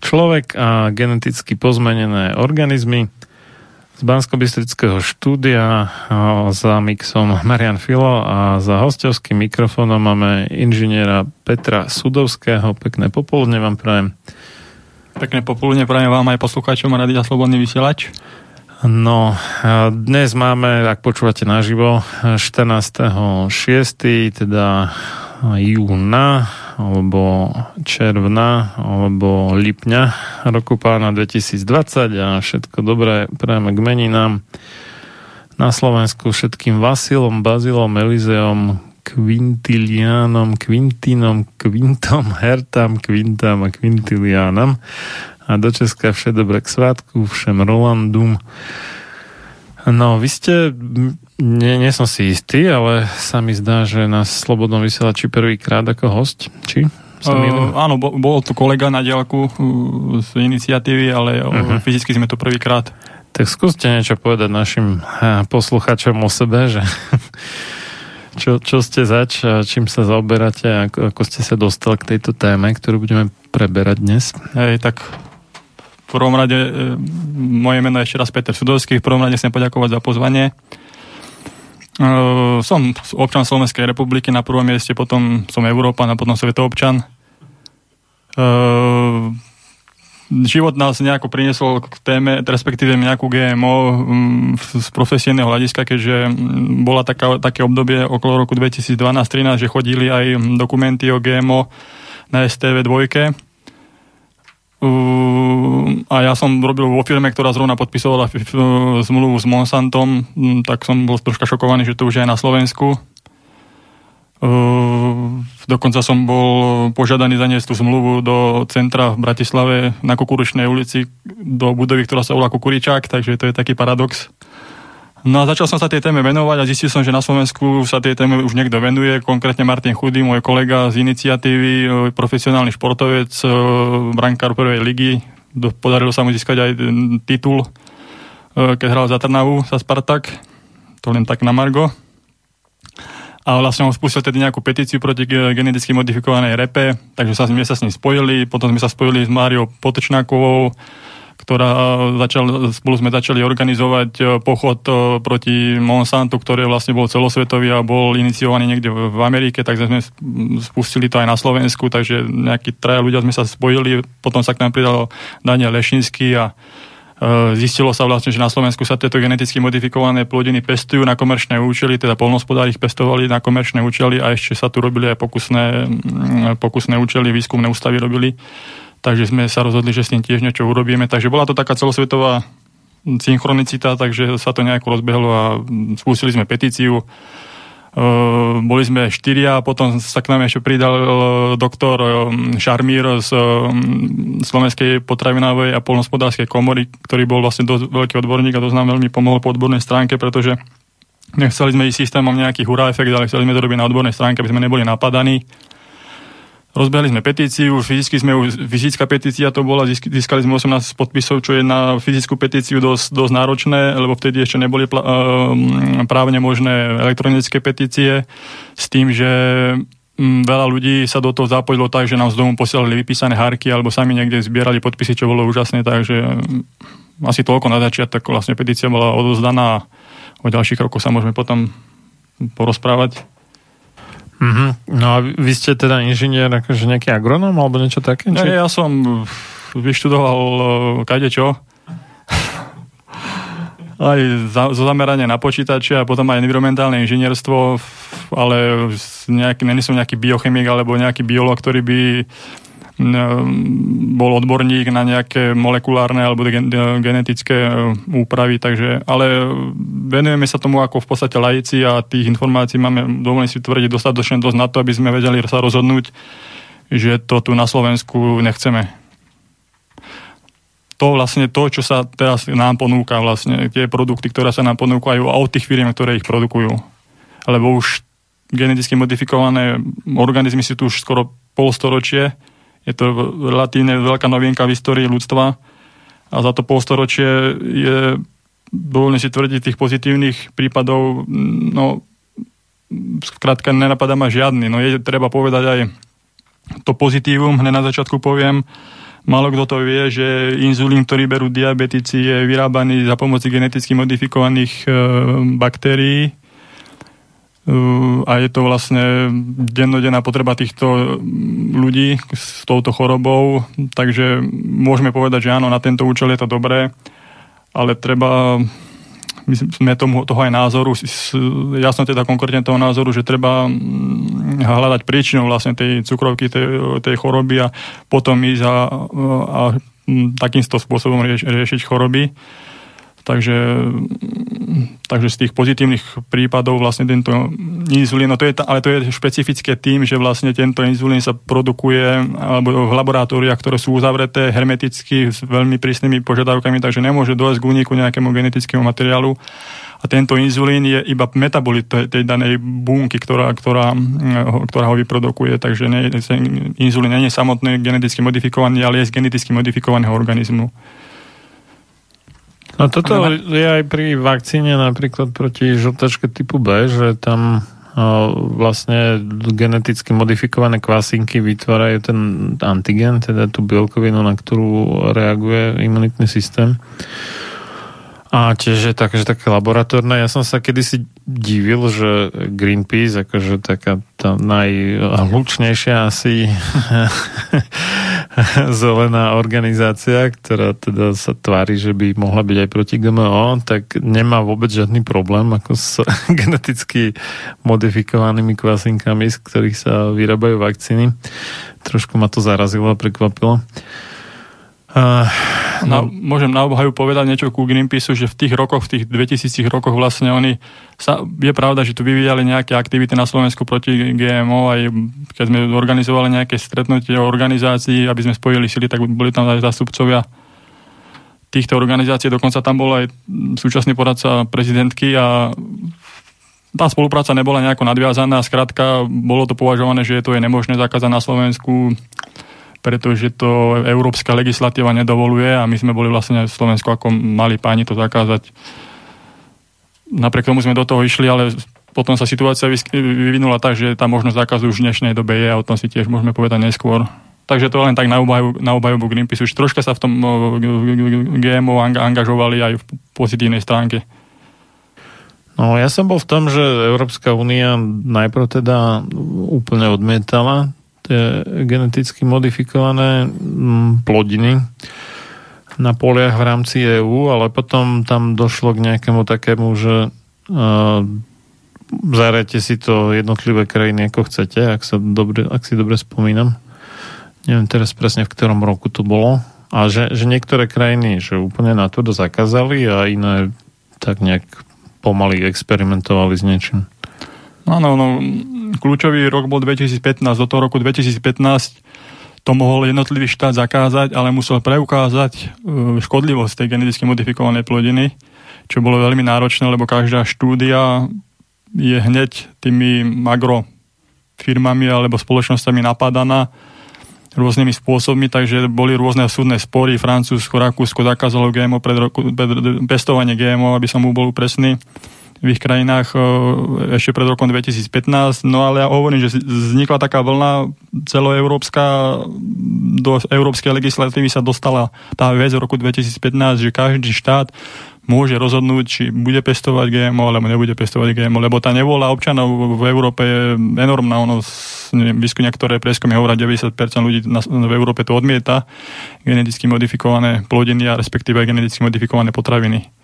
človek a geneticky pozmenené organizmy. Z bansko štúdia za mixom Marian Filo a za hostovským mikrofónom máme inžiniera Petra Sudovského. Pekné popoludne vám prajem. Pekné popoludne prajem vám aj poslucháčom Radia Slobodný vysielač. No, dnes máme, ak počúvate naživo, 14.6., teda júna alebo června alebo lipňa roku pána 2020 a všetko dobré prejme k meninám na Slovensku všetkým Vasilom, Bazilom, Elizeom, Quintilianom, Quintinom, Quintom, Hertam, Quintam a Quintilianom a do Česka vše dobré k svátku, všem Rolandum. No, vy ste nie, nie som si istý, ale sa mi zdá, že na Slobodnom vysielači prvýkrát ako host, či? Uh, áno, bol, bol tu kolega na diálku uh, z iniciatívy, ale uh-huh. fyzicky sme to prvýkrát. Tak skúste niečo povedať našim uh, posluchačom o sebe, že čo, čo ste zač, čím sa zaoberáte, ako, ako ste sa dostali k tejto téme, ktorú budeme preberať dnes. Hej, tak prvom rade, e, moje meno je ešte raz Peter Sudovský, v prvom rade chcem poďakovať za pozvanie. Uh, som občan Slovenskej republiky na prvom mieste, potom som Európan a potom svetoobčan. Uh, život nás nejako priniesol k téme, respektíve nejakú GMO um, z profesijného hľadiska, keďže bola taká, také obdobie okolo roku 2012-2013, že chodili aj dokumenty o GMO na STV 2 a ja som robil vo firme, ktorá zrovna podpisovala zmluvu s Monsantom, tak som bol troška šokovaný, že to už je aj na Slovensku. Dokonca som bol požiadaný zaniesť tú zmluvu do centra v Bratislave na Kukuručnej ulici do budovy, ktorá sa volá Kukuričák, takže to je taký paradox. No a začal som sa tej téme venovať a zistil som, že na Slovensku sa tej téme už niekto venuje, konkrétne Martin Chudy, môj kolega z iniciatívy, e, profesionálny športovec, e, brankár prvej ligy, podarilo sa mu získať aj titul keď hral za Trnavu, za Spartak, to len tak na Margo. A vlastne on spustil tedy nejakú petíciu proti geneticky modifikovanej repe, takže sa, sme sa s ním spojili, potom sme sa spojili s Máriou Potečnákovou, ktorá začal, spolu sme začali organizovať e, pochod e, proti Monsantu, ktorý vlastne bol celosvetový a bol iniciovaný niekde v Amerike, takže sme spustili to aj na Slovensku, takže nejakí traja ľudia sme sa spojili, potom sa k nám pridal Daniel Lešinský a e, Zistilo sa vlastne, že na Slovensku sa tieto geneticky modifikované plodiny pestujú na komerčné účely, teda polnospodári ich pestovali na komerčné účely a ešte sa tu robili aj pokusné, pokusné účely, výskumné ústavy robili takže sme sa rozhodli, že s tým tiež niečo urobíme. Takže bola to taká celosvetová synchronicita, takže sa to nejako rozbehlo a spustili sme petíciu. Uh, boli sme štyria potom sa k nám ešte pridal uh, doktor uh, Šarmír z Slovenskej potravinovej a polnospodárskej komory, ktorý bol vlastne dosť veľký odborník a dosť nám veľmi pomohol po odbornej stránke, pretože nechceli sme ísť systémom nejaký hurá efekt, ale chceli sme to robiť na odbornej stránke, aby sme neboli napadaní. Rozbehli sme petíciu, fyzicky sme, fyzická petícia to bola, získali sme 18 podpisov, čo je na fyzickú petíciu dosť, dosť náročné, lebo vtedy ešte neboli pl- ehm, právne možné elektronické petície, s tým, že mm, veľa ľudí sa do toho zapojilo tak, že nám z domu posielali vypísané harky alebo sami niekde zbierali podpisy, čo bolo úžasné, takže mm, asi toľko na začiatok. Vlastne petícia bola odozdaná a o ďalších krokoch sa môžeme potom porozprávať. Mm-hmm. No a vy ste teda inžinier, akože nejaký agronóm alebo niečo také? Či... ja som vyštudoval uh, kade čo. aj za, zo zamerania na počítače a potom aj environmentálne inžinierstvo, ale nejaký, není som nejaký biochemik alebo nejaký biolog, ktorý by bol odborník na nejaké molekulárne alebo genetické e, úpravy, takže, ale venujeme sa tomu ako v podstate laici a tých informácií máme, dovolím si tvrdiť, dostatočne dosť na to, aby sme vedeli sa rozhodnúť, že to tu na Slovensku nechceme. To vlastne to, čo sa teraz nám ponúka, vlastne tie produkty, ktoré sa nám ponúkajú a od tých firiem, ktoré ich produkujú. Lebo už geneticky modifikované organizmy sú tu už skoro polstoročie, je to relatívne veľká novinka v histórii ľudstva a za to polstoročie je dovolne si tvrdiť tých pozitívnych prípadov, no skrátka nenapadá ma žiadny. No je treba povedať aj to pozitívum, hneď na začiatku poviem, Málo kto to vie, že inzulín, ktorý berú diabetici, je vyrábaný za pomoci geneticky modifikovaných e, baktérií, a je to vlastne dennodenná potreba týchto ľudí s touto chorobou, takže môžeme povedať, že áno, na tento účel je to dobré, ale treba my sme tomu, toho aj názoru, jasno teda konkrétne toho názoru, že treba mm, hľadať príčinu vlastne tej cukrovky, tej, tej choroby a potom ísť a, a takýmto spôsobom rieš, riešiť choroby. Takže, takže z tých pozitívnych prípadov vlastne tento inzulín, no to je, ale to je špecifické tým, že vlastne tento inzulín sa produkuje alebo v laboratóriách, ktoré sú uzavreté hermeticky s veľmi prísnymi požiadavkami, takže nemôže dojsť k úniku nejakému genetickému materiálu. A tento inzulín je iba metabolit tej, danej bunky, ktorá, ktorá, ktorá ho vyprodukuje. Takže nie, inzulín nie je samotný geneticky modifikovaný, ale je z geneticky modifikovaného organizmu. No toto je aj pri vakcíne napríklad proti žltačke typu B, že tam vlastne geneticky modifikované kvasinky vytvárajú ten antigen, teda tú bielkovinu, na ktorú reaguje imunitný systém. A tiež je tak, že také laboratórne. Ja som sa kedysi divil, že Greenpeace, akože taká tá najhlučnejšia asi zelená organizácia, ktorá teda sa tvári, že by mohla byť aj proti GMO, tak nemá vôbec žiadny problém ako s geneticky modifikovanými kvasinkami, z ktorých sa vyrábajú vakcíny. Trošku ma to zarazilo a prekvapilo. Uh, no. na, môžem na obhaju povedať niečo ku Greenpeaceu, že v tých rokoch, v tých 2000 rokoch vlastne oni, sa, je pravda, že tu vyvíjali nejaké aktivity na Slovensku proti GMO, aj keď sme organizovali nejaké stretnutie o organizácii, aby sme spojili sily, tak boli tam aj zastupcovia týchto organizácií, dokonca tam bol aj súčasný poradca prezidentky a tá spolupráca nebola nejako nadviazaná, skrátka bolo to považované, že to je nemožné zakázať na Slovensku pretože to európska legislatíva nedovoluje a my sme boli vlastne v Slovensku ako mali páni to zakázať. Napriek tomu sme do toho išli, ale potom sa situácia vyvinula tak, že tá možnosť zákazu už v dnešnej dobe je a o tom si tiež môžeme povedať neskôr. Takže to len tak na obhajobu, na obhajobu Greenpeace. Už troška sa v tom GMO angažovali aj v pozitívnej stránke. No ja som bol v tom, že Európska únia najprv teda úplne odmietala tie geneticky modifikované mm, plodiny na poliach v rámci EÚ, ale potom tam došlo k nejakému takému, že uh, zarajte si to jednotlivé krajiny ako chcete, ak, sa dobre, ak si dobre spomínam. Neviem teraz presne v ktorom roku to bolo, a že, že niektoré krajiny že úplne na to zakázali a iné tak nejak pomaly experimentovali s niečím. Áno, no, kľúčový rok bol 2015. Do toho roku 2015 to mohol jednotlivý štát zakázať, ale musel preukázať e, škodlivosť tej geneticky modifikovanej plodiny, čo bolo veľmi náročné, lebo každá štúdia je hneď tými magro firmami alebo spoločnosťami napadaná rôznymi spôsobmi, takže boli rôzne súdne spory. Francúzsko, Rakúsko zakázalo GMO pred roku, pestovanie GMO, aby som mu bol presný v ich krajinách ešte pred rokom 2015. No ale ja hovorím, že vznikla taká vlna celoeurópska, do európskej legislatívy sa dostala tá vec v roku 2015, že každý štát môže rozhodnúť, či bude pestovať GMO alebo nebude pestovať GMO, lebo tá nevola občanov v Európe je enormná. Ono, výskumy, ktoré preskumy hovoria, 90% ľudí v Európe to odmieta, geneticky modifikované plodiny a respektíve geneticky modifikované potraviny.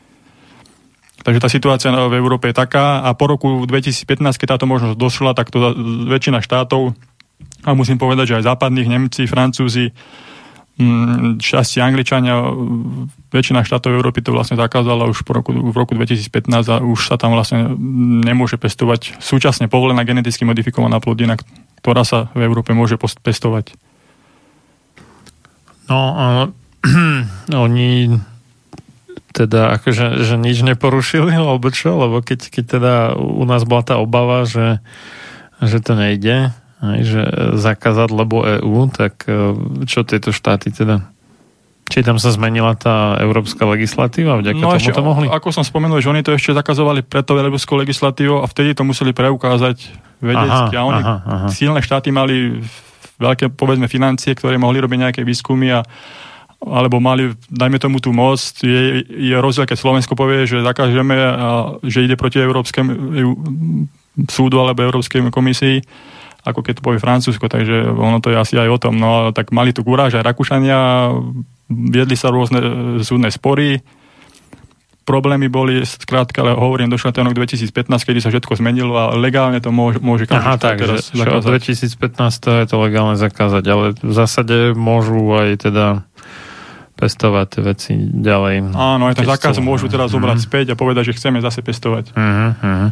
Takže tá situácia v Európe je taká a po roku 2015, keď táto možnosť došla, tak to väčšina štátov, a musím povedať, že aj západných, Nemci, Francúzi, časti mm, Angličania, väčšina štátov Európy to vlastne zakázala už po roku, v roku 2015 a už sa tam vlastne nemôže pestovať súčasne povolená geneticky modifikovaná plodina, ktorá sa v Európe môže pestovať. No, ale oni teda akože že nič neporušili, alebo čo? Lebo keď, keď teda u nás bola tá obava, že, že to nejde, aj, že zakázať, lebo EÚ, tak e, čo tieto štáty teda? Či tam sa zmenila tá európska legislatíva? Vďaka no tomu ešte, to mohli? Ako som spomenul, že oni to ešte zakazovali preto európskou legislatívou a vtedy to museli preukázať vedecky. Aha, a oni, aha, aha. silné štáty mali veľké, povedzme, financie, ktoré mohli robiť nejaké výskumy a alebo mali, dajme tomu tú moc, je, je rozdiel, keď Slovensko povie, že zakážeme a že ide proti Európskemu súdu alebo Európskej komisii ako keď to povie Francúzsko, takže ono to je asi aj o tom. No tak mali tu kúráž aj Rakúšania, viedli sa rôzne e, súdne spory, problémy boli, skrátka, ale hovorím, došlo ten rok 2015, kedy sa všetko zmenilo a legálne to môže, môže každý Aha, tak, teraz že, zakázať. Že 2015 to je to legálne zakázať, ale v zásade môžu aj teda pestovať tie veci ďalej. Áno, aj ten zákaz môžu teraz zobrať mm-hmm. späť a povedať, že chceme zase pestovať. Mm-hmm.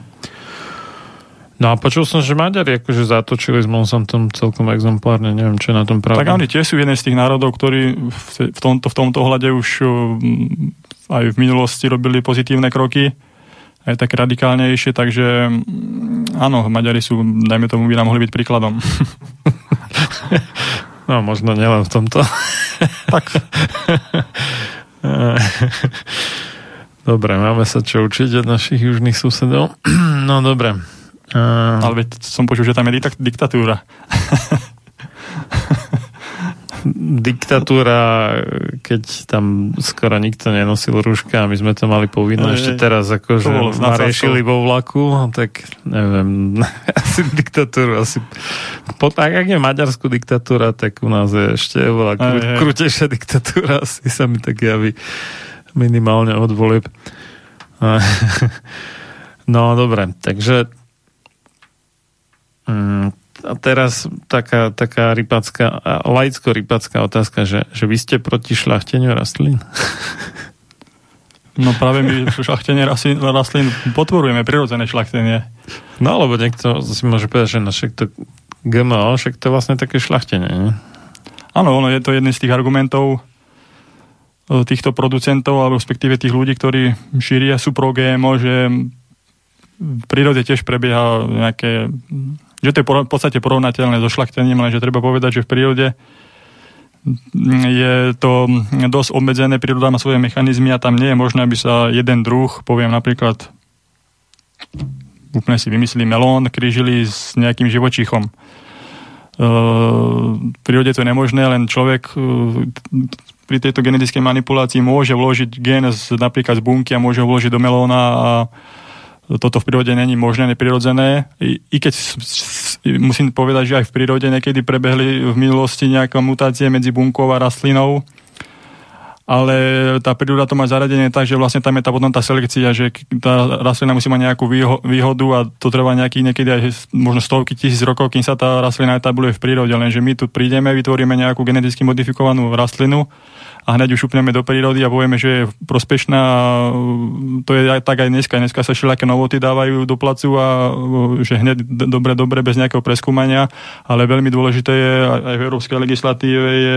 No a počul som, že Maďari akože zatočili s Monsantom celkom exemplárne, neviem, čo je na tom pravda. Tak oni tiež sú jeden z tých národov, ktorí v tomto, v tomto ohľade už mm, aj v minulosti robili pozitívne kroky, aj také radikálnejšie, takže mm, áno, Maďari sú, dajme tomu, by nám mohli byť príkladom. No, možno nielen v tomto. Tak. Dobre, máme sa čo učiť od našich južných susedov. No, dobre. Uh... Ale veď som počul, že tam je diktatúra. diktatúra, keď tam skoro nikto nenosil rúška a my sme to mali povinné. Ešte teraz akože ma riešili vo vlaku, tak neviem, asi diktatúru, asi po, ak, ak je maďarskú diktatúra, tak u nás je ešte oveľa kru, krutejšia diktatúra, asi sa mi tak javí minimálne od volieb. No dobre, takže Mm, a teraz taká, taká rypacká, laicko-rypacká otázka, že, že vy ste proti šľachteniu rastlín? No práve my šľachtenie rastlín, rastlín podporujeme, prirodzené šľachtenie. No alebo niekto si môže povedať, že na však to GMO, však to je vlastne také šľachtenie, nie? Áno, ono je to jeden z tých argumentov e, týchto producentov, alebo respektíve tých ľudí, ktorí šíria sú pro GMO, že v prírode tiež prebieha nejaké že to je v podstate porovnateľné so šlachtením, lenže treba povedať, že v prírode je to dosť obmedzené, príroda má svoje mechanizmy a tam nie je možné, aby sa jeden druh, poviem napríklad, úplne si vymyslí melón, krížili s nejakým živočíchom. E, v prírode to je nemožné, len človek e, pri tejto genetickej manipulácii môže vložiť gen z, napríklad z bunky a môže vložiť do melóna a toto v prírode není možné, neprirodzené. I, I keď musím povedať, že aj v prírode niekedy prebehli v minulosti nejaké mutácie medzi bunkou a rastlinou, ale tá príroda to má zaradené tak, že vlastne tam je tá potom tá selekcia, že tá rastlina musí mať nejakú výhodu a to trvá nejaký niekedy aj možno stovky tisíc rokov, kým sa tá rastlina etabluje v prírode, lenže my tu prídeme, vytvoríme nejakú geneticky modifikovanú rastlinu a hneď už upneme do prírody a povieme, že je prospešná. To je aj, tak aj dneska. Dneska sa všelijaké novoty dávajú do placu a že hneď dobre, dobre, bez nejakého preskúmania, ale veľmi dôležité je aj v európskej legislatíve je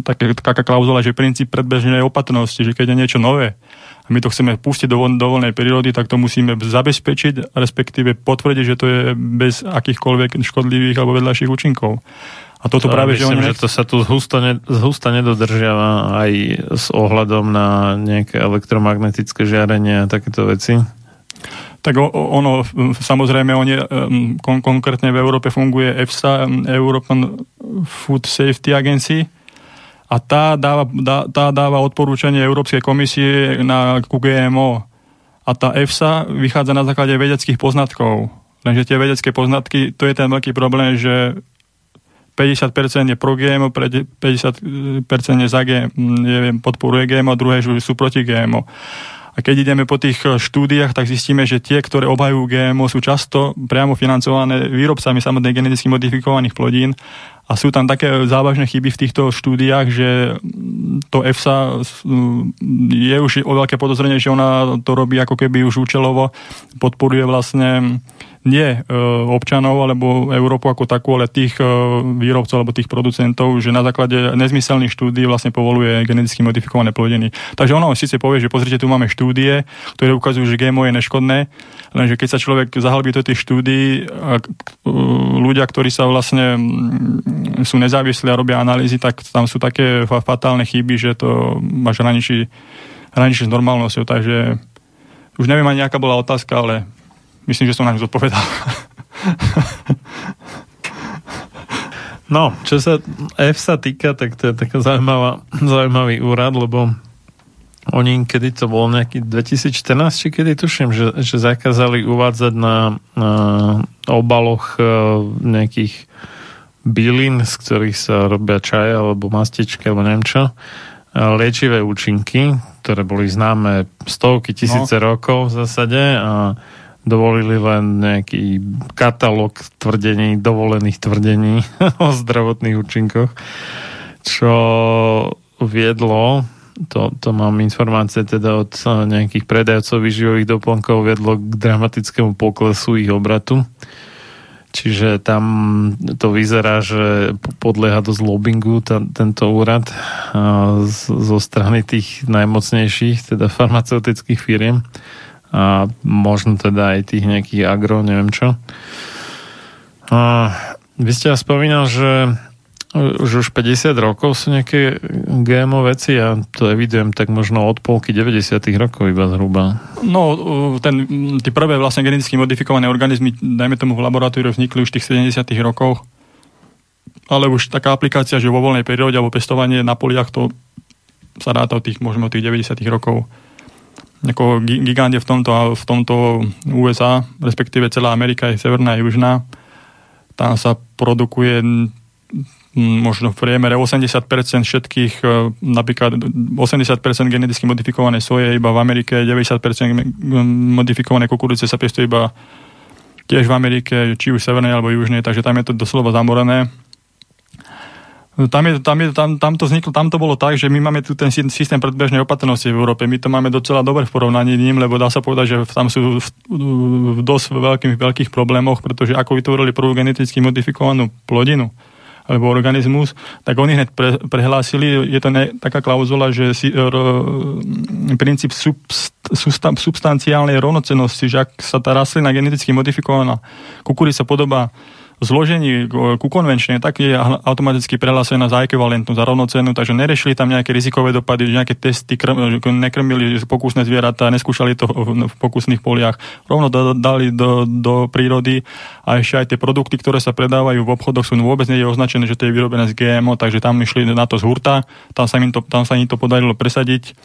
také, taká klauzula, že princíp predbežnej opatrnosti, že keď je niečo nové, a my to chceme pustiť do, do voľnej prírody, tak to musíme zabezpečiť, respektíve potvrdiť, že to je bez akýchkoľvek škodlivých alebo vedľajších účinkov. A toto práve, myslím, že, oni... že to sa tu zhusto, ne, zhusto nedodržiava aj s ohľadom na nejaké elektromagnetické žiarenie a takéto veci. Tak ono, samozrejme, oni, kon, konkrétne v Európe funguje EFSA, European Food Safety Agency, a tá dáva, dá, tá dáva odporúčanie Európskej komisie na QGMO. A tá EFSA vychádza na základe vedeckých poznatkov. Lenže tie vedecké poznatky, to je ten veľký problém, že 50% je pro GMO, 50% je za GMO, neviem, podporuje GMO, druhé sú proti GMO. A keď ideme po tých eh, štúdiách, tak zistíme, že tie, ktoré obhajujú GMO, sú často priamo financované výrobcami samotných geneticky modifikovaných plodín a sú tam také závažné chyby v týchto štúdiách, že mm, to EFSA mm, je už o veľké podozrenie, že ona to robí ako keby už účelovo, podporuje vlastne nie e, občanov alebo Európu ako takú, ale tých e, výrobcov alebo tých producentov, že na základe nezmyselných štúdí vlastne povoluje geneticky modifikované plodiny. Takže ono síce povie, že pozrite, tu máme štúdie, ktoré ukazujú, že GMO je neškodné, lenže keď sa človek zahalbí do tých štúdií, e, ľudia, ktorí sa vlastne sú nezávislí a robia analýzy, tak tam sú také fatálne chyby, že to máš hraničí, hraničí s normálnosťou, takže už neviem ani, aká bola otázka, ale Myslím, že som na ňu zodpovedal. No, čo sa F sa týka, tak to je taká zaujímavá, zaujímavý úrad, lebo oni, kedy to bolo nejaký 2014, či kedy tuším, že, že zakázali uvádzať na, na obaloch uh, nejakých bylín, z ktorých sa robia čaj alebo mastičky alebo neviem čo, liečivé účinky, ktoré boli známe stovky tisíce no. rokov v zásade a dovolili len nejaký katalóg tvrdení, dovolených tvrdení o zdravotných účinkoch, čo viedlo, to, to mám informácie teda od nejakých predajcov výživových doplnkov, viedlo k dramatickému poklesu ich obratu. Čiže tam to vyzerá, že podlieha dosť lobbingu ta, tento úrad z, zo strany tých najmocnejších, teda farmaceutických firiem a možno teda aj tých nejakých agro, neviem čo. A vy ste spomínal, že už už 50 rokov sú nejaké GMO veci a to evidujem tak možno od polky 90 rokov iba zhruba. No, ten, tie prvé vlastne geneticky modifikované organizmy, dajme tomu v laboratóriu, vznikli už v tých 70 rokoch. Ale už taká aplikácia, že vo voľnej prírode alebo pestovanie na poliach, to sa ráta od tých, možno od tých 90 rokov ako gigant je v tomto, v tomto USA, respektíve celá Amerika je severná a južná. Tam sa produkuje možno v priemere 80% všetkých, e, napríklad 80% geneticky modifikované soje iba v Amerike, 90% modifikované kukurice sa pestuje iba tiež v Amerike, či už severnej alebo južnej, takže tam je to doslova zamorené. Tam, je, tam, je, tam, tam, to vzniklo, tam to bolo tak, že my máme tu ten systém predbežnej opatrnosti v Európe. My to máme docela dobre v porovnaní ním, lebo dá sa povedať, že tam sú v, v dosť veľkých, veľkých problémoch, pretože ako vytvorili prvú geneticky modifikovanú plodinu, alebo organizmus, tak oni hneď pre, prehlásili, je to ne, taká klauzula, že si, r, princíp subst, subst, substanciálnej rovnocenosti, že ak sa tá rastlina geneticky modifikovaná kukurica podobá zložení ku konvenčne, tak je automaticky prehlásená za ekvivalentnú, za rovnocennú, takže nerešili tam nejaké rizikové dopady, nejaké testy, krm, nekrmili pokusné zvieratá, neskúšali to v pokusných poliach, rovno dali do, do prírody a ešte aj tie produkty, ktoré sa predávajú v obchodoch, sú vôbec nie je označené, že to je vyrobené z GMO, takže tam išli na to z hurta, tam sa im to, tam sa im to podarilo presadiť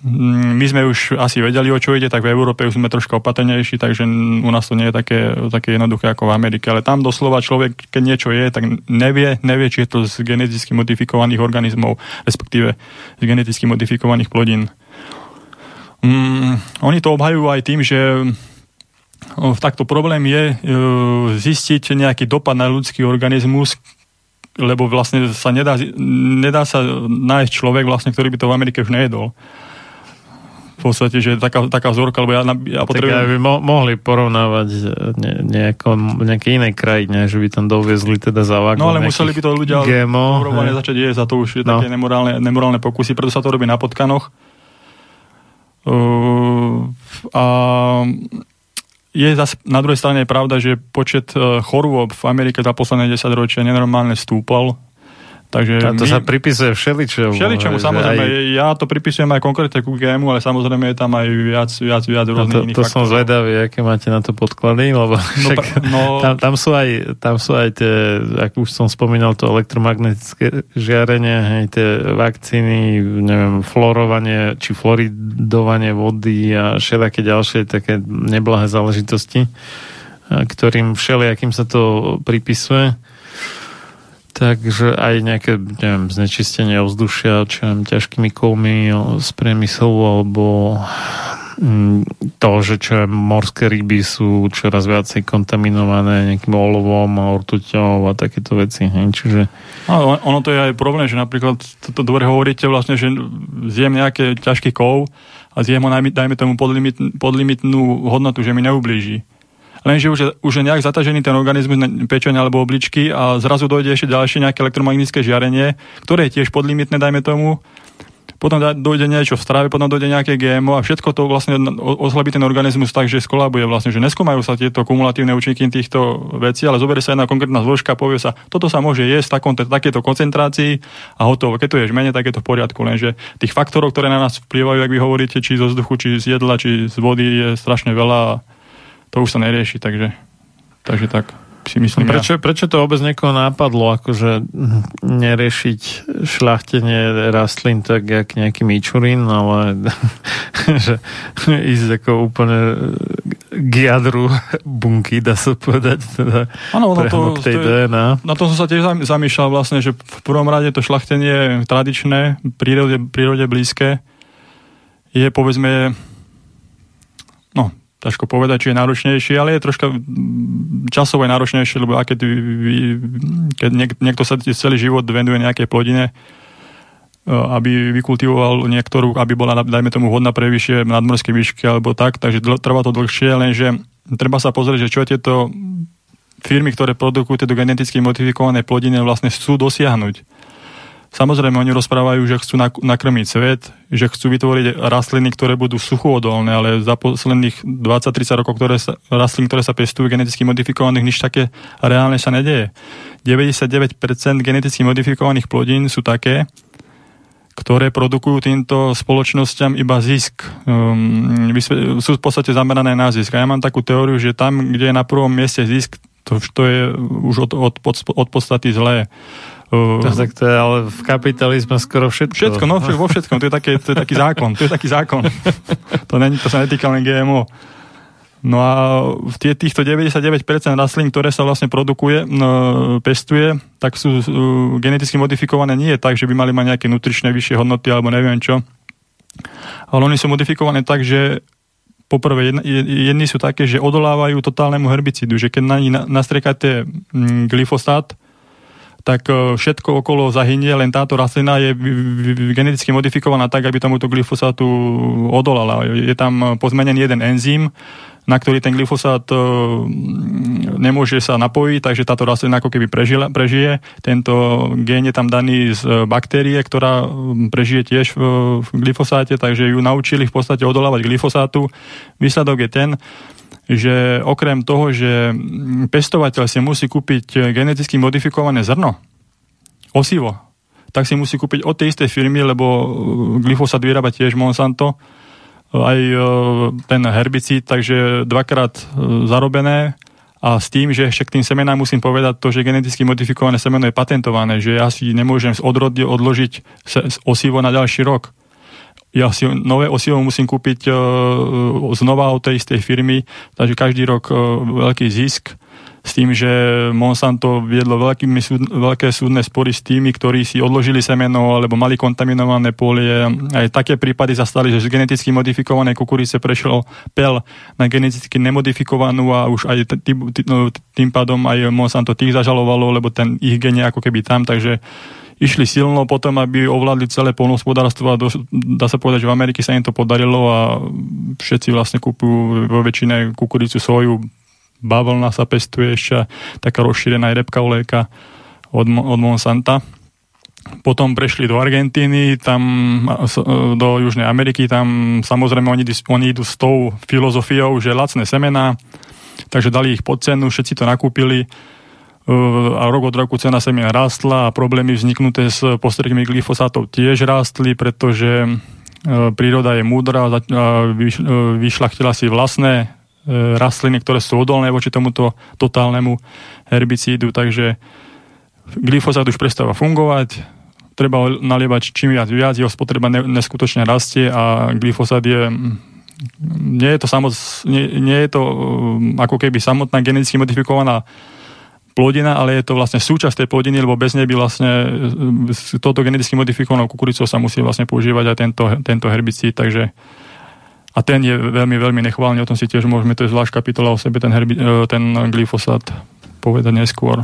my sme už asi vedeli, o čo ide, tak v Európe už sme troška opatrnejší, takže u nás to nie je také, také jednoduché ako v Amerike. Ale tam doslova človek, keď niečo je, tak nevie, nevie, či je to z geneticky modifikovaných organizmov, respektíve z geneticky modifikovaných plodín. Mm, oni to obhajujú aj tým, že takto problém je e, zistiť nejaký dopad na ľudský organizmus, lebo vlastne sa nedá, nedá sa nájsť človek, vlastne, ktorý by to v Amerike už nejedol v podstate, že taká, taká vzorka, lebo ja, ja potrebujem... Tak by mo- mohli porovnávať ne, nejako, nejaké inej krajine, že by tam doviezli teda za No ale museli by to ľudia GMO, začať jesť a to už je no. také nemorálne, nemorálne pokusy, preto sa to robí na potkanoch. Uh, a je zase na druhej strane pravda, že počet uh, chorôb v Amerike za posledné 10 ročia nenormálne stúpal Takže a to my... sa pripisuje všeličomu. Všeličomu, samozrejme. Aj... Ja to pripisujem aj konkrétne ku GMu, ale samozrejme je tam aj viac, viac, viac rôznych to, iných To faktorov. som zvedavý, aké máte na to podklady, lebo no, však no... tam, tam, sú aj, tam sú aj tie, ako už som spomínal, to elektromagnetické žiarenie, hej, tie vakcíny, neviem, florovanie, či floridovanie vody a všetaké ďalšie také neblahé záležitosti, ktorým všelijakým sa to pripisuje. Takže aj nejaké, neviem, znečistenie ovzdušia, čo neviem, ťažkými kovmi z priemyslu, alebo mm, to, že čo je, morské ryby sú čoraz viacej kontaminované nejakým olovom a ortuťou a takéto veci. Hej. Čiže... No, ono to je aj problém, že napríklad toto dobre hovoríte vlastne, že zjem nejaké ťažký kov a zjem ho, dajme tomu podlimit, podlimitnú hodnotu, že mi neublíži lenže už, už je nejak zatažený ten organizmus pečenia alebo obličky a zrazu dojde ešte ďalšie nejaké elektromagnetické žiarenie, ktoré je tiež podlimitné, dajme tomu, potom dojde niečo v strave, potom dojde nejaké GMO a všetko to vlastne oslabí ten organizmus tak, že skolabuje vlastne, že neskúmajú sa tieto kumulatívne účinky týchto vecí, ale zoberie sa jedna konkrétna zložka, povie sa, toto sa môže jesť v takomto, takéto koncentrácii a hotovo. Keď to ješ menej, tak je to v poriadku, lenže tých faktorov, ktoré na nás vplývajú, ak vy hovoríte, či zo vzduchu, či z jedla, či z vody je strašne veľa to už sa nerieši, takže, takže tak si myslím. Prečo, ja. prečo to vôbec niekoho nápadlo, akože neriešiť šľachtenie rastlín tak, jak nejaký mičurín, ale že ísť ako úplne k jadru bunky, dá sa povedať, teda ano, no to, tej to je, DNA. Na to som sa tiež zamýšľal vlastne, že v prvom rade to šľachtenie tradičné, prírode, prírode blízke, je povedzme no, ťažko povedať, či je náročnejšie, ale je troška časovo náročnejšie, lebo keď, keď niekto sa celý život venuje nejakej plodine, e, aby vykultivoval niektorú, aby bola, dajme tomu, hodná pre vyššie nadmorské výšky alebo tak, takže trvá to dlhšie, lenže treba sa pozrieť, že čo tieto firmy, ktoré produkujú tieto geneticky modifikované plodiny vlastne chcú dosiahnuť Samozrejme, oni rozprávajú, že chcú nakrmiť svet, že chcú vytvoriť rastliny, ktoré budú suchoodolné, ale za posledných 20-30 rokov ktoré sa, rastlín, ktoré sa pestujú geneticky modifikovaných, nič také reálne sa nedeje. 99% geneticky modifikovaných plodín sú také, ktoré produkujú týmto spoločnosťam iba zisk. Um, sú v podstate zamerané na zisk. A ja mám takú teóriu, že tam, kde je na prvom mieste zisk, to, to je už od, od, od, od podstaty zlé. Uh, to, tak to je ale v kapitalizme skoro všetko. Všetko, no vo všetkom. To je, také, to je taký zákon. To je taký zákon. to, není, to sa netýka len GMO. No a v tie, týchto 99% rastlín, ktoré sa vlastne produkuje, no, pestuje, tak sú uh, geneticky modifikované nie je tak, že by mali mať nejaké nutričné vyššie hodnoty alebo neviem čo. Ale oni sú modifikované tak, že poprvé, jedni sú také, že odolávajú totálnemu herbicidu, že keď na ní nastriekate mm, glyfosát, tak e, všetko okolo zahynie, len táto rastlina je geneticky modifikovaná tak, aby tomuto glyfosátu odolala. Je tam pozmenený jeden enzym, na ktorý ten glyfosát e, nemôže sa napojiť, takže táto rastlina ako keby prežila, prežije. Tento gén je tam daný z baktérie, ktorá prežije tiež v, glyfosáte, takže ju naučili v podstate odolávať glyfosátu. Výsledok je ten, že okrem toho, že pestovateľ si musí kúpiť geneticky modifikované zrno, osivo, tak si musí kúpiť od tej istej firmy, lebo glyfosát vyrába tiež Monsanto, aj ten herbicíd, takže dvakrát zarobené a s tým, že ešte k tým semenám musím povedať to, že geneticky modifikované semeno je patentované, že ja si nemôžem z odrody odložiť osivo na ďalší rok. Ja si nové osivo musím kúpiť uh, znova od tej istej firmy, takže každý rok uh, veľký zisk s tým, že Monsanto viedlo veľkými veľké súdne spory s tými, ktorí si odložili semeno alebo mali kontaminované polie. Aj také prípady zastali, že z geneticky modifikované kukurice prešlo pel na geneticky nemodifikovanú a už aj tým, no, tým pádom aj Monsanto tých zažalovalo, lebo ten ich gen je ako keby tam, takže išli silno potom, aby ovládli celé polnohospodárstvo a do, dá sa povedať, že v Amerike sa im to podarilo a všetci vlastne kúpujú vo väčšine kukuricu, soju, bavlna sa pestuje ešte, taká rozšírená aj repka olejka od, od Monsanta. Potom prešli do Argentíny, tam do Južnej Ameriky, tam samozrejme oni, oni idú s tou filozofiou, že lacné semená, takže dali ich pod cenu, všetci to nakúpili a rok od roku cena semien rástla a problémy vzniknuté s postrekmi glyfosátov tiež rástli, pretože príroda je múdra a vyšlachtila si vlastné E, rastliny, ktoré sú odolné voči tomuto totálnemu herbicídu, takže glyfosát už prestáva fungovať, treba nalievať čím viac viac, jeho spotreba neskutočne rastie a glyfosát je nie je to, samoc, nie, nie je to ako keby samotná geneticky modifikovaná plodina, ale je to vlastne súčasť tej plodiny, lebo bez nej by vlastne toto geneticky modifikovanou kukuricou sa musí vlastne používať aj tento, tento herbicíd, takže a ten je veľmi, veľmi nechválny, o tom si tiež môžeme, to je zvlášť kapitola o sebe, ten, herbi, e, ten glyfosát povedať neskôr.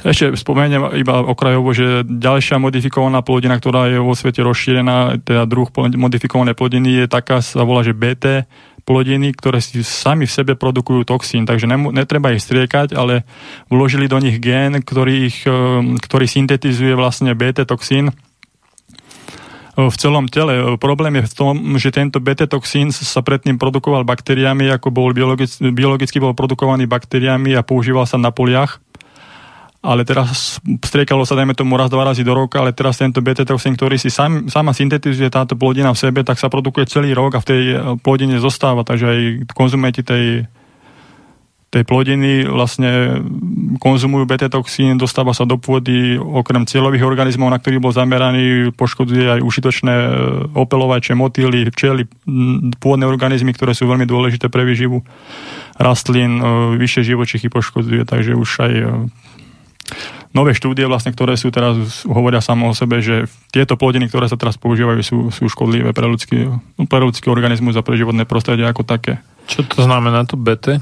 Ešte spomeniem iba okrajovo, že ďalšia modifikovaná plodina, ktorá je vo svete rozšírená, teda druh modifikované plodiny je taká, sa volá, že BT plodiny, ktoré si sami v sebe produkujú toxín, takže netreba ich striekať, ale vložili do nich gén, ktorý, ich, e, ktorý syntetizuje vlastne BT toxín, v celom tele. Problém je v tom, že tento beta-toxín sa predtým produkoval baktériami, ako bol biologicky, biologicky bol produkovaný baktériami a používal sa na poliach. Ale teraz striekalo sa, dajme tomu, raz, dva razy do roka, ale teraz tento beta-toxín, ktorý si sam, sama syntetizuje táto plodina v sebe, tak sa produkuje celý rok a v tej plodine zostáva, takže aj konzumenti tej tej plodiny vlastne konzumujú beta-toxín, dostáva sa do pôdy okrem cieľových organizmov, na ktorých bol zameraný, poškodzuje aj užitočné e, opelovače, motýly, včely, pôdne organizmy, ktoré sú veľmi dôležité pre výživu rastlín, e, vyššie živočichy poškodzuje, takže už aj nové štúdie, vlastne, ktoré sú teraz, hovoria samo o sebe, že tieto plodiny, ktoré sa teraz používajú, sú, sú škodlivé pre ľudský, pre ľudský organizmus a pre životné prostredie ako také. Čo to znamená to BT?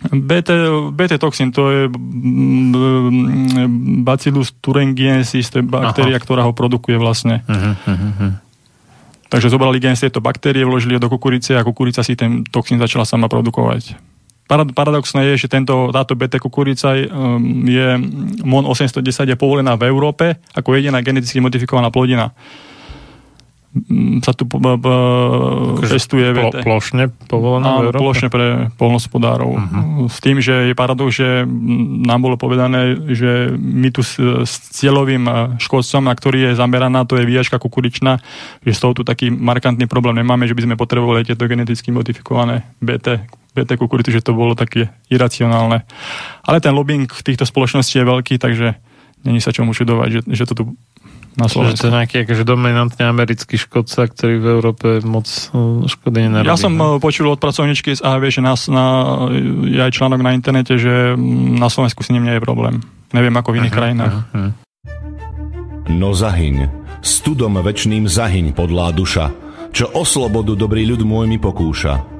BT, toxín to je mm, Bacillus thuringiensis, to je baktéria, Aha. ktorá ho produkuje vlastne. Uh-huh, uh-huh. Takže zobrali gen z tejto baktérie, vložili ho do kukurice a kukurica si ten toxín začala sama produkovať. Paradoxné je, že tento, táto BT kukurica um, je MON 810 je povolená v Európe ako jediná geneticky modifikovaná plodina sa tu pestuje plo, plošne povolená v Európe? plošne pre polnospodárov. Uh-huh. S tým, že je paradox, že nám bolo povedané, že my tu s, s cieľovým škodcom, na ktorý je zameraná, to je výjačka kukuričná, že z toho tu taký markantný problém nemáme, že by sme potrebovali tieto geneticky modifikované BT, BT kukurici, že to bolo také iracionálne. Ale ten lobbying týchto spoločností je veľký, takže není sa čomu čudovať, že, že to tu na Slovensku. Čiže to je nejaký akože dominantne americký škodca, ktorý v Európe moc e, škody nenarobí. Ja som ne? počul od pracovničky z AHV, že nás na, je aj článok na internete, že na Slovensku s ním nie je problém. Neviem ako v iných uh-huh, krajinách. Uh-huh. No zahyň, studom večným zahyň podlá duša, čo o slobodu dobrý ľud môj mi pokúša.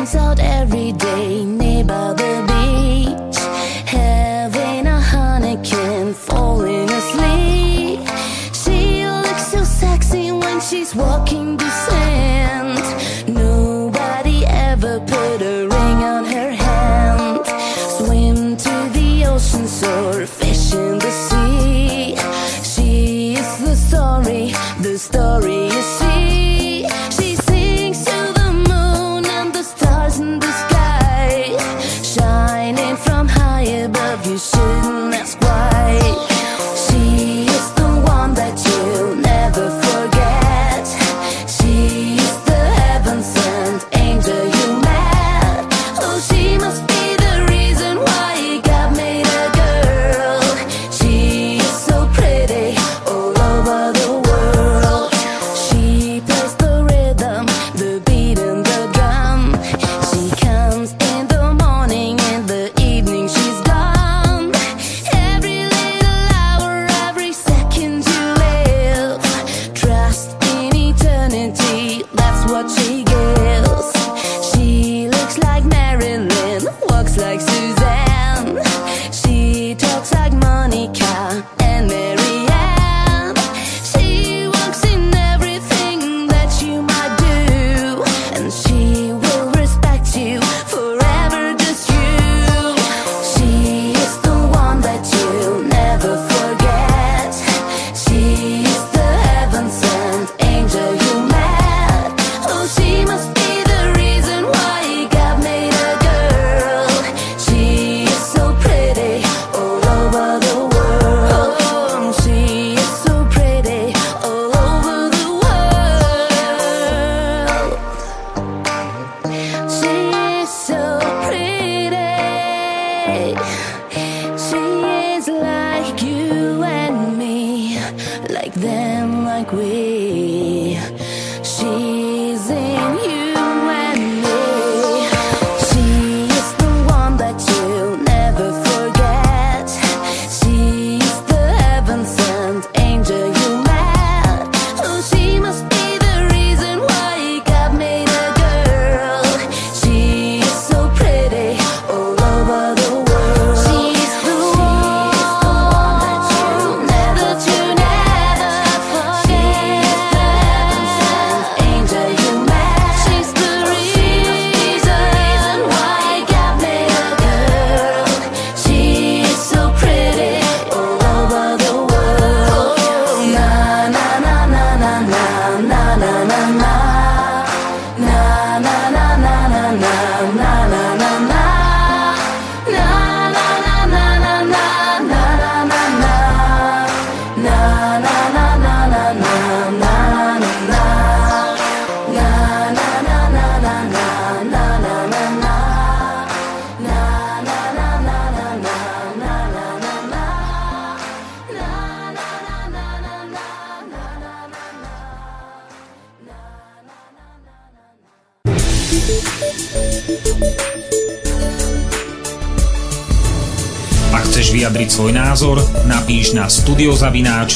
out every day.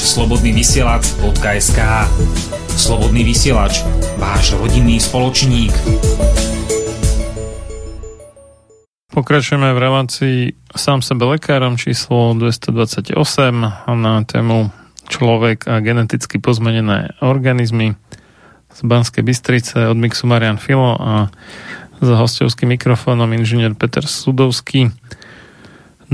slobodný vysielač studiozavináč KSK. Slobodný vysielač, váš rodinný spoločník. Pokračujeme v relácii sám sebe lekárom číslo 228 na tému človek a geneticky pozmenené organizmy z Banskej Bystrice od Mixu Marian Filo a za hostovským mikrofónom inžinier Peter Sudovský.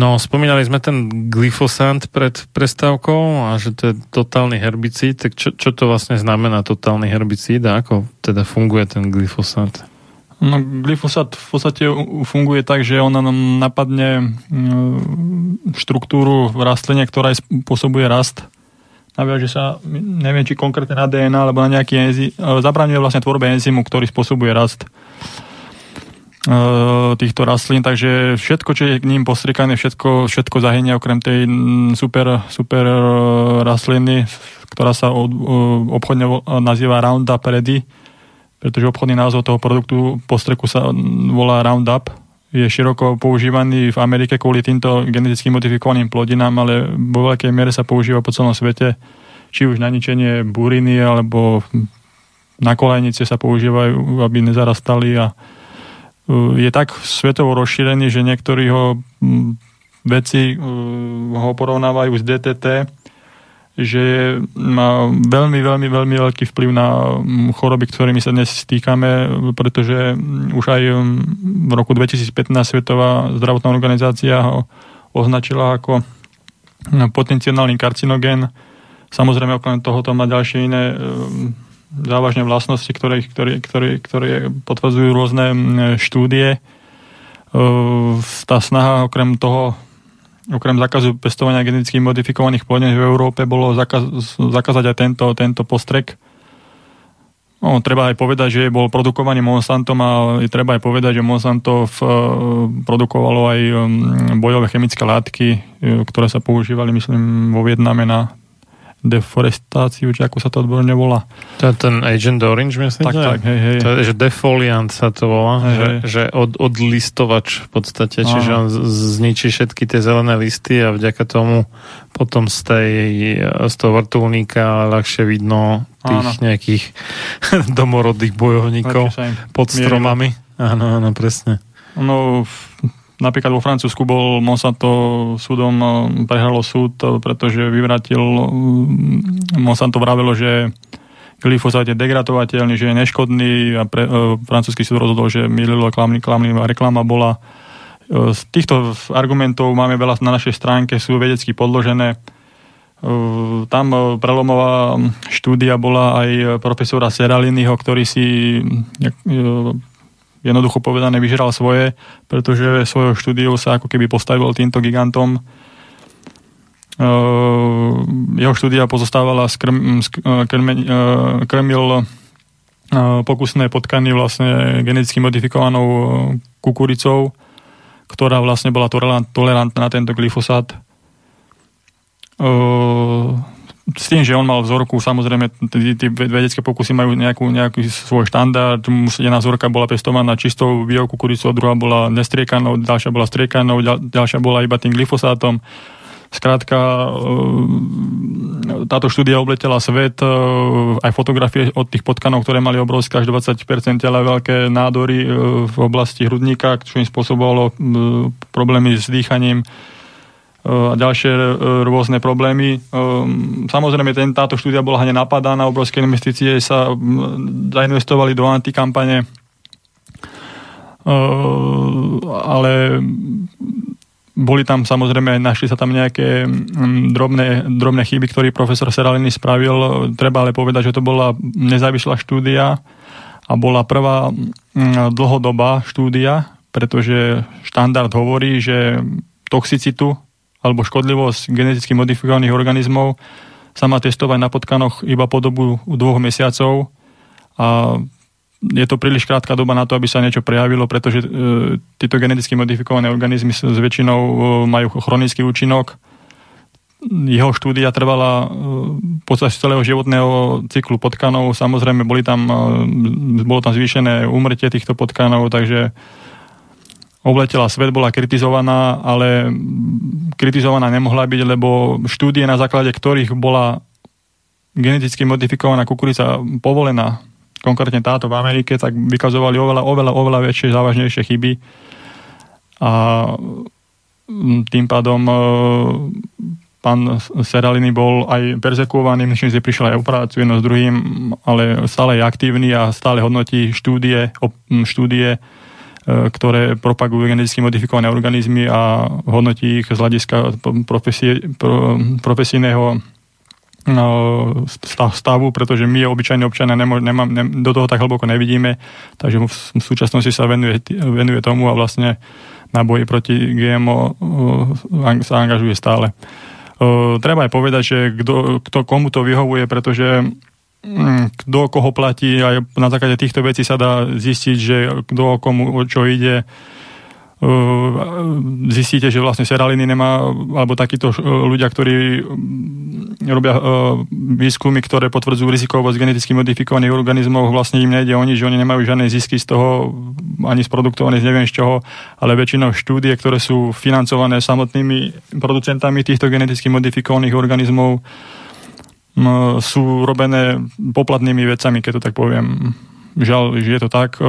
No, spomínali sme ten glyfosant pred prestávkou a že to je totálny herbicíd, tak čo, čo to vlastne znamená totálny herbicíd a ako teda funguje ten glyfosant? No, glyfosát v podstate funguje tak, že ona napadne mm, štruktúru rastlenia, ktorá spôsobuje rast. Naviaže sa, neviem, či konkrétne na DNA, alebo na nejaký enzym, zabraňuje vlastne tvorbe enzymu, ktorý spôsobuje rast. E, týchto rastlín, takže všetko, čo je k ním postrikané, všetko, všetko zahynie okrem tej super, super e, rastliny, ktorá sa e, obchodne nazýva Roundup Ready, pretože obchodný názov toho produktu postreku sa volá Roundup. Je široko používaný v Amerike kvôli týmto geneticky modifikovaným plodinám, ale vo veľkej miere sa používa po celom svete, či už na ničenie buriny, alebo na kolejnice sa používajú, aby nezarastali a je tak svetovo rozšírený, že niektorí ho veci ho porovnávajú s DTT, že má veľmi, veľmi, veľmi veľký vplyv na choroby, ktorými sa dnes stýkame, pretože už aj v roku 2015 Svetová zdravotná organizácia ho označila ako potenciálny karcinogén. Samozrejme, okrem toho to má ďalšie iné závažné vlastnosti, ktoré, ktoré, ktoré, ktoré potvrdzujú rôzne štúdie. Tá snaha okrem toho, okrem zákazu pestovania geneticky modifikovaných plodín v Európe bolo zakaz, zakázať aj tento, tento postrek. No, treba aj povedať, že bol produkovaný Monsantom a treba aj povedať, že Monsanto v, produkovalo aj bojové chemické látky, ktoré sa používali, myslím, vo Vietname na deforestáciu, či ako sa to odborne volá. To je ten Agent Orange, myslíte? Tak, tak, hej, hej. To je, že defoliant sa to volá, hej, že, hej. že od, odlistovač v podstate, Aha. čiže on zničí všetky tie zelené listy a vďaka tomu potom z, tej, z toho vrtulníka ľahšie vidno tých áno. nejakých domorodých bojovníkov pod stromami. Áno, áno, presne. No, Napríklad vo Francúzsku bol Monsanto súdom, eh, prehralo súd, eh, pretože vyvratil, eh, Monsanto vravelo, že glyfosát je degradovateľný, že je neškodný a pre, uh, francúzsky súd rozhodol, že mililo klamný, klamný reklama bola. Uh, z týchto argumentov máme veľa na našej stránke, sú vedecky podložené. Uh, tam prelomová štúdia bola aj profesora Seraliniho, ktorý si uh, jednoducho povedané vyžral svoje, pretože svojou štúdiou sa ako keby postavil týmto gigantom. Uh, jeho štúdia pozostávala z, krm, uh, krmil uh, pokusné potkany vlastne geneticky modifikovanou kukuricou, ktorá vlastne bola tolerantná na tento glyfosát s tým, že on mal vzorku, samozrejme, tie vedecké pokusy majú nejakú, nejaký svoj štandard. Jedna vzorka bola pestovaná čistou biokukuricou, druhá bola nestriekanou, ďalšia bola striekanou, ďalšia bola iba tým glyfosátom. Skrátka, e, táto štúdia obletela svet, e, aj fotografie od tých potkanov, ktoré mali obrovské až 20% ale veľké nádory e, v oblasti hrudníka, čo im spôsobovalo problémy s dýchaním a ďalšie e, rôzne problémy. E, samozrejme, ten, táto štúdia bola hneď napadaná, obrovské investície sa zainvestovali do antikampane, e, ale boli tam samozrejme, našli sa tam nejaké drobné, drobné chyby, ktoré profesor Seralini spravil. Treba ale povedať, že to bola nezávislá štúdia a bola prvá dlhodobá štúdia, pretože štandard hovorí, že toxicitu alebo škodlivosť geneticky modifikovaných organizmov sa má testovať na potkanoch iba po dobu dvoch mesiacov a je to príliš krátka doba na to, aby sa niečo prejavilo, pretože e, tieto geneticky modifikované organizmy s väčšinou e, majú chronický účinok. Jeho štúdia trvala e, počas celého životného cyklu potkanov. Samozrejme, boli tam, e, bolo tam zvýšené úmrtie týchto potkanov, takže obletela svet, bola kritizovaná, ale kritizovaná nemohla byť, lebo štúdie, na základe ktorých bola geneticky modifikovaná kukurica povolená, konkrétne táto v Amerike, tak vykazovali oveľa, oveľa, oveľa väčšie, závažnejšie chyby. A tým pádom e, pán Seralini bol aj perzekovaný, myslím, že prišiel aj o prácu jedno s druhým, ale stále je aktívny a stále hodnotí štúdie, štúdie ktoré propagujú geneticky modifikované organizmy a hodnotí ich z hľadiska profesie, pro, profesijného no, stavu, pretože my obyčajní občania nemô, nemá, ne, do toho tak hlboko nevidíme, takže v súčasnosti sa venuje, venuje tomu a vlastne na boji proti GMO e, sa angažuje stále. E, treba aj povedať, že kto, kto komu to vyhovuje, pretože kto koho platí aj na základe týchto vecí sa dá zistiť, že kto komu o čo ide. Zistíte, že vlastne seraliny nemá, alebo takíto uh, ľudia, ktorí mm, robia uh, výskumy, ktoré potvrdzujú rizikovosť geneticky modifikovaných organizmov, vlastne im nejde o nič, že oni nemajú žiadne zisky z toho, ani z produktov, ani neviem z čoho, ale väčšinou štúdie, ktoré sú financované samotnými producentami týchto geneticky modifikovaných organizmov, sú robené poplatnými vecami, keď to tak poviem. žiaľ, že je to tak. E,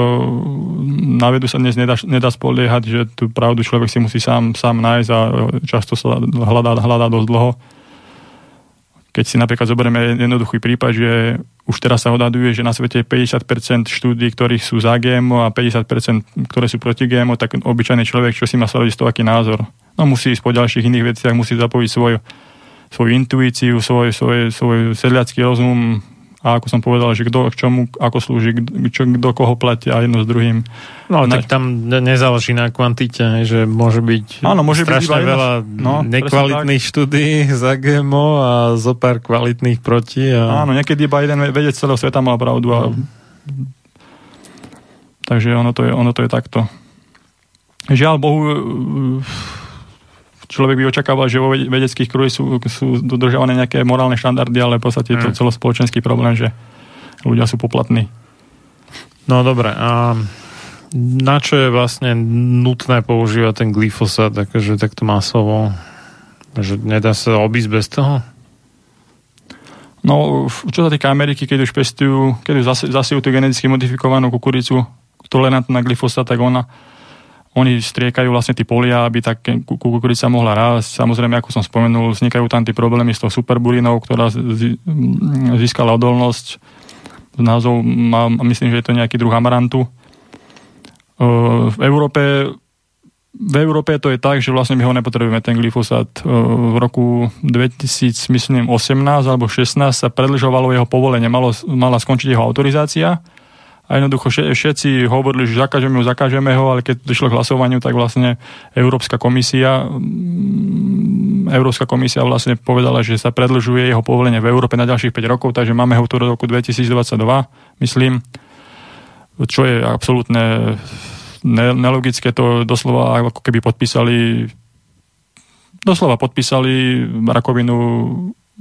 na vedu sa dnes nedá, nedá spoliehať, že tú pravdu človek si musí sám, sám nájsť a často sa hľadá, hľadá dosť dlho. Keď si napríklad zoberieme jednoduchý prípad, že už teraz sa odhaduje, že na svete je 50% štúdí, ktorých sú za GMO a 50%, ktoré sú proti GMO, tak obyčajný človek, čo si má spraviť z toho aký názor. No musí ísť po ďalších iných veciach, musí zapojiť svoj, svoju intuíciu, svoj, svoj, svoj sedliacký rozum, a ako som povedal, že kto k čomu, ako slúži, čo, kto koho platia jedno s druhým. No na... tak tam nezáleží na kvantite, že môže byť Áno, môže strašne byť veľa no, nekvalitných štúdí za GMO a zo pár kvalitných proti. A... Áno, niekedy iba jeden vedec celého sveta mal pravdu. A... Takže ono to, je, ono to je takto. Žiaľ Bohu, človek by očakával, že vo vedeckých kruhy sú, sú dodržované nejaké morálne štandardy, ale v podstate je to mm. celospoločenský problém, že ľudia sú poplatní. No dobre, a na čo je vlastne nutné používať ten glyfosát akože takto masovo? Že nedá sa obísť bez toho? No, čo sa týka Ameriky, keď už pestujú, keď už zasijú tú geneticky modifikovanú kukuricu tolerantná na glyfosát, tak ona oni striekajú vlastne tie polia, aby tak kukurica mohla rásť. Samozrejme, ako som spomenul, vznikajú tam tie problémy s tou superburinou, ktorá získala odolnosť. Názov má, myslím, že je to nejaký druh amarantu. V Európe v Európe to je tak, že vlastne my ho nepotrebujeme, ten glyfosát. V roku 2018 alebo 16 sa predlžovalo jeho povolenie, malo, mala skončiť jeho autorizácia a jednoducho všetci hovorili, že zakážeme ho, zakážeme ho, ale keď prišlo k hlasovaniu, tak vlastne Európska komisia mm, Európska komisia vlastne povedala, že sa predlžuje jeho povolenie v Európe na ďalších 5 rokov, takže máme ho tu do roku 2022, myslím, čo je absolútne nelogické, to doslova ako keby podpísali doslova podpísali rakovinu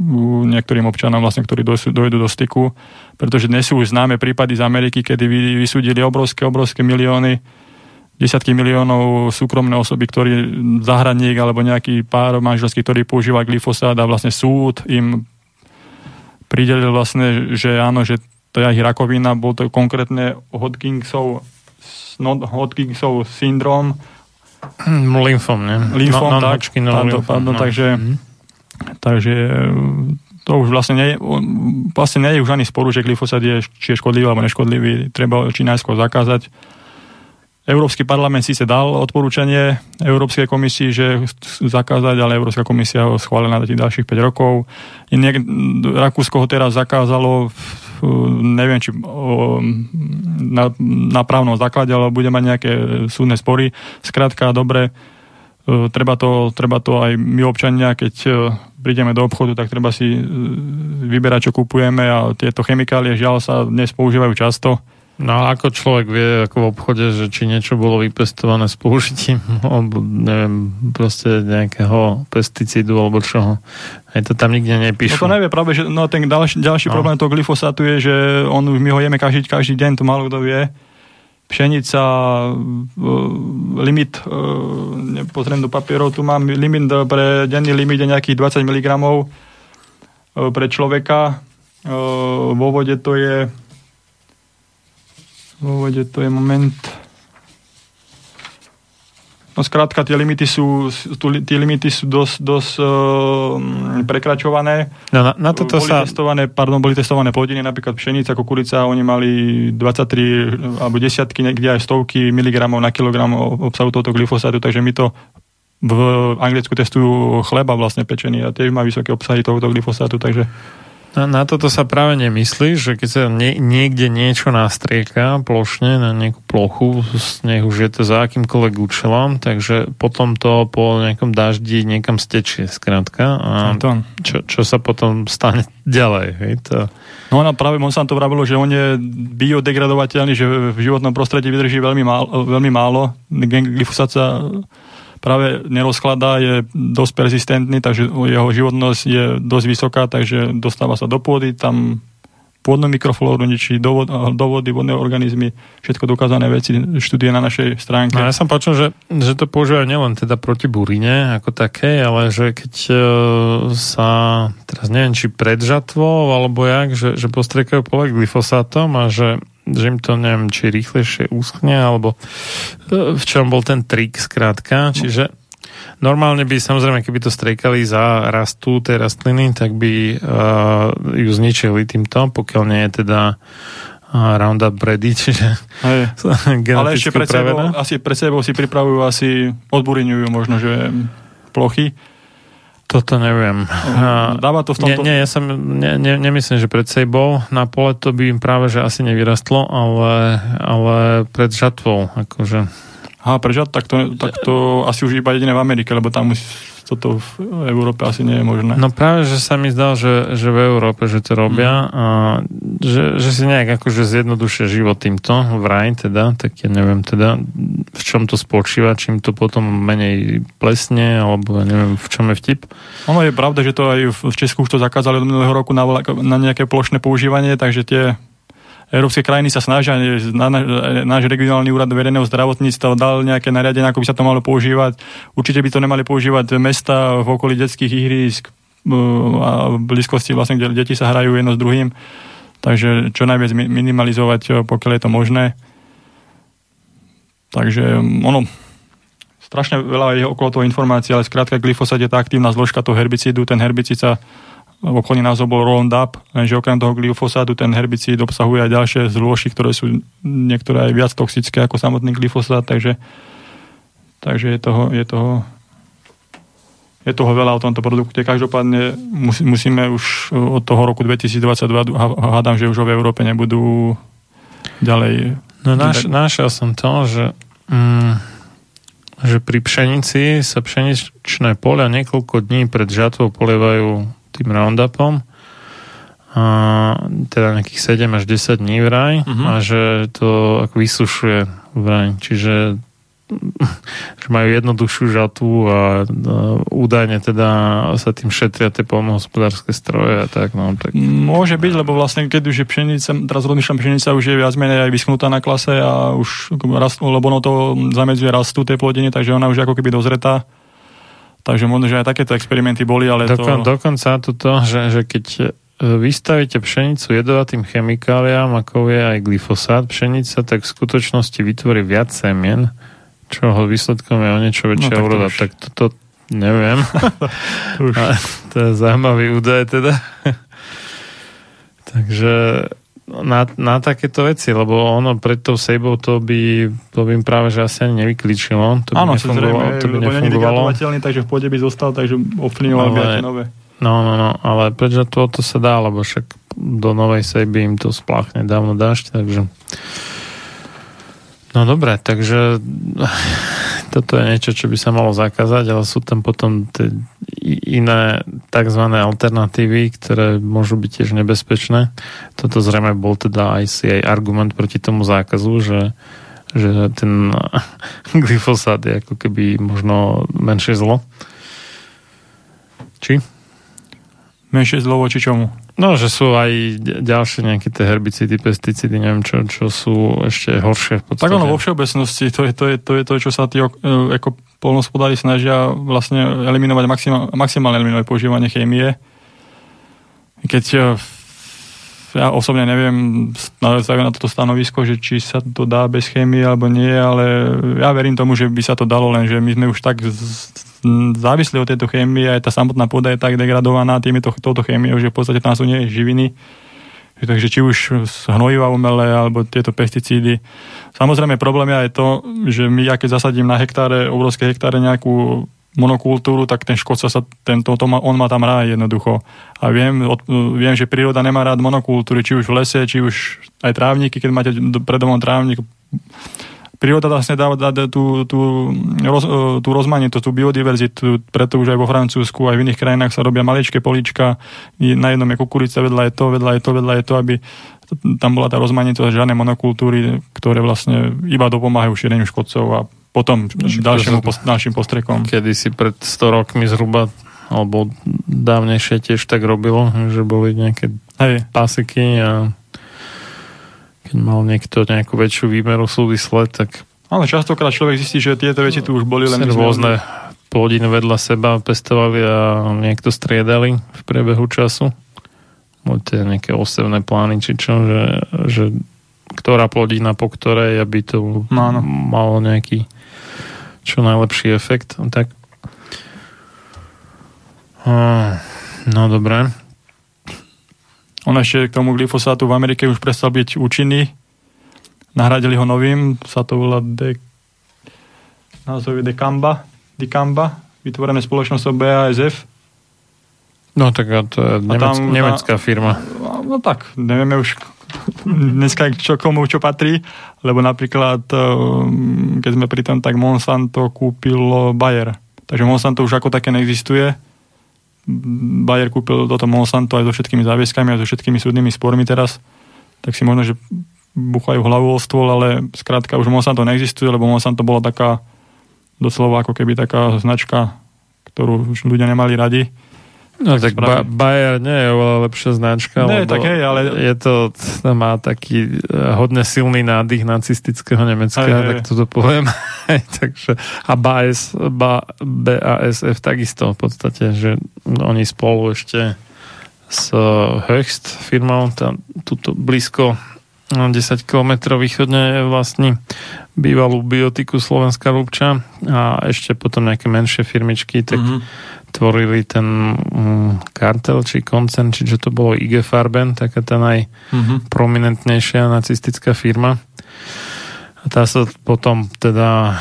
niektorým občanom, vlastne, ktorí dojdú do styku, pretože dnes sú už známe prípady z Ameriky, kedy vysúdili obrovské, obrovské milióny, desiatky miliónov súkromné osoby, ktorí zahradník alebo nejaký pár manželský, ktorý používa glyfosát a vlastne súd im pridelil vlastne, že áno, že to je ich rakovina, bol to konkrétne Hodgkinsov, no, Hodgkinsov syndrom. Lymfom, ne? Lymfom, no, tak, pardon, pardon, no. takže mm Takže to už vlastne nie, vlastne nie je už ani sporu, že glyfosát je, či je škodlivý alebo neškodlivý. Treba či najskôr zakázať. Európsky parlament síce dal odporúčanie Európskej komisii, že zakázať, ale Európska komisia ho schválila na tých ďalších 5 rokov. Niek- Rakúsko ho teraz zakázalo, neviem, či na, na právnom základe, ale bude mať nejaké súdne spory. Skrátka, dobre, E, treba to, treba to aj my občania, keď e, prídeme do obchodu, tak treba si e, vyberať, čo kupujeme a tieto chemikálie žiaľ sa dnes používajú často. No a ako človek vie ako v obchode, že či niečo bolo vypestované s použitím alebo neviem, proste nejakého pesticídu alebo čoho. Aj to tam nikde nepíšu. No to nevie práve, že no, ten ďalší, ďalší no. problém toho glyfosátu je, že on už my ho jeme každý, každý deň, to málo kto vie pšenica, e, limit, e, pozriem do papierov, tu mám limit pre denný limit je nejakých 20 mg e, pre človeka. Vo vode to je vo vode to je moment No skrátka, tie limity sú, tie limity sú dosť, dosť uh, prekračované. No, na, na toto boli sa... Testované, pardon, boli testované plodiny, napríklad pšenica, kukurica, oni mali 23 alebo desiatky, niekde aj stovky miligramov na kilogram obsahu tohto glyfosátu, takže my to v Anglicku testujú chleba vlastne pečený a tiež má vysoké obsahy tohoto glyfosátu, takže na, na toto sa práve nemyslí, že keď sa nie, niekde niečo nastrieka plošne na nejakú plochu, nech už je to za akýmkoľvek účelom, takže potom to po nejakom daždi niekam stečie, skrátka. A čo, čo sa potom stane ďalej? Hej, to... No a práve Monsanto vravilo, že on je biodegradovateľný, že v životnom prostredí vydrží veľmi málo, veľmi málo. Glyfosát sa práve nerozkladá, je dosť persistentný, takže jeho životnosť je dosť vysoká, takže dostáva sa do pôdy, tam pôdnu mikroflóru ničí, do, vody, vodné organizmy, všetko dokázané veci, štúdie na našej stránke. No ja som počul, že, že to používajú nielen teda proti burine ako také, ale že keď e, sa, teraz neviem, či pred žatvou alebo jak, že, že postriekajú pole glyfosátom a že že im to neviem, či rýchlejšie uschne, alebo e, v čom bol ten trik skrátka. Čiže normálne by samozrejme, keby to striekali za rastu tej rastliny, tak by uh, ju zničili týmto, pokiaľ nie je teda uh, Roundup ready, čiže Hej. Ale ešte pred sebou, asi pred sebou si pripravujú asi odburiňujú možno, že plochy. Toto neviem. Dáva to v tomto... Nie, nie ja som, ne, ne, nemyslím, že pred sebou na pole to by im práve že asi nevyrastlo, ale, ale pred žatvou. Akože. Aha, pred žat, tak to, tak to asi už iba jedine v Amerike, lebo tam toto v Európe asi nie je možné. No práve, že sa mi zdal, že, že v Európe, že to robia mm. a že, že si nejak akože zjednodušia život týmto vraj teda, tak ja neviem teda v čom to spočíva, čím to potom menej plesne, alebo ja neviem, v čom je vtip. Ono je pravda, že to aj v Česku už to zakázali od minulého roku na, na nejaké plošné používanie, takže tie európske krajiny sa snažia, na, na, náš regionálny úrad verejného zdravotníctva dal nejaké nariadenie, ako by sa to malo používať. Určite by to nemali používať mesta v okolí detských ihrísk a v blízkosti vlastne, kde deti sa hrajú jedno s druhým. Takže čo najviac minimalizovať, pokiaľ je to možné. Takže ono, strašne veľa je okolo toho informácií, ale skrátka glyfosát je tá aktívna zložka toho herbicídu. Ten herbicíd sa v okolí názov bol Roundup, lenže okrem toho glyfosátu ten herbicíd obsahuje aj ďalšie zložky, ktoré sú niektoré aj viac toxické ako samotný glyfosát, takže, takže je toho, je toho je toho veľa o tomto produkte. Každopádne musíme už od toho roku 2022, hádam, že už v Európe nebudú ďalej... No naš, našiel som to, že, mm, že pri pšenici sa pšeničné polia niekoľko dní pred žatvou polievajú tým Roundupom a teda nejakých 7 až 10 dní vraj uh-huh. a že to ako vysušuje vraj. Čiže že majú jednoduchšiu žatvu a, a údajne teda sa tým šetria tie polnohospodárske stroje a tak, no, tak. Môže byť, lebo vlastne keď už je pšenica, teraz rozmýšľam, pšenica už je viac menej aj vyschnutá na klase a už rast, lebo ono to zamedzuje rastu tej plodiny, takže ona už ako keby dozretá Takže možno, že aj takéto experimenty boli, ale Dokon, to... Dokonca toto, že, že keď e, vystavíte pšenicu jedovatým chemikáliám, ako je aj glyfosát pšenica, tak v skutočnosti vytvorí viac semien, čoho výsledkom je o niečo väčšia no, úroda. Tak toto neviem. už. to je zaujímavý údaj teda. Takže na, na takéto veci, lebo ono pred tou sejbou to by, to by im práve že asi ani nevykličilo. To by Áno, nefungovalo, zrejme, to by nefungovalo. takže v pôde by zostal, takže ovplyvňoval ale, nové. No, no, no, ale prečo to, to sa dá, lebo však do novej sejby im to spláchne dávno dášť, takže No dobre, takže toto je niečo, čo by sa malo zakázať, ale sú tam potom tie iné tzv. alternatívy, ktoré môžu byť tiež nebezpečné. Toto zrejme bol teda aj si aj argument proti tomu zákazu, že, že ten glyfosát je ako keby možno menšie zlo. Či? Menšie zlo voči čomu? No, že sú aj ďalšie nejaké tie herbicídy, pesticídy, neviem čo, čo sú ešte horšie. V tak ono vo všeobecnosti, to je to, je, to, je to čo sa tí ako polnospodári snažia vlastne eliminovať, maximál, maximálne eliminovať používanie chémie. Keď e, ja osobne neviem na toto stanovisko, že či sa to dá bez chémie alebo nie, ale ja verím tomu, že by sa to dalo, lenže my sme už tak z, závislí od tejto chémie, aj tá samotná pôda je tak degradovaná týmito, touto chémiou, že v podstate tam sú nie živiny. Takže či už hnojiva umelé, alebo tieto pesticídy. Samozrejme problém je aj to, že my, ja keď zasadím na hektáre, obrovské hektáre nejakú monokultúru, tak ten škodca sa, tento, to má, on má tam rád jednoducho. A viem, od, viem, že príroda nemá rád monokultúry, či už v lese, či už aj trávniky, keď máte pred domom trávnik, príroda vlastne dáva, dáva tú, tú, roz, e, tú rozmanitosť, tú biodiverzitu, preto už aj vo Francúzsku, aj v iných krajinách sa robia maličké polička, na jednom je kukurica, vedľa je to, vedľa je to, vedľa je to, aby tam bola tá rozmanitosť, žiadne monokultúry, ktoré vlastne iba dopomáhajú šíreniu škodcov a potom ďalším, post, ďalším postrekom. Kedy si pred 100 rokmi zhruba alebo dávnejšie tiež tak robilo, že boli nejaké Hej. pasiky a keď mal niekto nejakú väčšiu výmeru súvisle, tak... Ale častokrát človek zistí, že tieto veci tu už boli len... Rôzne plodiny vedľa seba pestovali a niekto striedali v priebehu času. Môžete nejaké osevné plány, či čo, že, že ktorá plodina po ktorej, aby to No, áno. malo nejaký čo najlepší efekt. Tak. No dobre. On ešte k tomu glyfosátu v Amerike už prestal byť účinný. Nahradili ho novým, sa to volá de... názov je Decamba, Dicamba, vytvorené spoločnosťou BASF. No tak to je nemec, tam- nemecká firma. No tak, nevieme už dneska čo komu čo patrí, lebo napríklad ehm, keď sme pri tom, tak Monsanto kúpilo Bayer. Takže Monsanto už ako také neexistuje. Bayer kúpil toto Monsanto aj so všetkými záväzkami, aj so všetkými súdnymi spormi teraz. Tak si možno, že buchajú hlavu o stôl, ale skrátka už Monsanto neexistuje, lebo Monsanto bola taká doslova ako keby taká značka, ktorú už ľudia nemali radi. No Tak ba-. Bayer nie je oveľa lepšia značka, Nie, lebo tak hej, ale- je to, to má taký eh, hodne silný nádych nacistického Nemecka, hej, tak toto poviem. Takže, a BAS, ba, BASF takisto v podstate, že oni spolu ešte s Höchst firmou, tam tuto blízko no, 10 km východne vlastní bývalú biotiku Slovenská Lubča a ešte potom nejaké menšie firmičky, tak Mhm. Tvorili ten mm, kartel či koncern, čiže to bolo IG Farben, taká tá Mhm. najprominentnejšia nacistická firma. A tá sa potom teda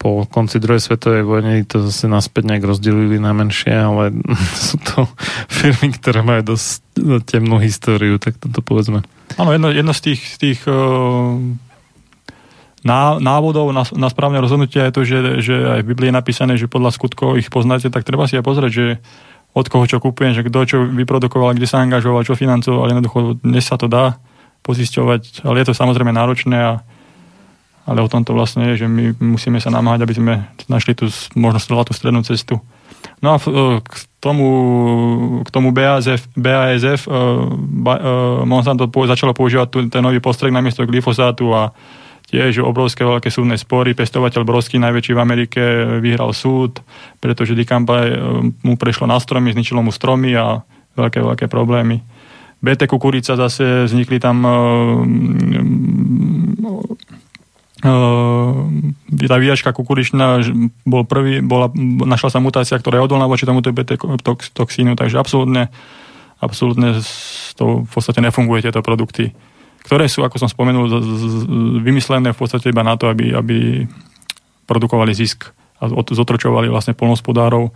po konci druhej svetovej vojny to zase naspäť nejak rozdelili na menšie, ale sú to firmy, ktoré majú dosť temnú históriu, tak toto povedzme. Áno, jedno, jedno z tých, z tých uh, návodov na, na správne rozhodnutie je to, že, že aj v Biblii je napísané, že podľa skutkov ich poznáte, tak treba si aj pozrieť, že od koho čo kúpujem, že kto čo vyprodukoval, kde sa angažoval, čo financoval, jednoducho dnes sa to dá pozisťovať, ale je to samozrejme náročné a ale o tom to vlastne je, že my musíme sa namáhať, aby sme našli tú s- možno tú strednú cestu. No a e, k tomu, k tomu BASF, BASF e, e, Monsanto začalo používať ten nový postrek namiesto glyfosátu a tiež obrovské veľké súdne spory. Pestovateľ Brosky, najväčší v Amerike, vyhral súd, pretože Dicamba e, mu prešlo na stromy, zničilo mu stromy a veľké, veľké problémy. BT kukurica zase vznikli tam uh, tá výjačka kukuričná bol prvý, bola, našla sa mutácia, ktorá je odolná voči tomuto BT tox, toxínu, takže absolútne, absolútne to v podstate nefunguje tieto produkty, ktoré sú, ako som spomenul, vymyslené v podstate iba na to, aby, aby produkovali zisk a zotročovali vlastne polnospodárov.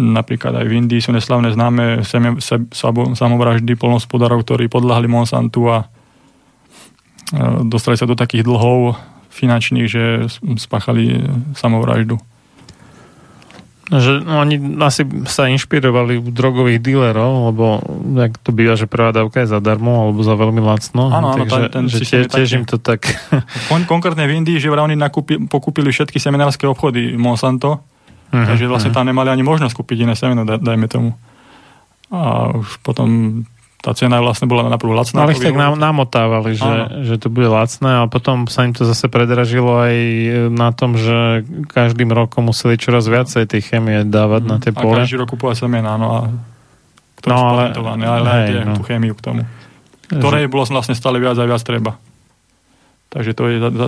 Napríklad aj v Indii sú neslavné známe seme, se, sabo, samovraždy polnospodárov, ktorí podľahli Monsantu a dostali sa do takých dlhov finančných, že spáchali samovraždu. Že no, oni asi sa inšpirovali u drogových dílerov, lebo jak to býva, že prvá dávka je zadarmo alebo za veľmi lacno. Áno, áno, takže ten- ten že tie, tiež im to tak... Kon, konkrétne v Indii, že oni nakúpi, pokúpili všetky seminárske obchody Monsanto, Mhm, takže vlastne tam nemali ani možnosť kúpiť iné semeno, da, dajme tomu. A už potom tá cena vlastne bola najprv lacná. No, ale ich tak nám, namotávali, že, že to bude lacné a potom sa im to zase predražilo aj na tom, že každým rokom museli čoraz viacej tej chemie dávať na tie a pole. každý rok kúpovať semena, no a ktoré No, ale- ale aj hej, tie, no. tú chémiu k tomu. Ktoré bolo vlastne stále viac a viac treba. Takže to je za, za,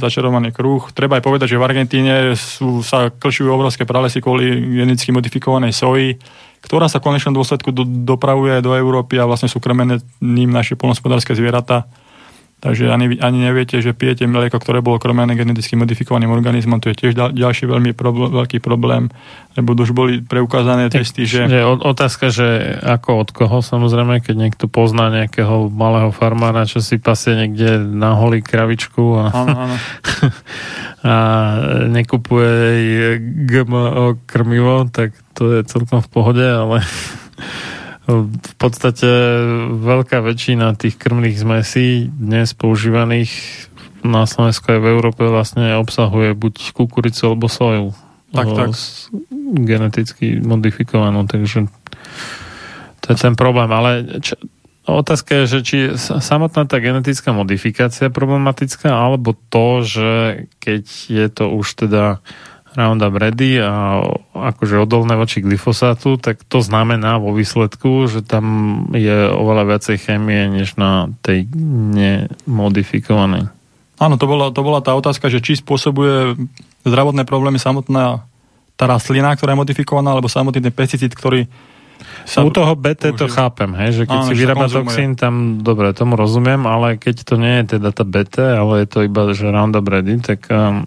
začarovaný kruh. Treba aj povedať, že v Argentíne sú, sa klšujú obrovské pralesy kvôli geneticky modifikovanej soji, ktorá sa v konečnom dôsledku do, dopravuje do Európy a vlastne sú krmené ním naše polnospodárske zvieratá. Takže ani, ani neviete, že pijete mlieko, ktoré bolo krmené geneticky modifikovaným organizmom. To je tiež ďal, ďalší veľmi problém, veľký problém, lebo už boli preukázané testy, že... Je otázka, že ako od koho samozrejme, keď niekto pozná nejakého malého farmára, čo si pasie niekde na holí kravičku a, Áno, áno. a nekupuje jej GMO krmivo, tak to je celkom v pohode, ale v podstate veľká väčšina tých krmných zmesí dnes používaných na Slovensku aj v Európe vlastne obsahuje buď kukuricu alebo soju. Tak, tak. Geneticky modifikovanú, takže to je ten problém. Ale čo, otázka je, že či je samotná tá genetická modifikácia problematická, alebo to, že keď je to už teda Roundup Ready a akože odolné voči glyfosátu, tak to znamená vo výsledku, že tam je oveľa viacej chémie, než na tej nemodifikovanej. Áno, to bola, to bola tá otázka, že či spôsobuje zdravotné problémy samotná tá rastlina, ktorá je modifikovaná, alebo samotný ten pesticíd, ktorý sa... U toho BT to chápem, hej, že keď Áno, si vyrába toxín, tam, dobre, tomu rozumiem, ale keď to nie je teda tá BT, ale je to iba, že Roundup Ready, tak um,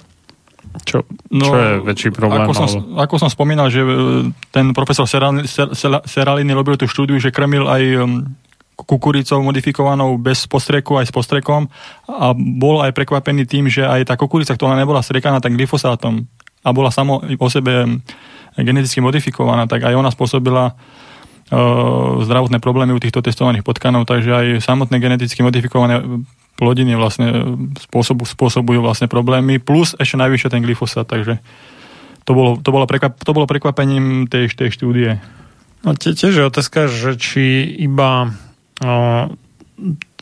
čo, no, čo je väčší problém? Ako som, alebo... ako som spomínal, že e, ten profesor Seralini, Seralini robil tú štúdiu, že krmil aj kukuricou modifikovanou bez postreku aj s postrekom a bol aj prekvapený tým, že aj tá kukurica, ktorá nebola striekaná tak glyfosátom a bola samo o sebe geneticky modifikovaná, tak aj ona spôsobila uh, zdravotné problémy u týchto testovaných potkanov, takže aj samotné geneticky modifikované plodiny vlastne spôsobu, spôsobujú vlastne problémy, plus ešte najvyššie ten glyfosát, takže to bolo, to bolo, prekvap, to bolo prekvapením tej, tej štúdie. No tiež je otázka, že či iba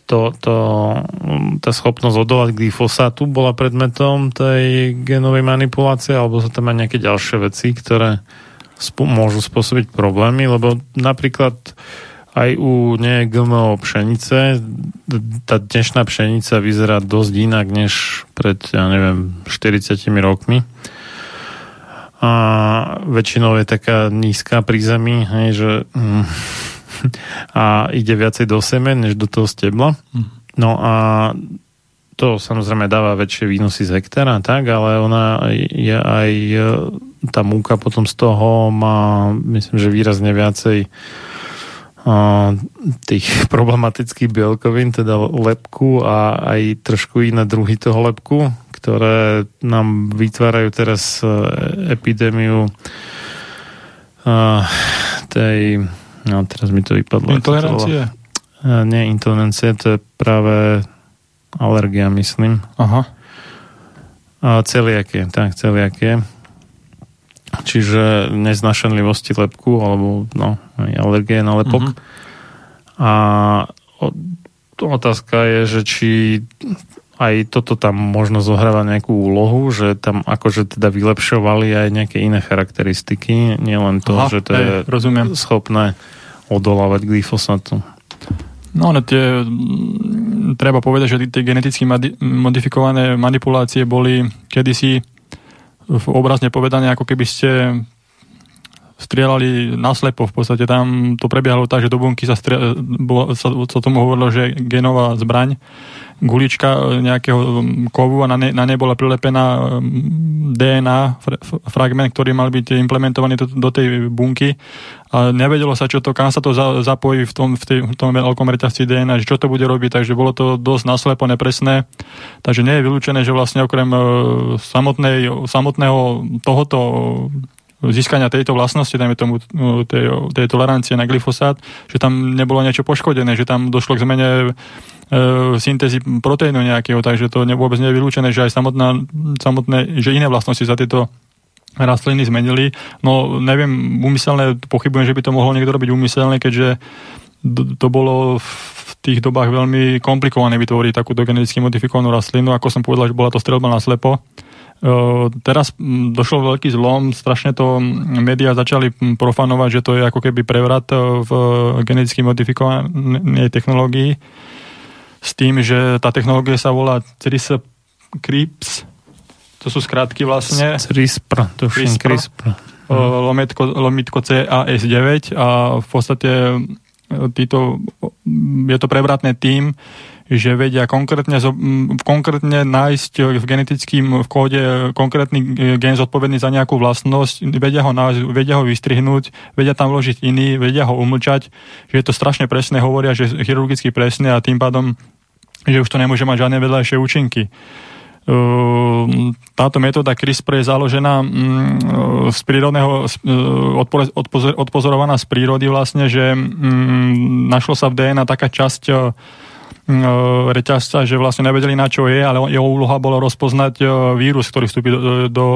to, to, tá schopnosť odolať glyfosátu bola predmetom tej genovej manipulácie, alebo sa tam aj nejaké ďalšie veci, ktoré spô- môžu spôsobiť problémy, lebo napríklad aj u nie GMO pšenice, tá dnešná pšenica vyzerá dosť inak než pred, ja neviem, 40 rokmi. A väčšinou je taká nízka pri zemi, hej, že mm, a ide viacej do semen, než do toho stebla. Hm. No a to samozrejme dáva väčšie výnosy z hektára, tak, ale ona je aj tá múka potom z toho má, myslím, že výrazne viacej tých problematických bielkovín, teda lepku a aj trošku iné druhy toho lepku, ktoré nám vytvárajú teraz e, epidémiu tej No, teraz mi to vypadlo. Intolerancie? To nie, intolerancie, to je práve alergia, myslím. Aha. A celiakie, tak, celiakie. Čiže neznašanlivosti lepku, alebo no, alergie na lepok. Uh-huh. A otázka je, že či aj toto tam možno zohráva nejakú úlohu, že tam akože teda vylepšovali aj nejaké iné charakteristiky, nielen to, Aha, že to hej, je rozumiem. schopné odolávať glyfosátu. No ale tie, treba povedať, že tie geneticky modifikované manipulácie boli kedysi obrazne povedané, ako keby ste strieľali naslepo. V podstate tam to prebiehalo tak, že do bunky sa, strie- sa, sa tomu hovorilo, že genová zbraň gulička nejakého um, kovu a na ne, na ne bola prilepená um, DNA fragment, ktorý mal byť implementovaný do, do tej bunky a nevedelo sa, čo to, kam sa to za, zapojí v tom, v, tej, v tom veľkom reťazci DNA, že čo to bude robiť, takže bolo to dosť naslepo, nepresné. Takže nie je vylúčené, že vlastne okrem uh, samotnej, samotného tohoto získania tejto vlastnosti, dajme tomu uh, tej, tej tolerancie na glyfosát, že tam nebolo niečo poškodené, že tam došlo k zmene E, syntézy proteínu nejakého, takže to vôbec nie je vylúčené, že aj samotná, samotné, že iné vlastnosti za tieto rastliny zmenili. No neviem, umyselne pochybujem, že by to mohol niekto robiť umyselne, keďže to bolo v tých dobách veľmi komplikované vytvoriť takúto geneticky modifikovanú rastlinu. Ako som povedal, že bola to strelba na slepo. Teraz došlo veľký zlom, strašne to médiá začali profanovať, že to je ako keby prevrat v geneticky modifikovanej technológii s tým, že tá technológia sa volá CRISPR, CRIPS, to sú skrátky vlastne. CRISPR, to CRISPR, CRISPR. Lomitko, lomitko CAS9 a v podstate e, títo, je to prevratné tým, že vedia konkrétne, konkrétne nájsť v genetickým v kóde konkrétny gen zodpovedný za nejakú vlastnosť, vedia ho, nájsť, vedia ho vystrihnúť, vedia tam vložiť iný, vedia ho umlčať, že je to strašne presné, hovoria, že je chirurgicky presné a tým pádom, že už to nemôže mať žiadne vedľajšie účinky. Táto metóda CRISPR je založená z prírodného, odpozorovaná z prírody vlastne, že našlo sa v DNA taká časť reťazca, že vlastne nevedeli na čo je, ale jeho úloha bolo rozpoznať vírus, ktorý vstúpi do, do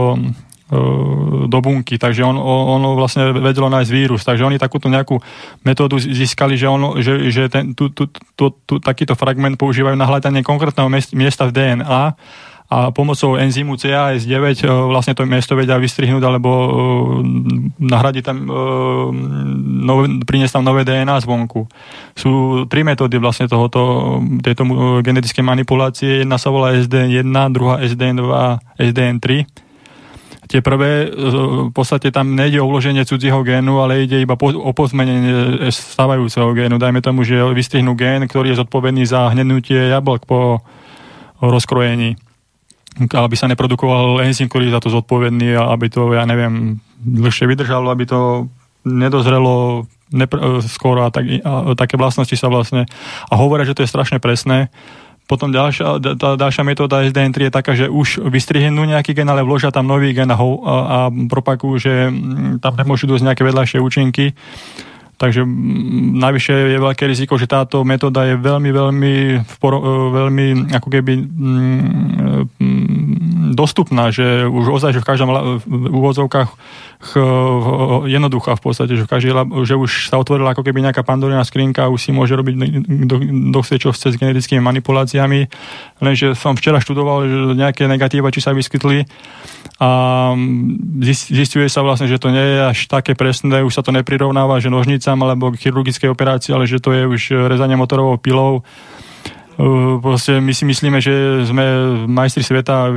do bunky, takže on, on vlastne vedelo nájsť vírus, takže oni takúto nejakú metódu získali, že, on, že, že ten, tu, tu, tu, tu, takýto fragment používajú na hľadanie konkrétneho miesta v DNA a pomocou enzymu CAS9 vlastne to miesto vedia vystrihnúť alebo nahradiť tam, nové, priniesť tam nové DNA zvonku. Sú tri metódy vlastne tohoto, tejto genetickej manipulácie. Jedna sa volá SDN1, druhá SDN2, SDN3 Tie prvé, e, v podstate tam nejde o uloženie cudzieho génu, ale ide iba o pozmenenie stávajúceho génu. Dajme tomu, že vystrihnú gén, ktorý je zodpovedný za hnednutie jablk po rozkrojení. Aby sa neprodukoval enzym, ktorý je za to zodpovedný a aby to, ja neviem, dlhšie vydržalo, aby to nedozrelo nepr- e, skoro a, tak, a také vlastnosti sa vlastne a hovoria, že to je strašne presné potom ďalšia, tá ďalšia metóda SDN3 je taká, že už vystrihnú nejaký gen, ale vložia tam nový gen a, ho, a, a propagujú, že mm, tam nemôžu dosť nejaké vedľajšie účinky. Takže najvyššie je veľké riziko, že táto metóda je veľmi, veľmi, veľmi ako keby dostupná, že už ozaj, že v každom v úvodzovkách jednoduchá v podstate, že, každý, že už sa otvorila ako keby nejaká pandorina skrinka už si môže robiť kto chce čo chce s genetickými manipuláciami. Lenže som včera študoval že nejaké negatíva, či sa vyskytli a zistuje sa vlastne, že to nie je až také presné, už sa to neprirovnáva, že nožnicám alebo chirurgické operácie, ale že to je už rezanie motorovou pilou proste my si myslíme, že sme majstri sveta,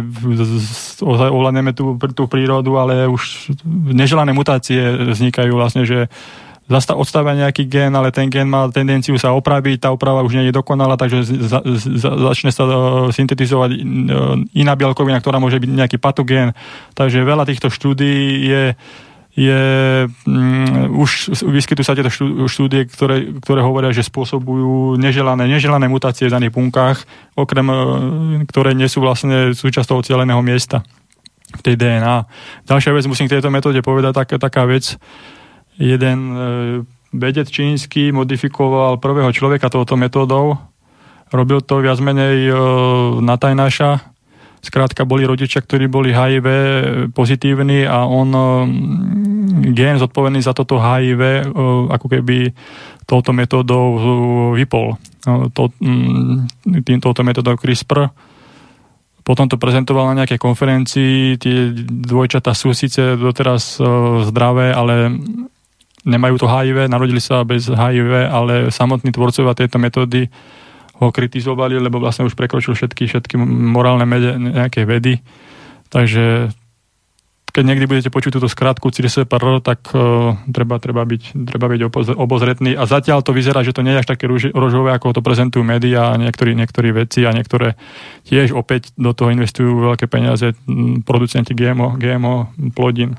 ovládneme tú, tú prírodu, ale už neželané mutácie vznikajú vlastne, že zasta odstáva nejaký gen, ale ten gen má tendenciu sa opraviť, tá oprava už nie je dokonalá, takže za, za, začne sa uh, syntetizovať uh, iná bielkovina, ktorá môže byť nejaký patogén. Takže veľa týchto štúdí je je, um, už vyskytujú sa tieto štúdie, ktoré, ktoré hovoria, že spôsobujú neželané, neželané mutácie v daných bunkách, okrem, uh, ktoré nie sú vlastne súčasťou cieľeného miesta v tej DNA. Ďalšia vec, musím k tejto metóde povedať, tak, taká vec, jeden uh, vedec čínsky modifikoval prvého človeka touto metódou, robil to viac menej uh, na tajnáša, Skrátka boli rodičia, ktorí boli HIV pozitívni a on mm, gen zodpovedný za toto HIV e, ako keby touto metódou vypol. E, to, mm, tým, touto metódou CRISPR. Potom to prezentoval na nejakej konferencii. Tie dvojčata sú síce doteraz e, zdravé, ale nemajú to HIV, narodili sa bez HIV, ale samotní tvorcovia tejto metódy ho kritizovali, lebo vlastne už prekročil všetky, všetky morálne mede, nejaké vedy. Takže keď niekdy budete počuť túto skratku CIRSPR, tak uh, treba, treba, byť, treba byť obozretný. A zatiaľ to vyzerá, že to nie je až také rožové, ako to prezentujú médiá a niektorí, niektorí veci a niektoré tiež opäť do toho investujú veľké peniaze producenti GMO, GMO plodín.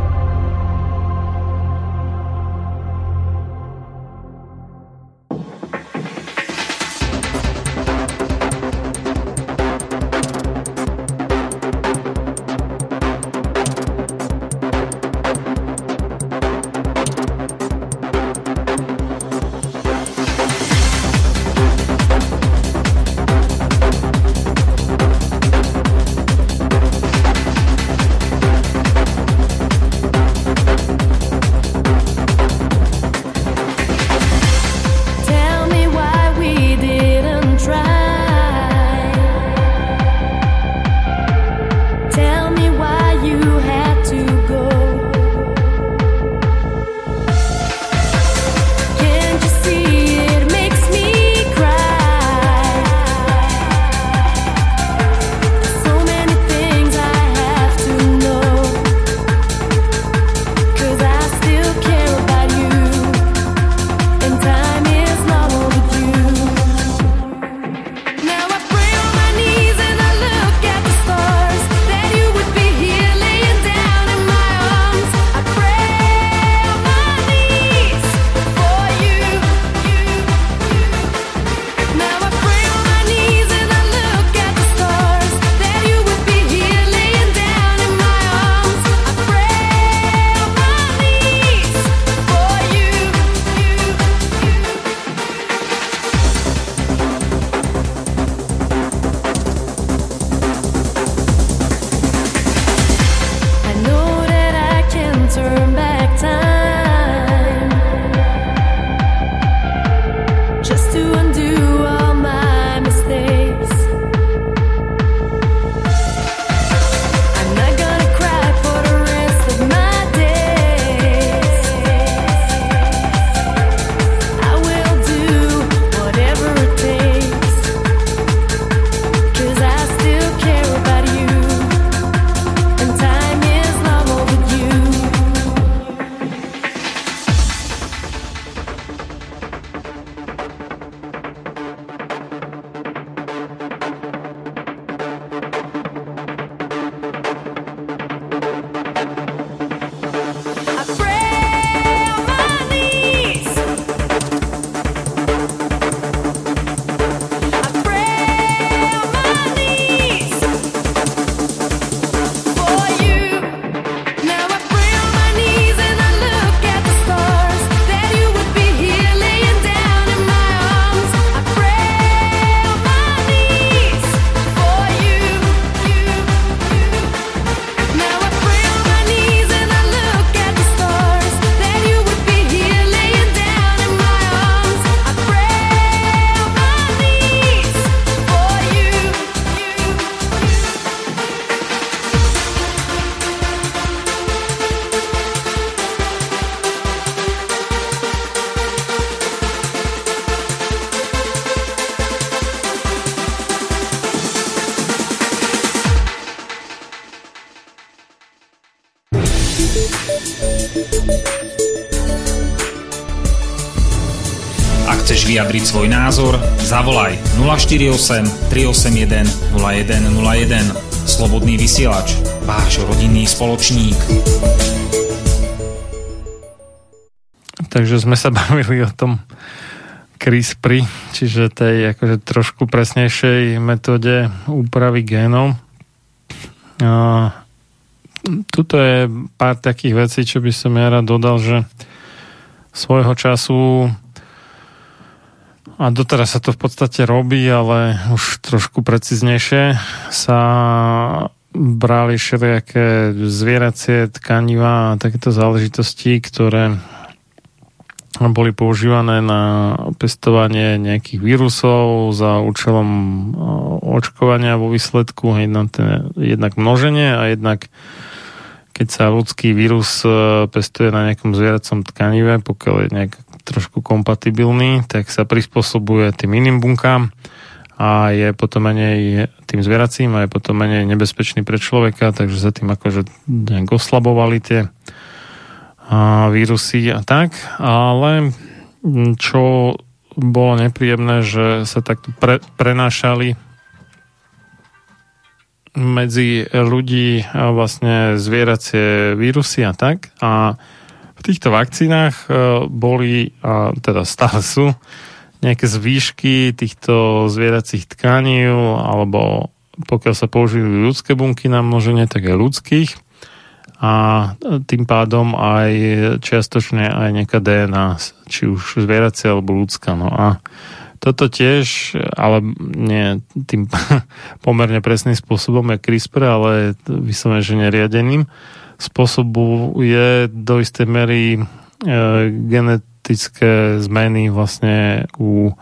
Vyjadriť svoj názor, zavolaj 048 381 0101. Slobodný vysielač, váš rodinný spoločník. Takže sme sa bavili o tom CRISPR, čiže tej akože trošku presnejšej metóde úpravy génov. A tuto je pár takých vecí, čo by som ja rád dodal, že svojho času a doteraz sa to v podstate robí, ale už trošku preciznejšie. Sa brali všelijaké zvieracie tkaniva a takéto záležitosti, ktoré boli používané na pestovanie nejakých vírusov za účelom očkovania vo výsledku, jednak, množenie a jednak keď sa ľudský vírus pestuje na nejakom zvieracom tkanive, pokiaľ je nejak trošku kompatibilný, tak sa prispôsobuje tým iným bunkám a je potom menej tým zvieracím a je potom menej nebezpečný pre človeka, takže sa tým akože nejak oslabovali tie a, vírusy a tak, ale čo bolo nepríjemné, že sa takto pre, prenášali medzi ľudí vlastne zvieracie vírusy a tak. A v týchto vakcínach boli, a teda stále sú, nejaké zvýšky týchto zvieracích tkaní alebo pokiaľ sa použijú ľudské bunky na množenie, tak aj ľudských a tým pádom aj čiastočne aj nejaká DNA, či už zvieracia alebo ľudská. No a toto tiež, ale nie tým pomerne presným spôsobom je CRISPR, ale vyslovene, že neriadeným spôsobuje do istej mery e, genetické zmeny vlastne u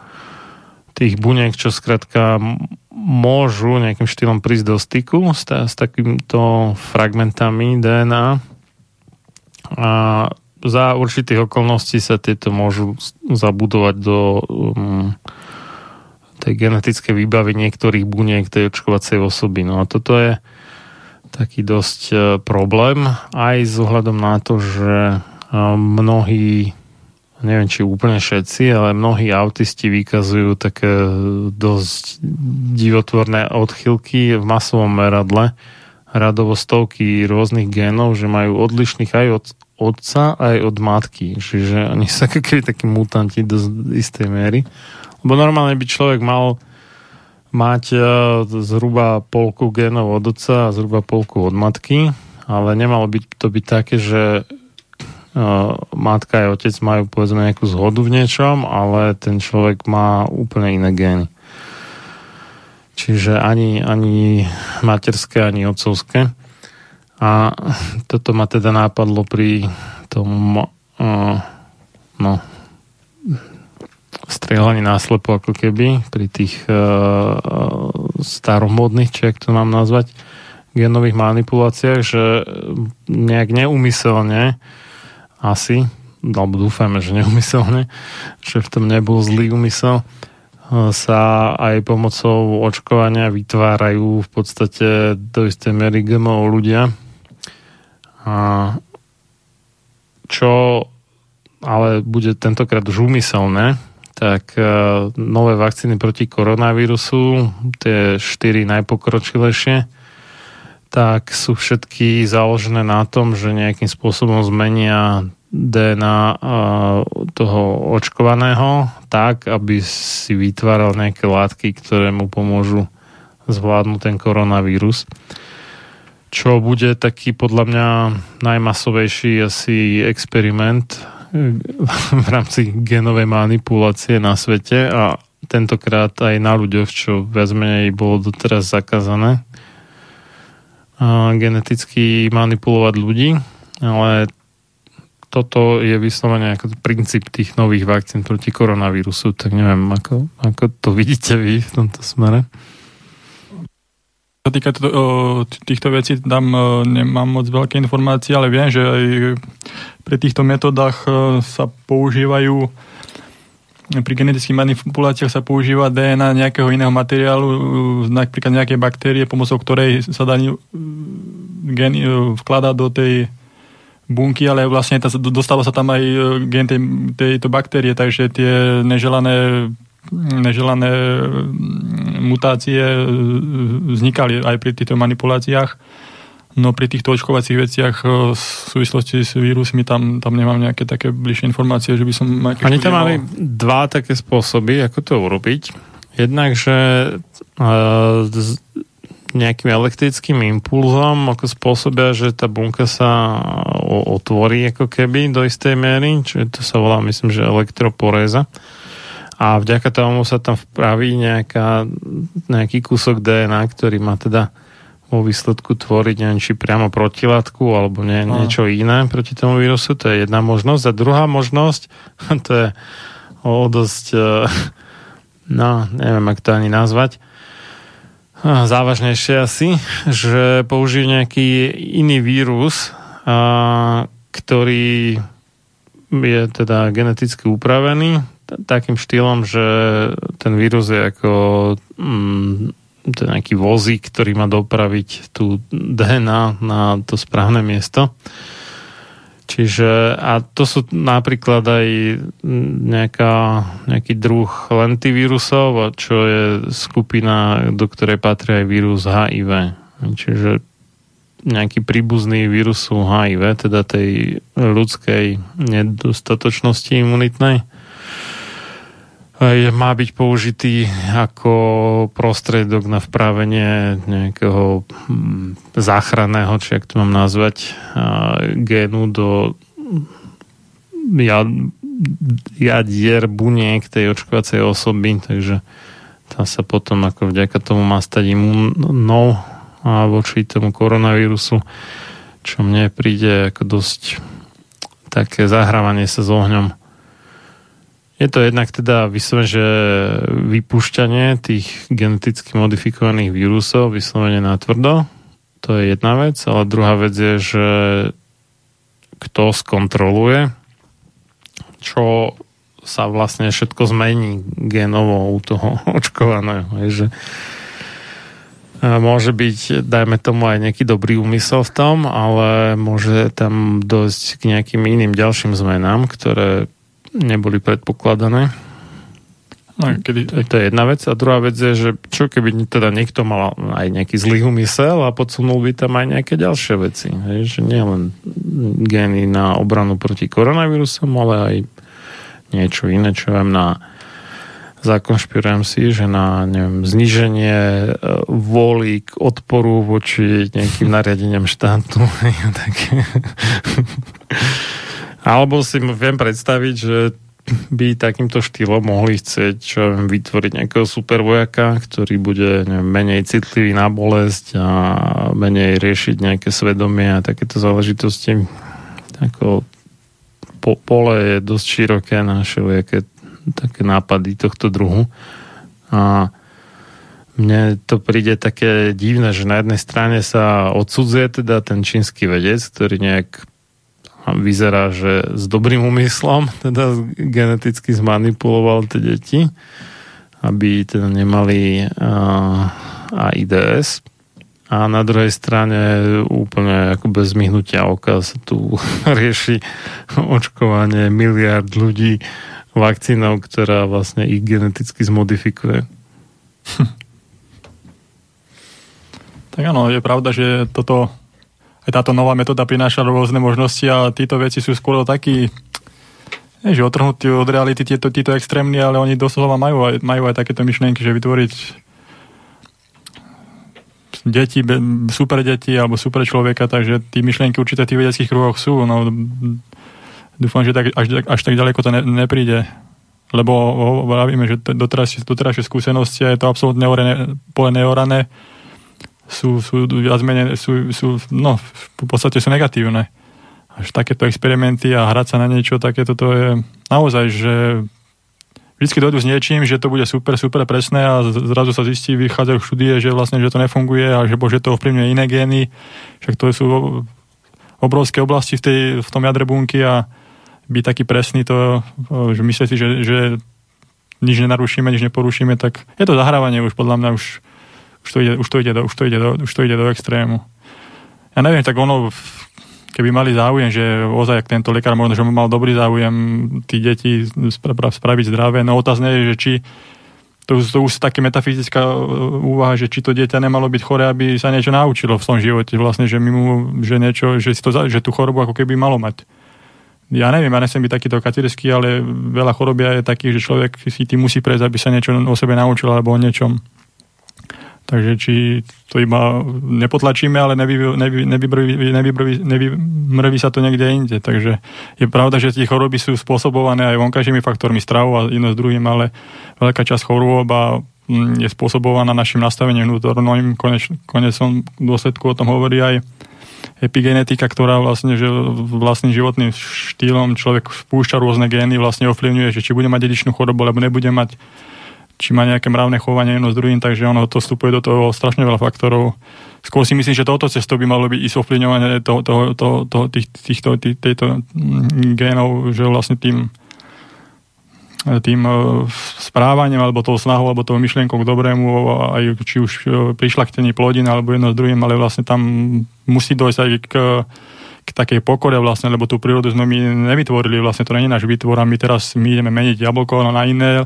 tých buniek, čo skrátka môžu nejakým štýlom prísť do styku s, s takýmto fragmentami DNA a za určitých okolností sa tieto môžu zabudovať do um, tej genetickej výbavy niektorých buniek tej očkovacej osoby. No a toto je taký dosť uh, problém aj s ohľadom na to, že uh, mnohí neviem či úplne všetci, ale mnohí autisti vykazujú také dosť divotvorné odchylky v masovom meradle, radovo stovky rôznych génov, že majú odlišných aj od otca, aj od matky. Čiže oni sú keby takí mutanti do istej miery. Lebo normálne by človek mal mať e, zhruba polku génov od otca a zhruba polku od matky, ale nemalo by to byť také, že matka aj otec majú povedzme nejakú zhodu v niečom, ale ten človek má úplne iné gény. Čiže ani, ani materské, ani otcovské. A toto ma teda nápadlo pri tom uh, no, strieľaní náslepo ako keby pri tých uh, staromodných, či to mám nazvať, genových manipuláciách, že nejak neumyselne asi, alebo dúfajme, že neumyselne, že v tom nebol zlý úmysel, sa aj pomocou očkovania vytvárajú v podstate do istej miery GMO ľudia. A čo ale bude tentokrát už úmyselné, tak e, nové vakcíny proti koronavírusu, tie štyri najpokročilejšie, tak sú všetky založené na tom, že nejakým spôsobom zmenia DNA toho očkovaného tak, aby si vytváral nejaké látky, ktoré mu pomôžu zvládnuť ten koronavírus. Čo bude taký podľa mňa najmasovejší asi experiment v rámci genovej manipulácie na svete a tentokrát aj na ľuďoch, čo viac menej bolo doteraz zakázané geneticky manipulovať ľudí, ale toto je vyslovene ako princíp tých nových vakcín proti koronavírusu, tak neviem, ako, ako to vidíte vy v tomto smere. Čo týka týchto vecí, tam nemám moc veľké informácie, ale viem, že aj pri týchto metodách sa používajú pri genetických manipuláciách sa používa DNA nejakého iného materiálu, napríklad nejaké baktérie, pomocou ktorej sa dá gen vkladať do tej bunky, ale vlastne dostáva sa tam aj e, gen tej, tejto baktérie, takže tie neželané neželané mutácie e, vznikali aj pri týchto manipuláciách No pri týchto očkovacích veciach e, v súvislosti s vírusmi tam, tam nemám nejaké také bližšie informácie, že by som... Oni tam mali dva také spôsoby, ako to urobiť. Jednak, že uh, nejakým elektrickým impulzom ako spôsobia, že tá bunka sa otvorí ako keby do istej miery, čiže to sa volá, myslím, že elektroporéza. A vďaka tomu sa tam vpraví nejaká, nejaký kúsok DNA, ktorý má teda vo výsledku tvoriť neviem, či priamo protilátku alebo nie, niečo iné proti tomu vírusu. To je jedna možnosť. A druhá možnosť, to je o dosť, e, no, neviem, ak to ani nazvať, závažnejšie asi, že použijú nejaký iný vírus, ktorý je teda geneticky upravený takým štýlom, že ten vírus je ako mm, to je nejaký vozík, ktorý má dopraviť tú DNA na to správne miesto. Čiže, a to sú napríklad aj nejaká, nejaký druh lentivírusov, čo je skupina, do ktorej patrí aj vírus HIV. Čiže nejaký príbuzný vírusu HIV, teda tej ľudskej nedostatočnosti imunitnej má byť použitý ako prostriedok na vpravenie nejakého hm, záchranného, či ak to mám nazvať, génu do jadier buniek tej očkovacej osoby, takže tá sa potom ako vďaka tomu má stať imunnou voči tomu koronavírusu, čo mne príde ako dosť také zahrávanie sa s ohňom. Je to jednak teda vyslovene, že vypúšťanie tých geneticky modifikovaných vírusov vyslovene na tvrdo. To je jedna vec, ale druhá vec je, že kto skontroluje, čo sa vlastne všetko zmení genovo u toho očkovaného. Že môže byť, dajme tomu, aj nejaký dobrý úmysel v tom, ale môže tam dojsť k nejakým iným ďalším zmenám, ktoré neboli predpokladané. No, kedy... To je jedna vec. A druhá vec je, že čo keby teda niekto mal aj nejaký zlý úmysel a podsunul by tam aj nejaké ďalšie veci. Hej, že nie len gény na obranu proti koronavírusom, ale aj niečo iné, čo viem na zakonšpirujem si, že na neviem, zniženie e, vôly k odporu voči nejakým nariadeniam štátu. Alebo si viem predstaviť, že by takýmto štýlom mohli chcieť čo vytvoriť nejakého supervojaka, ktorý bude neviem, menej citlivý na bolesť a menej riešiť nejaké svedomie a takéto záležitosti. Ako po, pole je dosť široké na všelijaké také nápady tohto druhu. A mne to príde také divné, že na jednej strane sa odsudzuje teda ten čínsky vedec, ktorý nejak vyzerá, že s dobrým úmyslom teda geneticky zmanipuloval tie deti, aby teda nemali uh, AIDS. A na druhej strane úplne ako bez myhnutia oka sa tu rieši očkovanie miliard ľudí vakcínou, ktorá vlastne ich geneticky zmodifikuje. Tak áno, je pravda, že toto táto nová metóda prináša rôzne možnosti a títo veci sú skôr nie, že otrhnutí od reality tieto, títo extrémni, ale oni doslova majú aj, majú aj takéto myšlienky, že vytvoriť deti, super deti alebo super človeka, takže tí myšlienky určite v tých vedeckých kruhoch sú. No, dúfam, že tak, až, až tak ďaleko to ne, nepríde. Lebo vravíme, že doteraz, doterajšie skúsenosti je to absolútne pole neorané sú, sú viac menej, sú, sú, no, v podstate sú negatívne. Až takéto experimenty a hrať sa na niečo takéto, to je naozaj, že vždy dojdu s niečím, že to bude super, super presné a zrazu sa zistí, vychádzajú štúdie, že vlastne, že to nefunguje a že, bože, to ovplyvňuje iné gény. Však to sú obrovské oblasti v, tej, v tom jadre bunky a byť taký presný, to, že myslíte, že, že nič nenarušíme, nič neporušíme, tak je to zahrávanie už podľa mňa už už to ide, už to ide, do, už to ide, do, už to ide do extrému. Ja neviem, tak ono, keby mali záujem, že ozaj tento lekár možno, že mal dobrý záujem tí deti spraviť zdravé, no otázne je, že či to, to už také metafyzická uh, úvaha, že či to dieťa nemalo byť chore, aby sa niečo naučilo v tom živote, vlastne, že, mu, že, niečo, že, si to, že tú chorobu ako keby malo mať. Ja neviem, ja nesem byť takýto katirský, ale veľa chorobia je takých, že človek si tým musí prejsť, aby sa niečo o sebe naučil alebo o niečom. Takže či to iba nepotlačíme, ale nevymrví, nevy, nevy, sa to niekde inde. Takže je pravda, že tie choroby sú spôsobované aj vonkajšími faktormi stravu a jedno s druhým, ale veľká časť chorôb a mm, je spôsobovaná našim nastavením vnútorným. Koneč, konecom dôsledku o tom hovorí aj epigenetika, ktorá vlastne že vlastným životným štýlom človek spúšťa rôzne gény, vlastne ovplyvňuje, že či bude mať dedičnú chorobu, alebo nebude mať či má nejaké mravné chovanie jedno s druhým, takže ono to vstupuje do toho strašne veľa faktorov. Skôr si myslím, že toto cestou by malo byť i ovplyvňovanie tých, týchto, tý, tejto mm, génov, že vlastne tým tým e, správaním alebo tou snahou alebo tou myšlienkou k dobrému aj či už e, prišla k tení plodín alebo jedno s druhým, ale vlastne tam musí dojsť aj k, k takej pokore vlastne, lebo tú prírodu sme my nevytvorili, vlastne to nie je náš výtvor a my teraz my ideme meniť jablko na iné,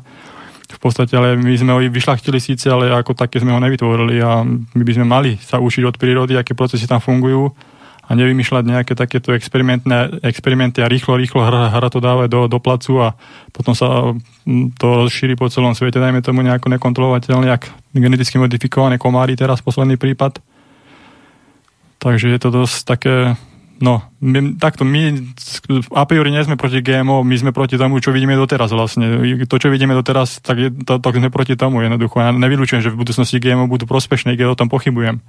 v podstate, ale my sme ho vyšlachtili síce, ale ako také sme ho nevytvorili a my by sme mali sa učiť od prírody, aké procesy tam fungujú a nevymýšľať nejaké takéto experimenty a rýchlo, rýchlo hra, hra to dávať do, do placu a potom sa mm, to rozšíri po celom svete, dajme tomu nejako nekontrolovateľne, jak geneticky modifikované komári, teraz posledný prípad. Takže je to dosť také No, my, takto, my a priori nie sme proti GMO, my sme proti tomu, čo vidíme doteraz vlastne. To, čo vidíme doteraz, tak, je, to, tak sme proti tomu jednoducho. Ja nevylučujem, že v budúcnosti GMO budú prospešné, keď o tom pochybujem.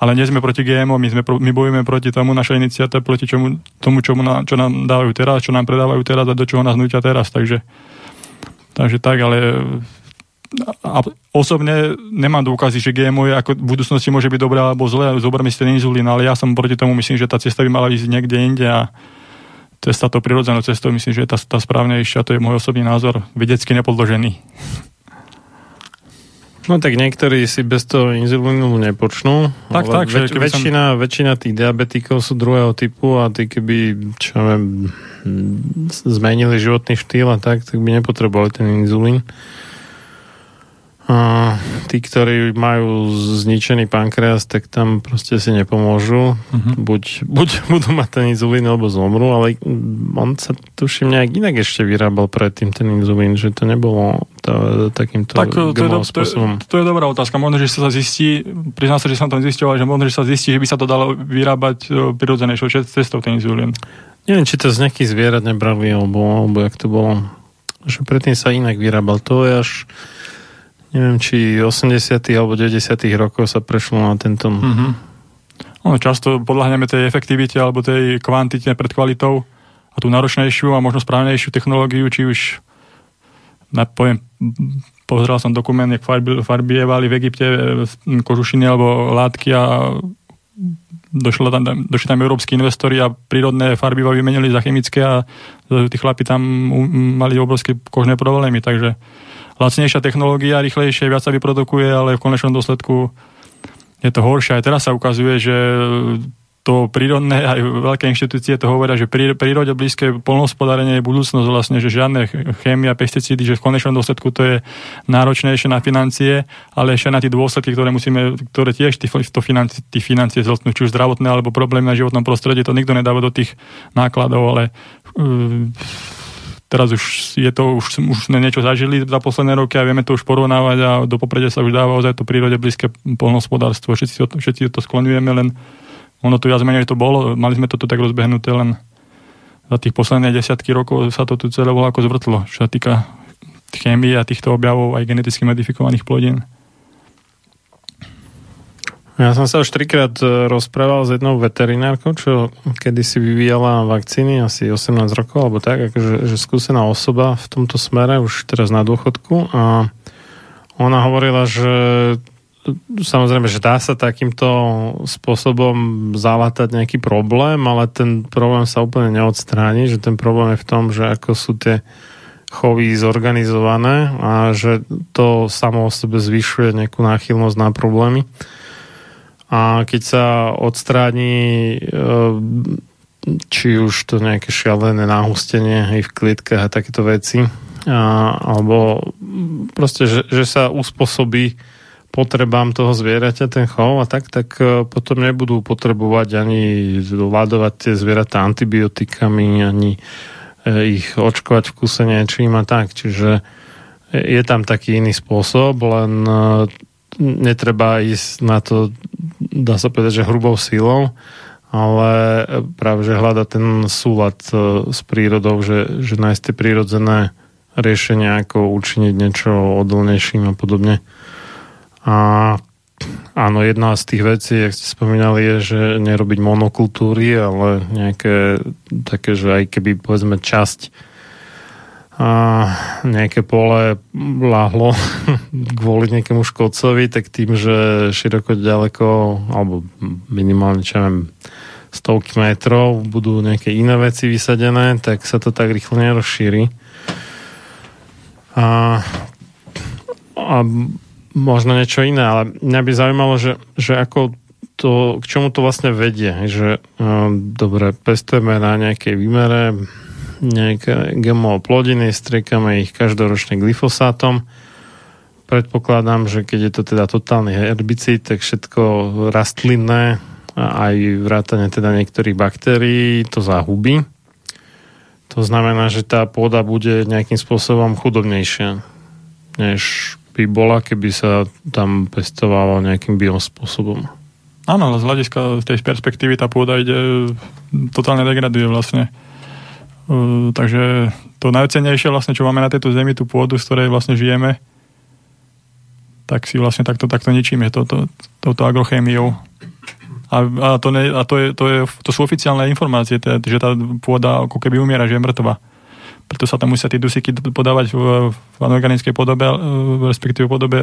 Ale nie sme proti GMO, my, sme, my bojujeme proti tomu, naša iniciatíva proti čomu, tomu, čomu na, čo nám dávajú teraz, čo nám predávajú teraz a do čoho nás nutia teraz. Takže, takže tak, ale a osobne nemám dôkazy, že GMO je ako v budúcnosti môže byť dobré alebo zlé, zoberme si ten inzulín, ale ja som proti tomu myslím, že tá cesta by mala ísť niekde inde a cesta to prirodzenou cestou myslím, že je tá, tá správnejšia, to je môj osobný názor, vedecky nepodložený. No tak niektorí si bez toho inzulínu nepočnú. Tak, tak. Väč, väčšina, som... väčšina tých diabetikov sú druhého typu a tí keby, čo viem, zmenili životný štýl a tak, tak by nepotrebovali ten inzulín. A tí, ktorí majú zničený pankreas, tak tam proste si nepomôžu. Uh-huh. Buď, buď budú mať ten inzulín, alebo zomru, ale on sa tuším nejak inak ešte vyrábal predtým ten inzulín, že to nebolo to, takýmto tak, to, je do, spôsobom. To, je, to je dobrá otázka. Možno, že sa zistí, priznám sa, že som to zistil, že možno, že sa zistí, že by sa to dalo vyrábať e, prirodzenejšou cestou ten inzulín. Neviem, či to z nejakých zvierat nebrali, alebo, alebo jak to bolo. Že predtým sa inak vyrábal. To je až neviem, či 80. alebo 90. rokov sa prešlo na tento... Mm-hmm. No, často podľahneme tej efektivite alebo tej kvantite pred kvalitou a tú náročnejšiu a možno správnejšiu technológiu, či už poviem, pozeral som dokument, jak farbievali v Egypte kožušiny alebo látky a došlo tam, došli tam európsky investori a prírodné farby vymenili za chemické a tí chlapi tam mali obrovské kožné problémy, takže lacnejšia technológia, rýchlejšie, viac sa vyprodukuje, ale v konečnom dôsledku je to horšie. Aj teraz sa ukazuje, že to prírodné, aj veľké inštitúcie to hovoria, že prí, prírode blízke polnohospodárenie je budúcnosť vlastne, že žiadne chémia, pesticídy, že v konečnom dôsledku to je náročnejšie na financie, ale ešte na tie dôsledky, ktoré musíme, ktoré tiež tí, to financie, tí financie zltnú, či už zdravotné alebo problémy na životnom prostredí, to nikto nedáva do tých nákladov, ale uh, teraz už je to, už, už sme niečo zažili za posledné roky a vieme to už porovnávať a do popredia sa už dáva ozaj to prírode blízke polnohospodárstvo. Všetci to, všetci to skloňujeme, len ono tu viac menej to bolo, mali sme to tu tak rozbehnuté, len za tých posledných desiatky rokov sa to tu celé bolo ako zvrtlo, čo sa týka chémie a týchto objavov aj geneticky modifikovaných plodín. Ja som sa už trikrát e, rozprával s jednou veterinárkou, čo kedysi vyvíjala vakcíny, asi 18 rokov, alebo tak, akože, že skúsená osoba v tomto smere, už teraz na dôchodku. A ona hovorila, že samozrejme, že dá sa takýmto spôsobom zalátať nejaký problém, ale ten problém sa úplne neodstráni, že ten problém je v tom, že ako sú tie chovy zorganizované a že to samo o sebe zvyšuje nejakú náchylnosť na problémy a keď sa odstráni e, či už to nejaké šialené náhustenie aj v klietkách a takéto veci, a, alebo proste, že, že sa uspôsobí potrebám toho zvieraťa ten chov a tak, tak e, potom nebudú potrebovať ani ľadovať tie zvieratá antibiotikami, ani e, ich očkovať v kuse niečím a tak. Čiže je tam taký iný spôsob, len netreba ísť na to dá sa povedať, že hrubou sílou, ale práve, že hľada ten súlad e, s prírodou, že, že nájsť tie prírodzené riešenia, ako učiniť niečo odolnejším a podobne. A áno, jedna z tých vecí, jak ste spomínali, je, že nerobiť monokultúry, ale nejaké také, že aj keby povedzme časť a nejaké pole láhlo kvôli nejakému škodcovi, tak tým, že široko ďaleko, alebo minimálne, čo viem, stovky metrov budú nejaké iné veci vysadené, tak sa to tak rýchlo nerozšíri. A, a možno niečo iné, ale mňa by zaujímalo, že, že ako to, k čomu to vlastne vedie, že uh, dobre, pestujeme na nejakej výmere nejaké GMO plodiny, striekame ich každoročne glyfosátom. Predpokladám, že keď je to teda totálny herbicid, tak všetko rastlinné aj vrátane teda niektorých baktérií to zahubí. To znamená, že tá pôda bude nejakým spôsobom chudobnejšia, než by bola, keby sa tam pestovalo nejakým biospôsobom. Áno, ale z hľadiska z tej perspektívy tá pôda ide totálne degraduje vlastne. Uh, takže to najcenejšie vlastne, čo máme na tejto zemi, tú pôdu, z ktorej vlastne žijeme, tak si vlastne takto, takto ničíme touto, touto agrochémiou. A, a, to, ne, a to, je, to, je, to sú oficiálne informácie, teda, že tá pôda ako keby umiera, že je mŕtva. Preto sa tam musia tie dusíky podávať v, v anorganickej podobe, respektíve v podobe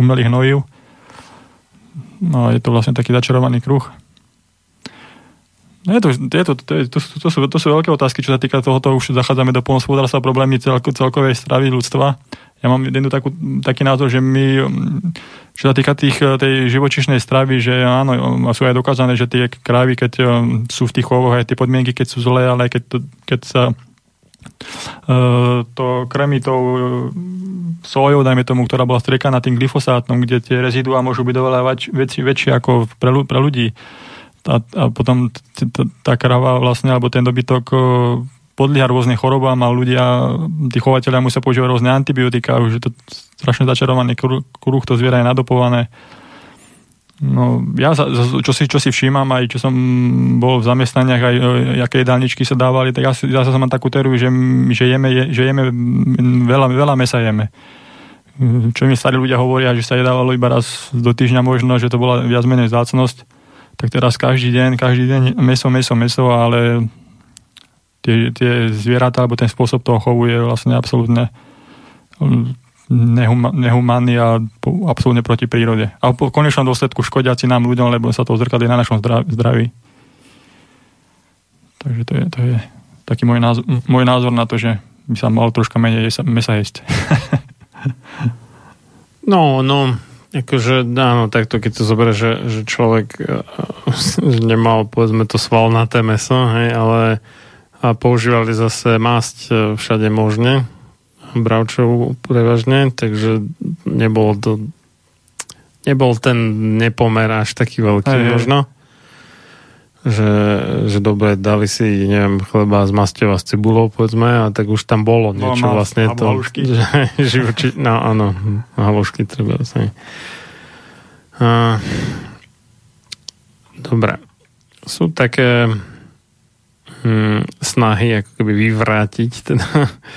umelých hnojív. No a je to vlastne taký začarovaný kruh. No je to, je to, to, je, to, to, sú, to sú veľké otázky, čo sa týka tohoto, už zachádzame do polnospodárstva, problémy celko, celkovej stravy ľudstva ja mám jednu takú, taký názor, že my, čo sa týka tých, tej živočišnej stravy, že áno, sú aj dokázané, že tie krávy, keď um, sú v tých chovoch, aj tie podmienky, keď sú zlé, ale keď, to, keď sa to krmi tou sojou, dajme tomu, ktorá bola striekaná tým glyfosátom, kde tie reziduá môžu byť oveľa väč, väčšie ako pre, pre ľudí. A, a potom t- t- tá krava vlastne, alebo ten dobytok podlieha rôznym chorobám a ľudia, tí chovateľia musia používať rôzne antibiotika, už je to strašne začarovaný kruh, to zviera je nadopované. No, ja čo, si, čo si všímam, aj čo som bol v zamestnaniach, aj aké jedálničky sa dávali, tak ja, ja sa mám takú teóriu, že, že, jeme, že jeme veľa, veľa mesa jeme. Čo mi starí ľudia hovoria, že sa jedávalo iba raz do týždňa možno, že to bola viac menej zácnosť. Tak teraz každý deň, každý deň meso, meso, meso, ale tie, tie zvieratá alebo ten spôsob toho chovu je vlastne absolútne um, nehuma, nehumánny a absolútne proti prírode. A po konečnom dôsledku škodiaci nám ľuďom, lebo sa to zrkadlí na našom zdraví. Takže to je, to je taký môj názor, môj názor na to, že by sa mal troška menej mesa jesť. no, no, akože áno, takto keď to zoberie, že, že človek že nemal povedzme to svalnaté meso, hej, ale a používali zase masť e, všade možne, bravčovú prevažne, takže nebol to nebol ten nepomer až taký veľký aj, možno. Že, že dobre, dali si, neviem, chleba z masťou a s cibulou, povedzme, a tak už tam bolo niečo no, vlastne to. Že, živoči, no áno, halušky treba sa. dobre. Sú také hm, snahy ako keby vyvrátiť teda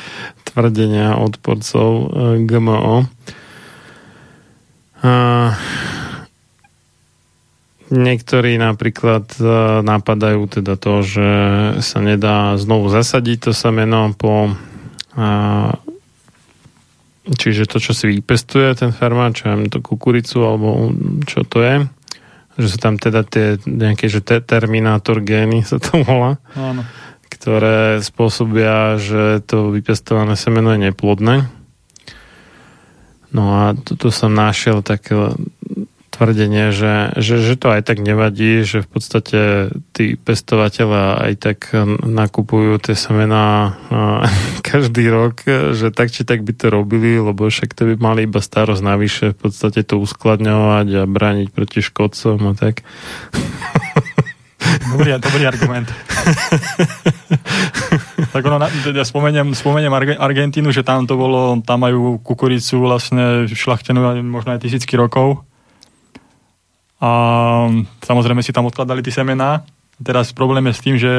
tvrdenia odporcov e, GMO. A niektorí napríklad e, napadajú teda to, že sa nedá znovu zasadiť to semeno po a, čiže to, čo si vypestuje ten farmár, čo je to kukuricu alebo čo to je, že sú tam teda tie nejaké, že te, terminátor gény sa to volá, Áno. ktoré spôsobia, že to vypestované semeno je neplodné. No a tu, tu som našiel také tvrdenie, že, že, že to aj tak nevadí, že v podstate tí pestovateľa aj tak nakupujú tie semená každý rok, že tak či tak by to robili, lebo však to by mali iba starosť navyše v podstate to uskladňovať a brániť proti škodcom a tak. Dobrý, dobrý argument. tak ono, ja spomeniem, spomeniem Argentínu, že tam to bolo, tam majú kukuricu vlastne šlachtenú možno aj tisícky rokov a samozrejme si tam odkladali tie semená. Teraz problém je s tým, že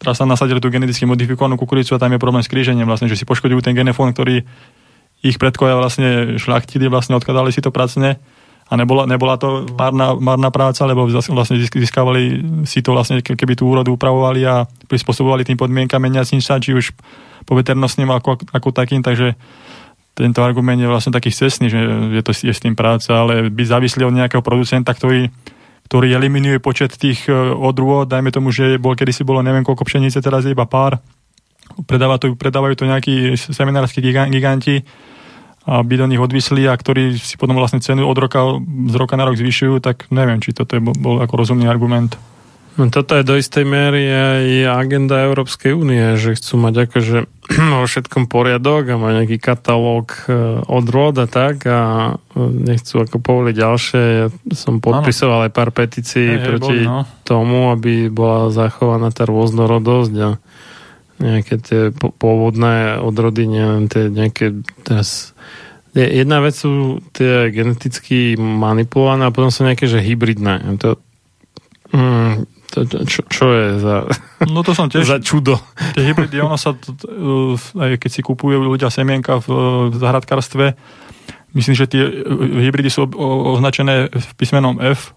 teraz sa nasadili tú geneticky modifikovanú kukuricu a tam je problém s krížením vlastne, že si poškodujú ten genefón, ktorý ich predkovia vlastne šlachtili, vlastne odkladali si to pracne a nebola, nebola to marná, marná práca, lebo vlastne získavali si to vlastne, keby tú úrodu upravovali a prispôsobovali tým podmienkam meniacím sa, či už poveternostným ako, ako takým, takže tento argument je vlastne taký cestný, že je to je s tým práca, ale byť závislý od nejakého producenta, ktorý, ktorý eliminuje počet tých e, odrôd, dajme tomu, že bol, kedy si bolo neviem koľko pšenice, teraz je iba pár, predáva to, predávajú to nejakí seminársky giganti aby do nich odvisli a ktorí si potom vlastne cenu od roka, z roka na rok zvyšujú, tak neviem, či toto je bol ako rozumný argument. No toto je do istej miery aj agenda Európskej únie, že chcú mať akože vo všetkom poriadok a mať nejaký katalóg e, od rôd a tak a e, nechcú ako povoliť ďalšie. Som podpisoval ano. aj pár petícií hey, proti hey, no. tomu, aby bola zachovaná tá rôznorodosť a nejaké tie pôvodné odrody, neviem, tie nejaké teraz Jedna vec sú tie geneticky manipulované a potom sú nejaké, že hybridné. To, mm, to, čo, čo je za, no to som tiež, za čudo? Tie hybridy, ono sa, aj keď si kupujú ľudia semienka v, v zahradkárstve, myslím, že tie hybridy sú označené písmenom F,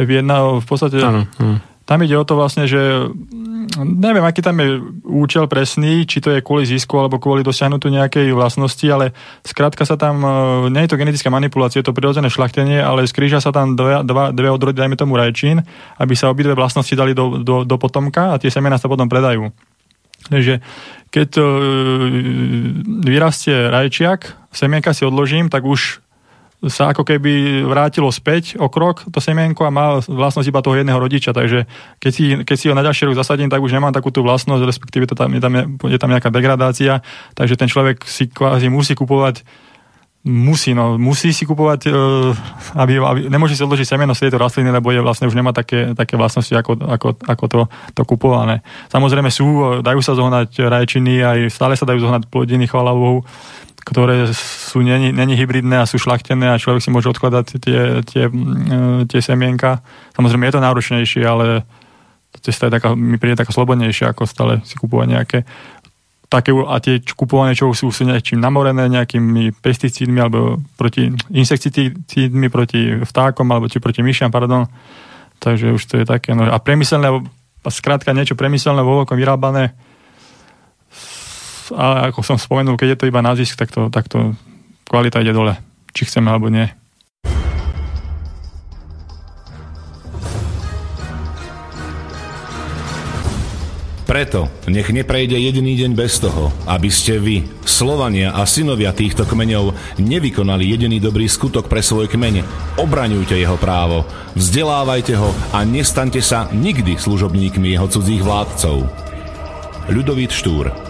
F1 v podstate... Ano, ano. Tam ide o to vlastne, že neviem, aký tam je účel presný, či to je kvôli zisku alebo kvôli dosiahnutiu nejakej vlastnosti, ale skrátka sa tam, e, nie je to genetická manipulácia, je to prirodzené šlachtenie, ale skríža sa tam dve, dva, dve odrody, dajme tomu rajčín, aby sa obidve vlastnosti dali do, do, do potomka a tie semena sa potom predajú. Takže keď uh, vyrastie rajčiak, semienka si odložím, tak už sa ako keby vrátilo späť o krok to semienko a má vlastnosť iba toho jedného rodiča, takže keď si, keď si ho na ďalší rok zasadím, tak už nemám takú tú vlastnosť, respektíve to tam, je, tam, je tam nejaká degradácia, takže ten človek si kvázi musí kupovať Musí, no, musí si kupovať, uh, aby, aby, nemôže si odložiť semeno z tejto rastliny, lebo je vlastne už nemá také, také vlastnosti ako, ako, ako to, to kupované. Samozrejme sú, dajú sa zohnať rajčiny, aj stále sa dajú zohnať plodiny, chvala Bohu, ktoré sú není, není hybridné a sú šlachtené a človek si môže odkladať tie, tie, mm, tie semienka. Samozrejme je to náročnejšie, ale cesta je taká, mi príde taká slobodnejšia, ako stále si kupovať nejaké také, a tie kupované čo sú, sú niečím namorené, nejakými pesticídmi alebo proti insekticídmi proti vtákom alebo či proti myšiam, pardon. Takže už to je také. No, a priemyselné, skrátka niečo priemyselné vo veľkom vyrábané, ale ako som spomenul, keď je to iba na zisk, tak to, tak to kvalita ide dole. Či chceme alebo nie. Preto nech neprejde jediný deň bez toho, aby ste vy, Slovania a synovia týchto kmeňov, nevykonali jediný dobrý skutok pre svoj kmeň. Obraňujte jeho právo, vzdelávajte ho a nestaňte sa nikdy služobníkmi jeho cudzích vládcov. Ľudovít Štúr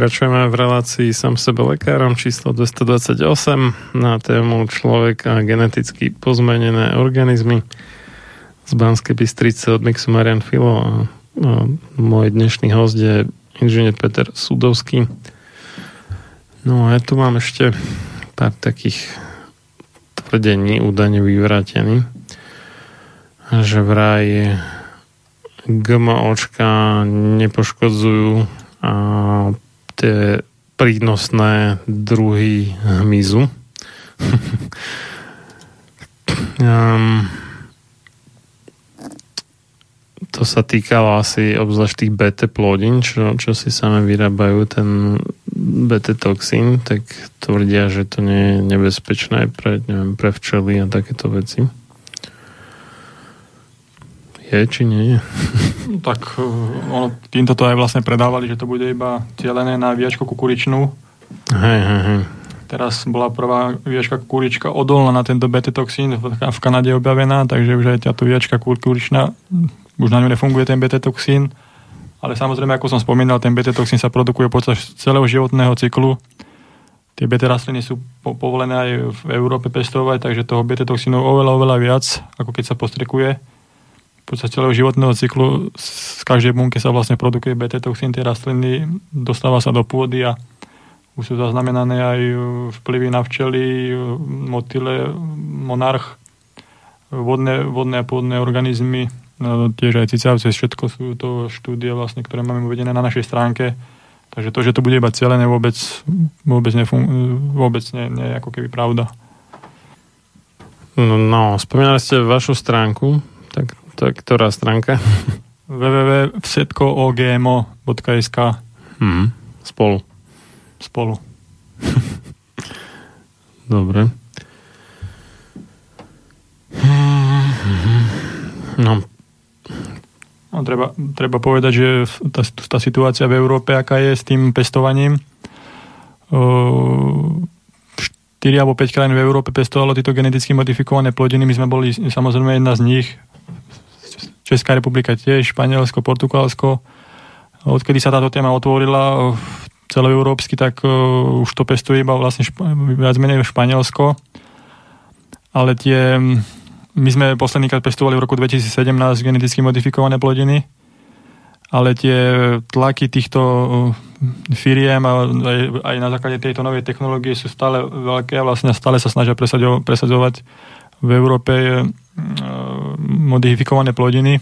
Pokračujeme v relácii sám sebe lekárom číslo 228 na tému človek a geneticky pozmenené organizmy z Banskej Bystrice od Mixu Marian Filo a, a môj dnešný host je inžinier Peter Sudovský. No a ja tu mám ešte pár takých tvrdení údajne vyvrátený, že vraj GMOčka nepoškodzujú a tie prínosné druhy hmyzu. um, to sa týkalo asi obzvlášť tých BT plodín, čo, čo si same vyrábajú ten BT toxín, tak tvrdia, že to nie je nebezpečné pre, neviem, pre včely a takéto veci. Je, či nie je? tak eh, ono, týmto to aj vlastne predávali, že to bude iba cielené na viačku kukuričnú. Hej, hej, hej. Teraz bola prvá viačka kukurička odolná na tento beta-toxín v Kanade objavená, takže už aj táto viačka kukuričná, už na ňu nefunguje ten beta-toxín. Ale samozrejme, ako som spomínal, ten beta-toxín sa produkuje počas celého životného cyklu. Tie beta rastliny sú po- povolené aj v Európe pestovať, takže toho beta-toxínu oveľa, oveľa viac, ako keď sa postrekuje počas celého životného cyklu z každej bunke sa vlastne produkuje beta-toxín tej rastliny, dostáva sa do pôdy a už sú zaznamenané aj vplyvy na včely, motyle, monarch, vodné, vodné a pôdne organizmy, no, tiež aj cicavce, všetko sú to štúdie, vlastne, ktoré máme uvedené na našej stránke. Takže to, že to bude iba cieľené, vôbec, vôbec, nefun- vôbec nie, nie ako keby pravda. No, no, spomínali ste vašu stránku, to je ktorá stránka? www.všetkoogmo.sk Hmm. Spolu. Spolu. Dobre. No, No, treba, treba povedať, že tá, tá situácia v Európe, aká je s tým pestovaním, 4 alebo 5 krajín v Európe pestovalo tieto geneticky modifikované plodiny. My sme boli samozrejme jedna z nich. Česká republika tiež, Španielsko, Portugalsko. Odkedy sa táto téma otvorila celoeurópsky, tak uh, už to pestuje iba vlastne viac menej Španielsko. Ale tie, my sme poslednýkrát pestovali v roku 2017 geneticky modifikované plodiny, ale tie tlaky týchto firiem a aj, aj na základe tejto novej technológie sú stále veľké a vlastne stále sa snažia presadzovať v Európe modifikované plodiny.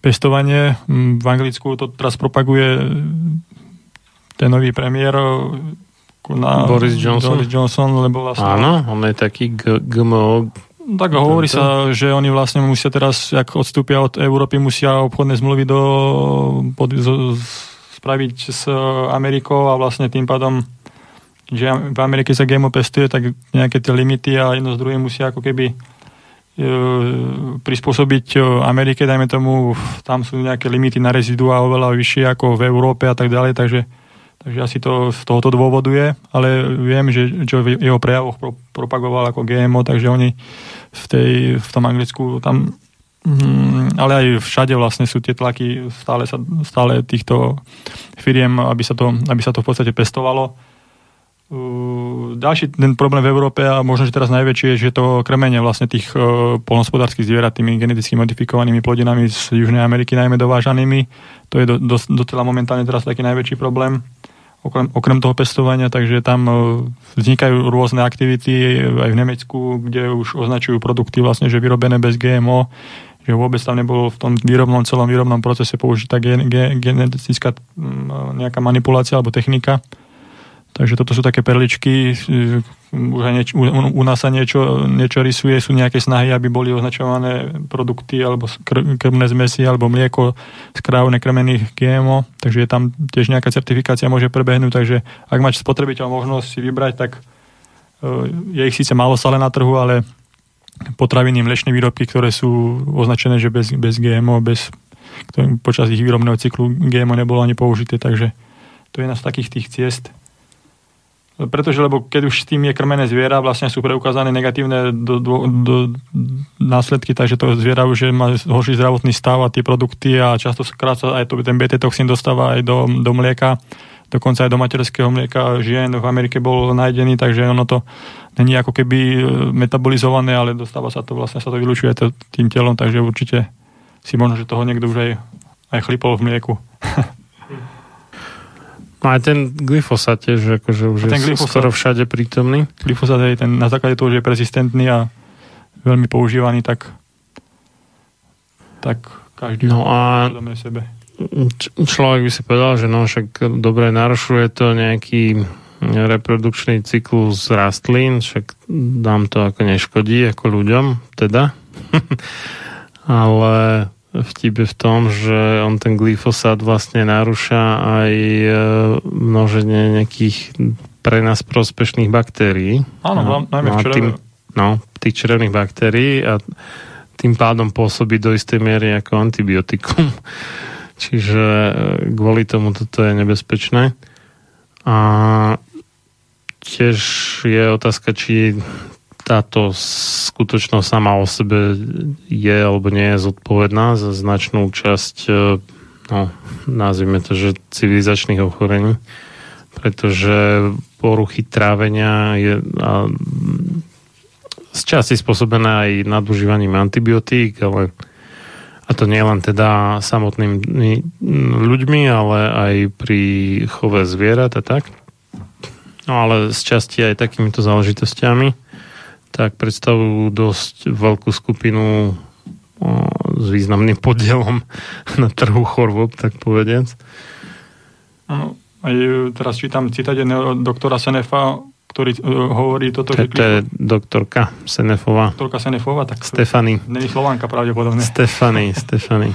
Pestovanie v Anglicku to teraz propaguje ten nový premiér na Boris Johnson. Boris Johnson, lebo vlastne... Áno, on je taký GMO tak hovorí sa, že oni vlastne musia teraz, ak odstúpia od Európy, musia obchodné zmluvy do, pod, z, spraviť s Amerikou a vlastne tým pádom, že v Amerike sa GMO pestuje, tak nejaké tie limity a jedno z druhým musia ako keby e, prispôsobiť Amerike, dajme tomu, tam sú nejaké limity na rezidua oveľa vyššie ako v Európe a tak ďalej, takže Takže asi to z tohoto dôvodu je, ale viem, že čo v jeho prejavoch pro, propagoval ako GMO, takže oni v, tej, v tom Anglicku tam mm, ale aj všade vlastne sú tie tlaky stále, sa, stále týchto firiem, aby sa, to, aby sa to v podstate pestovalo. Uh, ďalší ten problém v Európe a možno, že teraz najväčší je, že to krmenie vlastne tých uh, polnospodárských zvierat tými geneticky modifikovanými plodinami z Južnej Ameriky, najmä dovážanými. To je do, do, docela momentálne teraz taký najväčší problém okrem, okrem toho pestovania, takže tam e, vznikajú rôzne aktivity aj v Nemecku, kde už označujú produkty vlastne, že vyrobené bez GMO, že vôbec tam nebolo v tom výrobnom, celom výrobnom procese použitá gen, gen, genetická nejaká manipulácia alebo technika. Takže toto sú také perličky, už aj nieč, u, u nás sa niečo, niečo rysuje, sú nejaké snahy, aby boli označované produkty alebo kr- krmné zmesi alebo mlieko z kráv nekrmených GMO, takže je tam tiež nejaká certifikácia môže prebehnúť, takže ak máš spotrebiteľ možnosť si vybrať, tak e, je ich síce málo stále na trhu, ale potraviny, mlečné výrobky, ktoré sú označené, že bez, bez GMO, bez, ktoré počas ich výrobného cyklu GMO nebolo ani použité, takže to je jedna z takých tých ciest. Pretože, lebo keď už tým je krmené zviera, vlastne sú preukázané negatívne do, do, do následky, takže to zviera už má horší zdravotný stav a tie produkty a častokrát sa aj to, ten BT toxín dostáva aj do, do mlieka, dokonca aj do materského mlieka žien v Amerike bol nájdený, takže ono to není ako keby e, metabolizované, ale dostáva sa to, vlastne sa to vylučuje tým telom, takže určite si možno, že toho niekto už aj, aj chlipol v mlieku. No aj ten glyfosát tiež akože už A ten je glyfosát- skoro všade prítomný. Glyfosát je ten, na základe toho, že je persistentný a veľmi používaný, tak tak každý No a sebe. č- človek by si povedal, že no však dobre, narušuje to nejaký reprodukčný cyklus rastlín, však nám to ako neškodí, ako ľuďom, teda. Ale vtip je v tom, že on ten glyfosát vlastne narúša aj e, množenie nejakých pre nás prospešných baktérií. Áno, No, najmä no tým, no, tých črevných baktérií a tým pádom pôsobí do istej miery ako antibiotikum. Čiže e, kvôli tomu toto je nebezpečné. A tiež je otázka, či táto skutočnosť sama o sebe je alebo nie je zodpovedná za značnú časť e, no, nazvime to, že civilizačných ochorení pretože poruchy trávenia je a, z časti spôsobené aj nadužívaním antibiotík, ale a to nie len teda samotnými ľuďmi, ale aj pri chove zvierat a tak. No ale z časti aj takýmito záležitostiami tak predstavujú dosť veľkú skupinu s významným podielom na trhu chorôb, tak povediac. Áno, aj e, teraz čítam citát doktora Senefa, ktorý uh, hovorí toto, To, je doktorka Senefová. doktorka Senefova, tak Stefany. není Slovanka pravdepodobne. Stefany, Stefany.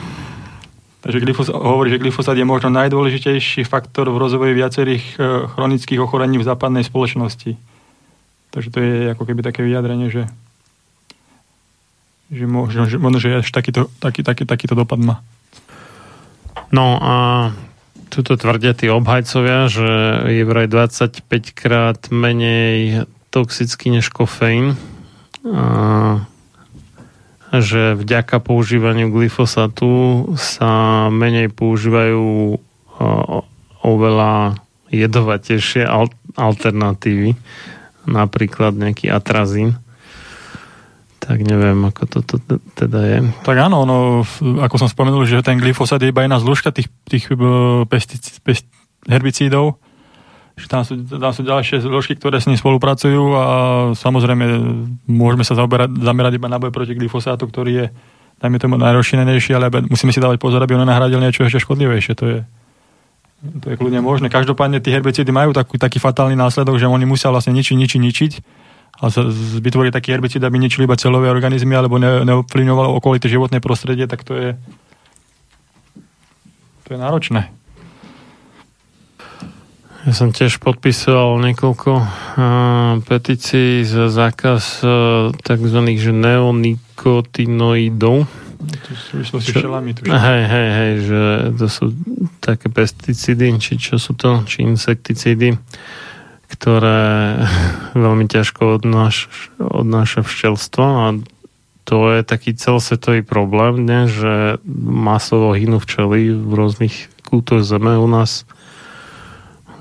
Takže glyfosát, hovorí, že glyfosát je možno najdôležitejší faktor v rozvoji viacerých e, chronických ochorení v západnej spoločnosti. Takže to je ako keby také vyjadrenie, že že možno, že, možno, že až takýto, taký, taký, takýto dopad má. No a tuto tvrdia tí obhajcovia, že je vraj 25 krát menej toxický než kofeín. A že vďaka používaniu glyfosátu sa menej používajú oveľa jedovatejšie al- alternatívy, napríklad nejaký atrazín. Tak neviem, ako to, to teda je. Tak áno, ono, f- ako som spomenul, že ten glyfosát je iba jedna zložka tých, tých e, pestic, pest, herbicídov, že tam sú, tam sú ďalšie zložky, ktoré s ním spolupracujú a samozrejme môžeme sa zaoberať, zamerať iba na boj proti glyfosátu, ktorý je dajme tomu najrozšírenejší, ale musíme si dávať pozor, aby on nenahradil niečo ešte škodlivejšie. To je, to je kľudne možné. Každopádne tie herbicídy majú taký, taký fatálny následok, že oni musia vlastne ničiť, ničiť, ničiť a vytvoriť taký herbicíd, aby ničili iba celové organizmy alebo ne, neovplyvňovalo okolité životné prostredie, tak to je to je náročné. Ja som tiež podpísal niekoľko uh, petícií za zákaz uh, tzv. že neonikotinoidov. Súvislosti s včelami. tuším. Hej, hej, hej, že to sú také pesticídy, či čo sú to, či insekticídy, ktoré veľmi ťažko odnáš, odnáša včelstvo a to je taký celosvetový problém, ne, že masovo hynú včely v rôznych kútoch zeme u nás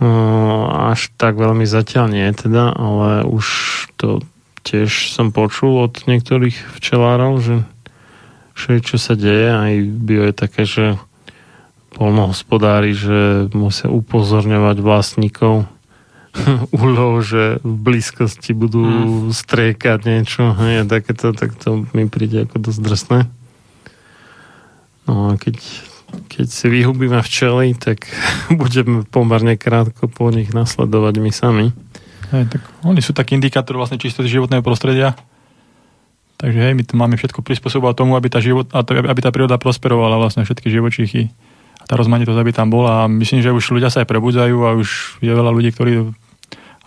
No, až tak veľmi zatiaľ nie teda, ale už to tiež som počul od niektorých včelárov, že že čo sa deje, aj bio je také, že polnohospodári, že musia upozorňovať vlastníkov úlov, že v blízkosti budú Hmm. striekať niečo, hej, takéto, tak to mi príde ako dosť drsné. No a keď keď si vyhubíme včely, tak budeme pomerne krátko po nich nasledovať my sami. Hej, tak oni sú taký indikátor vlastne čistoty životného prostredia. Takže hej, my to máme všetko prispôsobovať tomu, aby tá, život, aby tá príroda prosperovala vlastne všetky živočíchy. A tá rozmanitosť, aby tam bola. A myslím, že už ľudia sa aj prebudzajú a už je veľa ľudí, ktorí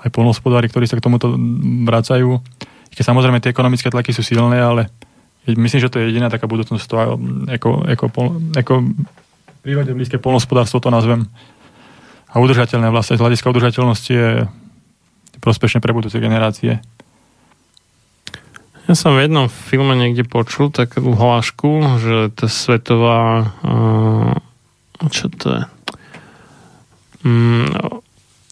aj polnospodári, ktorí sa k tomuto vracajú. Keď samozrejme tie ekonomické tlaky sú silné, ale myslím, že to je jediná taká budúcnosť, to ako, ako, ako prírode blízke polnospodárstvo to nazvem. A udržateľné vlastne, z hľadiska udržateľnosti je prospešné pre budúce generácie. Ja som v jednom filme niekde počul takú hlášku, že to svetová uh, čo to je? Um,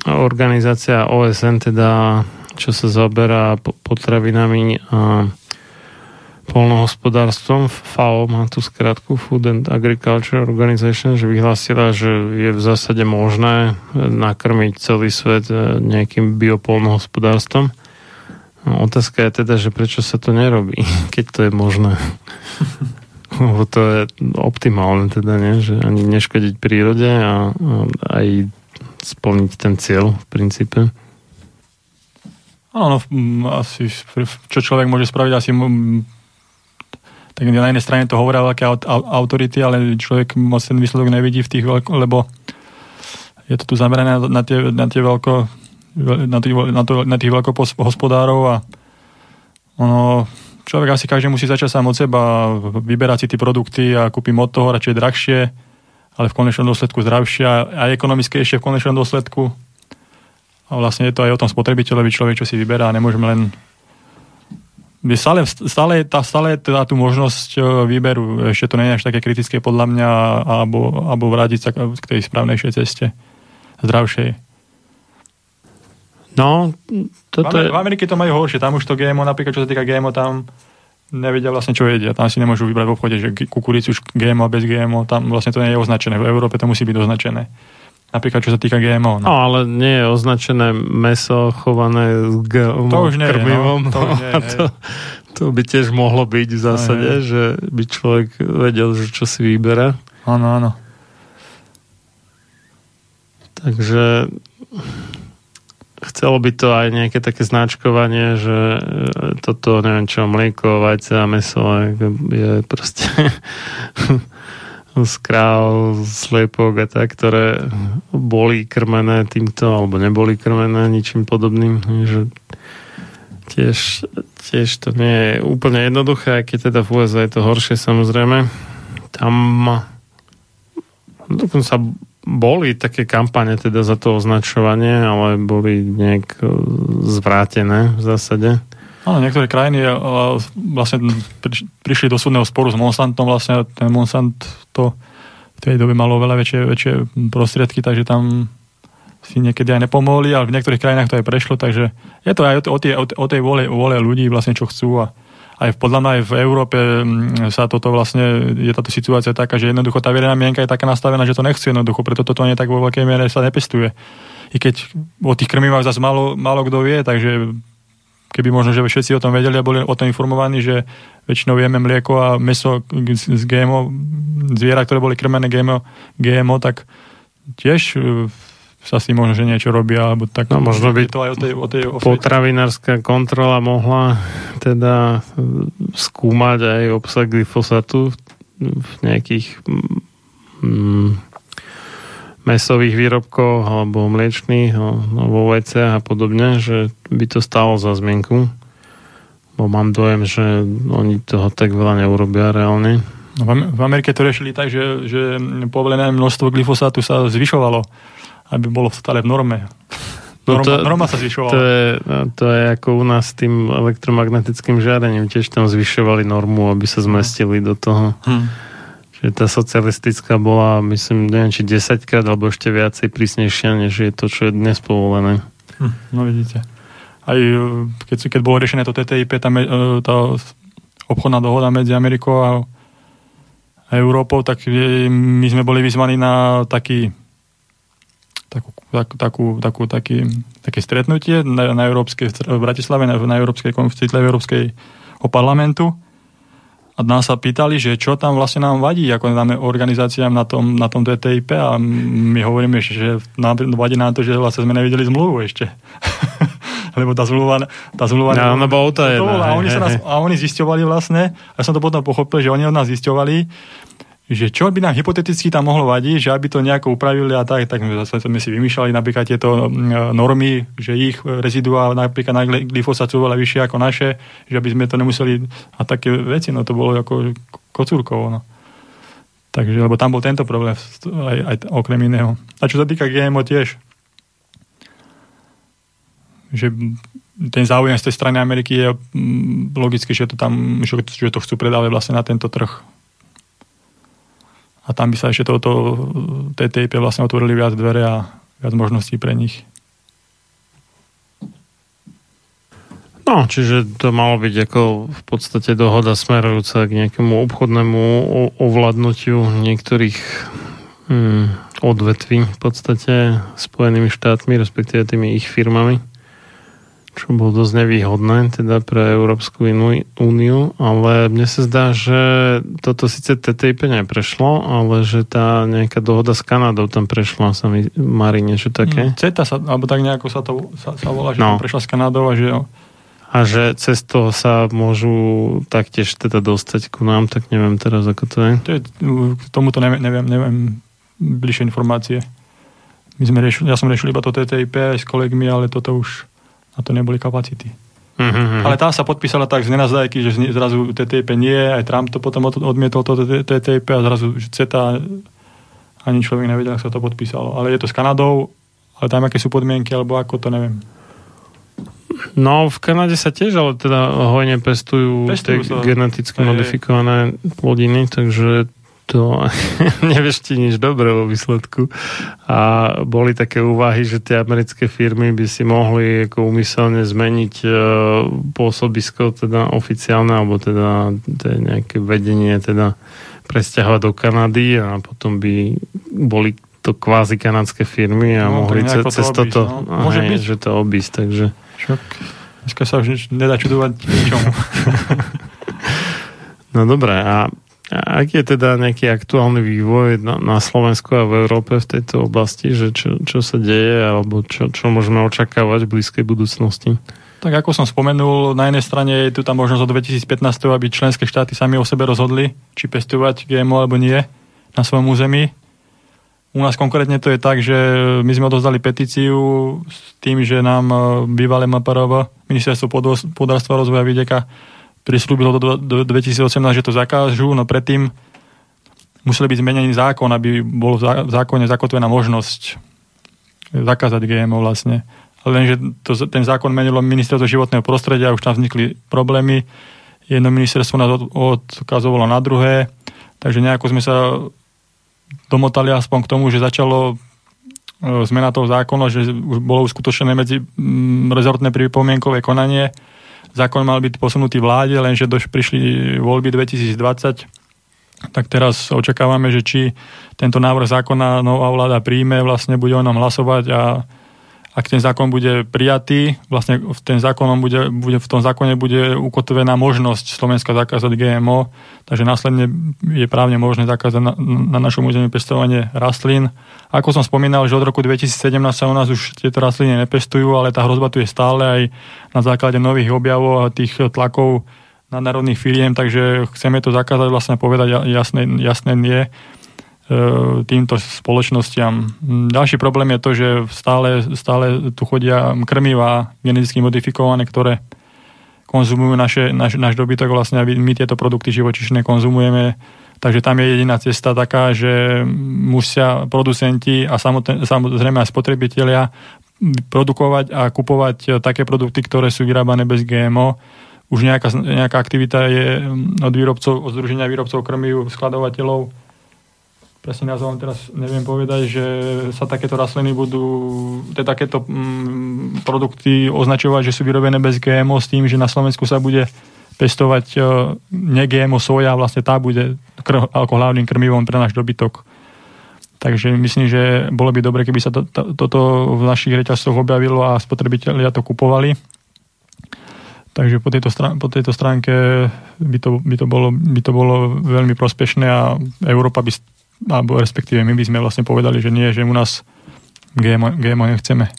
organizácia OSN, teda čo sa zaoberá potravinami a polnohospodárstvom, FAO má tu skratku Food and Agriculture Organization, že vyhlásila, že je v zásade možné nakrmiť celý svet e, nejakým biopolnohospodárstvom. No, otázka je teda, že prečo sa to nerobí, keď to je možné. Lebo to je optimálne teda, nie? že ani neškodiť prírode a, a aj splniť ten cieľ v princípe. Áno, no, asi čo človek môže spraviť, asi tak na jednej strane to hovoria veľké autority, ale človek moc ten výsledok nevidí v tých veľko, lebo je to tu zamerané na tie, na tie veľko, na tých, na, to, na tých veľkohospodárov a ono, človek asi každý musí začať sám od seba, vyberať si tie produkty a kúpim od toho radšej drahšie, ale v konečnom dôsledku zdravšie a ekonomickejšie v konečnom dôsledku. A vlastne je to aj o tom spotrebiteľovi človek, čo si vyberá. Nemôžeme len stále, stále, tá, stále teda tú možnosť e, výberu. Ešte to nie je až také kritické podľa mňa, alebo, alebo vrátiť sa k tej správnejšej ceste, zdravšej. No, toto v, je... v Amerike to majú horšie. Tam už to GMO, napríklad čo sa týka GMO, tam nevedia vlastne, čo jedia. Tam si nemôžu vybrať v obchode, že kukuricu už GMO bez GMO, tam vlastne to nie je označené. V Európe to musí byť označené. Napríklad, čo sa týka GMO. No, no ale nie je označené meso chované s GMO to už nie krmivom. Je, no, to, už nie, to, to by tiež mohlo byť v zásade, aj, že by človek vedel, že čo si vyberá. Áno, áno. Takže chcelo by to aj nejaké také značkovanie, že e, toto, neviem čo, mlieko, vajce a meso je proste z kráv, sliepok a tak, ktoré boli krmené týmto, alebo neboli krmené ničím podobným. Že tiež, tiež to nie je úplne jednoduché, aj keď teda v USA je to horšie samozrejme. Tam dokonca boli také kampane teda za to označovanie, ale boli nejak e, zvrátené v zásade. Áno, niektoré krajiny e, vlastne prišli do súdneho sporu s Monsantom, vlastne ten Monsant to v tej dobe malo veľa väčšie, väčšie prostriedky, takže tam si niekedy aj nepomohli, ale v niektorých krajinách to aj prešlo, takže je to aj o, tej, o tej vole, vole ľudí vlastne, čo chcú a aj podľa mňa aj v Európe mm, sa toto vlastne, je táto situácia taká, že jednoducho tá verejná mienka je taká nastavená, že to nechce jednoducho, preto toto nie tak vo veľkej miere sa nepestuje. I keď o tých krmivách zase málo, málo kto vie, takže keby možno, že všetci o tom vedeli a boli o tom informovaní, že väčšinou vieme mlieko a meso z GMO, zviera, ktoré boli krmené GMO, GMO tak tiež sa si možno, že niečo robia, alebo tak. No, možno by to aj o tej, o tej, potravinárska kontrola mohla teda skúmať aj obsah glyfosatu v nejakých mm, mesových výrobkoch alebo mliečných no, vo veciach a podobne, že by to stalo za zmienku. Bo mám dojem, že oni toho tak veľa neurobia reálne. No, v Amerike to riešili tak, že, že povolené množstvo glyfosátu sa zvyšovalo aby bolo stále v norme. No norma, to, norma sa zvyšovala. To je, to je ako u nás s tým elektromagnetickým žiarením. Tiež tam zvyšovali normu, aby sa zmestili do toho. Hm. Že tá socialistická bola, myslím, neviem, či 10 krát alebo ešte viacej prísnejšia, než je to, čo je dnes povolené. Hm, no vidíte. Aj e, keď, keď bolo riešené to TTIP, tá, e, tá obchodná dohoda medzi Amerikou a Európou, tak my sme boli vyzvaní na taký takú, takú, takú, takú, taký, také stretnutie na, na Európskej, v Bratislave, na, na Európskej konferencii Európskej o parlamentu. A nás sa pýtali, že čo tam vlastne nám vadí, ako nám organizáciám na tom, na tom TTIP a my hovoríme, že nám vadí nám to, že vlastne sme nevideli zmluvu ešte. Lebo tá zmluva... Tá zmluva No, ona bola utajená, a, hej, oni sa nás, a oni zisťovali vlastne, a ja som to potom pochopil, že oni od nás zisťovali, že čo by nám hypoteticky tam mohlo vadiť, že aby to nejako upravili a tak, tak zase sme si vymýšľali napríklad tieto mm, normy, že ich rezidua napríklad na glyfosát sú veľa vyššie ako naše, že aby sme to nemuseli a také veci, no to bolo ako kocúrkovo, no. Takže, lebo tam bol tento problém aj, aj okrem iného. A čo sa týka GMO tiež, že ten záujem z tej strany Ameriky je mm, logicky, že to tam, že to chcú predávať vlastne na tento trh. A tam by sa ešte toto TTIP vlastne otvorili viac dvere a viac možností pre nich. No, čiže to malo byť ako v podstate dohoda smerujúca k nejakému obchodnému ovládnutiu niektorých hm, odvetví v podstate Spojenými štátmi, respektíve tými ich firmami čo bolo dosť nevýhodné teda pre Európsku úniu, ale mne sa zdá, že toto síce TTIP neprešlo, ale že tá nejaká dohoda s Kanadou tam prešla, sa mi marí niečo také. Mm, CETA sa, alebo tak nejako sa to sa, sa volá, že No. no. prešla s Kanadou a že A že cez to sa môžu taktiež teda dostať ku nám, tak neviem teraz, ako to je. to je, k tomuto neviem, neviem, neviem bližšie informácie. My sme riešili, ja som riešil iba to TTIP aj s kolegmi, ale toto už na to neboli kapacity. Mhm. Ale tá sa podpísala tak z nenazdajky, že zrazu TTIP nie, aj Trump to potom od- odmietol to TTIP a zrazu CETA ani človek nevedel, ako sa to podpísalo. Ale je to s Kanadou, ale tam aké sú podmienky, alebo ako, to neviem. No, v Kanade sa tiež, ale teda hojne pestujú, Pestujú tie sa. geneticky hej. modifikované plodiny, takže to nevieš ti nič dobré vo výsledku. A boli také úvahy, že tie americké firmy by si mohli ako umyselne zmeniť e, pôsobisko teda oficiálne, alebo teda to je nejaké vedenie teda presťahovať do Kanady a potom by boli to kvázi kanadské firmy a No, mohli to cez obísť, toto no. Môže hej, byť. že to obísť, takže Však dneska sa už nič, nedá čudovať ničomu. No dobré, a aký je teda nejaký aktuálny vývoj na, na Slovensku a v Európe v tejto oblasti, že čo, čo sa deje alebo čo, čo môžeme očakávať v blízkej budúcnosti? Tak ako som spomenul, na jednej strane je tu tá možnosť od 2015, aby členské štáty sami o sebe rozhodli, či pestovať GMO alebo nie na svojom území. U nás konkrétne to je tak, že my sme odozdali petíciu s tým, že nám e, bývalé MPRV, Ministerstvo podvos- podárstva a rozvoja vidieka, prislúbilo do, do 2018, že to zakážu, no predtým museli byť zmenený zákon, aby bol v zá- v zákone zakotvená možnosť zakázať GMO vlastne. Lenže to, ten zákon menilo ministerstvo životného prostredia, už tam vznikli problémy. Jedno ministerstvo nás od, odkazovalo na druhé, takže nejako sme sa domotali aspoň k tomu, že začalo e, zmena toho zákona, že už bolo uskutočené medzi mm, rezortné pripomienkové konanie. Zákon mal byť posunutý vláde, lenže doš prišli voľby 2020 tak teraz očakávame, že či tento návrh zákona nová vláda príjme, vlastne bude o ňom hlasovať a ak ten zákon bude prijatý, vlastne v ten zákonom bude, bude, v tom zákone bude ukotvená možnosť Slovenska zakázať GMO, takže následne je právne možné zakázať na, na našom území pestovanie rastlín. Ako som spomínal, že od roku 2017 sa u nás už tieto rastliny nepestujú, ale tá hrozba tu je stále aj na základe nových objavov a tých tlakov nadnárodných firiem, takže chceme to zakázať, vlastne povedať ja- jasné, jasné nie týmto spoločnostiam. Ďalší problém je to, že stále, stále tu chodia krmivá geneticky modifikované, ktoré konzumujú naše, naš, náš dobytok, vlastne a my tieto produkty živočišné konzumujeme. Takže tam je jediná cesta taká, že musia producenti a samotné, samozrejme aj spotrebitelia produkovať a kupovať také produkty, ktoré sú vyrábané bez GMO. Už nejaká, nejaká aktivita je od výrobcov, od Združenia výrobcov krmiv, skladovateľov, presne názvom teraz neviem povedať, že sa takéto rastliny budú, te, takéto mm, produkty označovať, že sú vyrobené bez GMO s tým, že na Slovensku sa bude pestovať e, ne GMO soja vlastne tá bude kr- ako hlavným krmivom pre náš dobytok. Takže myslím, že bolo by dobre, keby sa to, to, toto v našich reťazcoch objavilo a spotrebitelia to kupovali. Takže po tejto, strán- po tejto stránke by to, by, to bolo, by to bolo veľmi prospešné a Európa by, alebo respektíve my by sme vlastne povedali, že nie, že u nás GMO, GMO nechceme.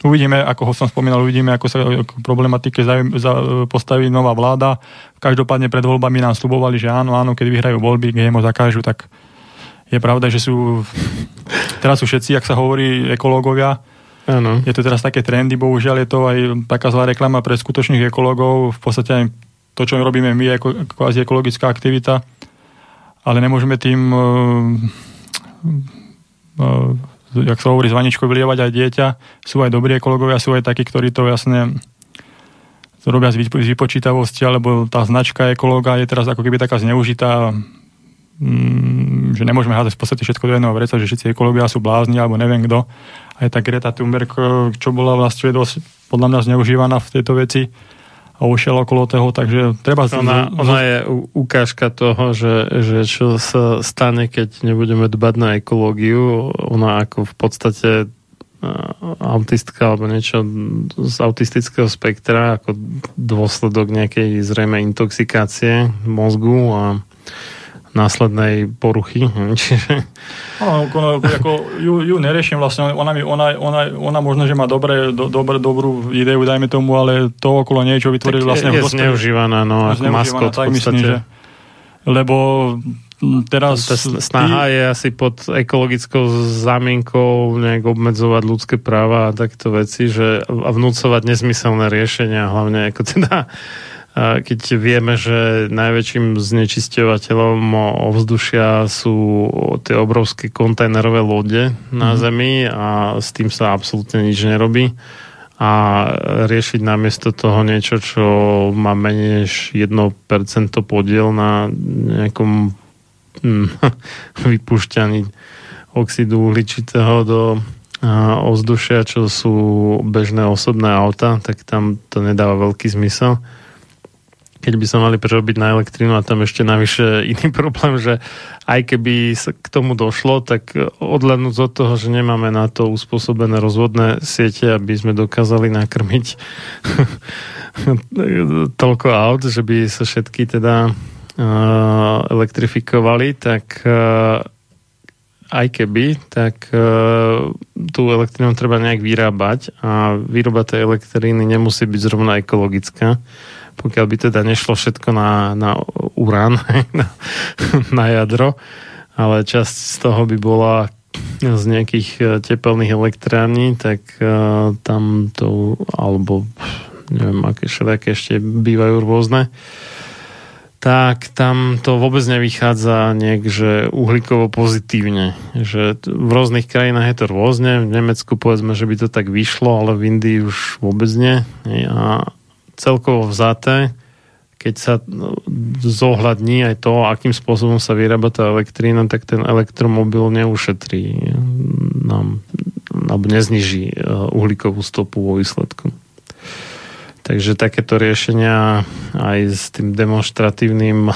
Uvidíme, ako ho som spomínal, uvidíme, ako sa k problematike postaví nová vláda. Každopádne pred voľbami nám slubovali, že áno, áno, keď vyhrajú voľby, GMO zakážu, tak je pravda, že sú teraz sú všetci, ak sa hovorí, ekológovia. Áno. Je to teraz také trendy, bohužiaľ je to aj taká zlá reklama pre skutočných ekológov. V podstate aj to, čo robíme my, je ako, kvázi ekologická aktivita, ale nemôžeme tým uh, uh, jak sa hovorí, z vaničkou vylievať aj dieťa. Sú aj dobrí ekologovia, sú aj takí, ktorí to jasne to robia z vypočítavosti, alebo tá značka ekológa je teraz ako keby taká zneužitá, mm, že nemôžeme hádať v podstate všetko do jedného vreca, že všetci ekológia sú blázni, alebo neviem kto. Aj tá Greta Thunberg, čo bola vlastne dosť podľa mňa zneužívaná v tejto veci, a ušiel okolo toho, takže treba... Ona, ona je ukážka toho, že, že čo sa stane, keď nebudeme dbať na ekológiu. Ona ako v podstate autistka alebo niečo z autistického spektra ako dôsledok nejakej zrejme intoxikácie mozgu a následnej poruchy. Čiže... No, ako, ju, ju neriešim vlastne, ona, mi, ona, ona, ona možno, že má dobré, do, dobré, dobrú ideu, dajme tomu, ale to okolo niečo vytvorili vlastne... Je zneužívaná, no, ako maskot v podstate. Myslím, že, lebo teraz... Tá snaha je asi pod ekologickou zámienkou nejak obmedzovať ľudské práva a takto veci, že a vnúcovať nezmyselné riešenia, hlavne ako teda keď vieme, že najväčším znečisťovateľom ovzdušia sú tie obrovské kontajnerové lode na mm. Zemi a s tým sa absolútne nič nerobí a riešiť namiesto toho niečo, čo má menej než 1% podiel na nejakom hm, vypúšťaní oxidu uhličitého do ovzdušia, čo sú bežné osobné auta, tak tam to nedáva veľký zmysel keď by sa mali prerobiť na elektrínu a tam ešte navyše iný problém, že aj keby sa k tomu došlo, tak odhľadnúť od toho, že nemáme na to uspôsobené rozvodné siete, aby sme dokázali nakrmiť toľko aut, že by sa všetky teda uh, elektrifikovali, tak uh, aj keby, tak uh, tú elektrínu treba nejak vyrábať a výroba tej elektríny nemusí byť zrovna ekologická pokiaľ by teda nešlo všetko na, na urán, na, na jadro, ale časť z toho by bola z nejakých e, tepelných elektrární, tak uh, tam to, alebo neviem, aké všelijaké ešte bývajú rôzne, tak tam to vôbec nevychádza nejak, že uhlíkovo pozitívne. Že v rôznych krajinách je to rôzne. V Nemecku povedzme, že by to tak vyšlo, ale v Indii už vôbec nie. A celkovo vzaté, keď sa no, zohľadní aj to, akým spôsobom sa vyrába tá elektrína, tak ten elektromobil neušetrí nám, alebo nezniží e, uhlíkovú stopu vo výsledku. Takže takéto riešenia aj s tým demonstratívnym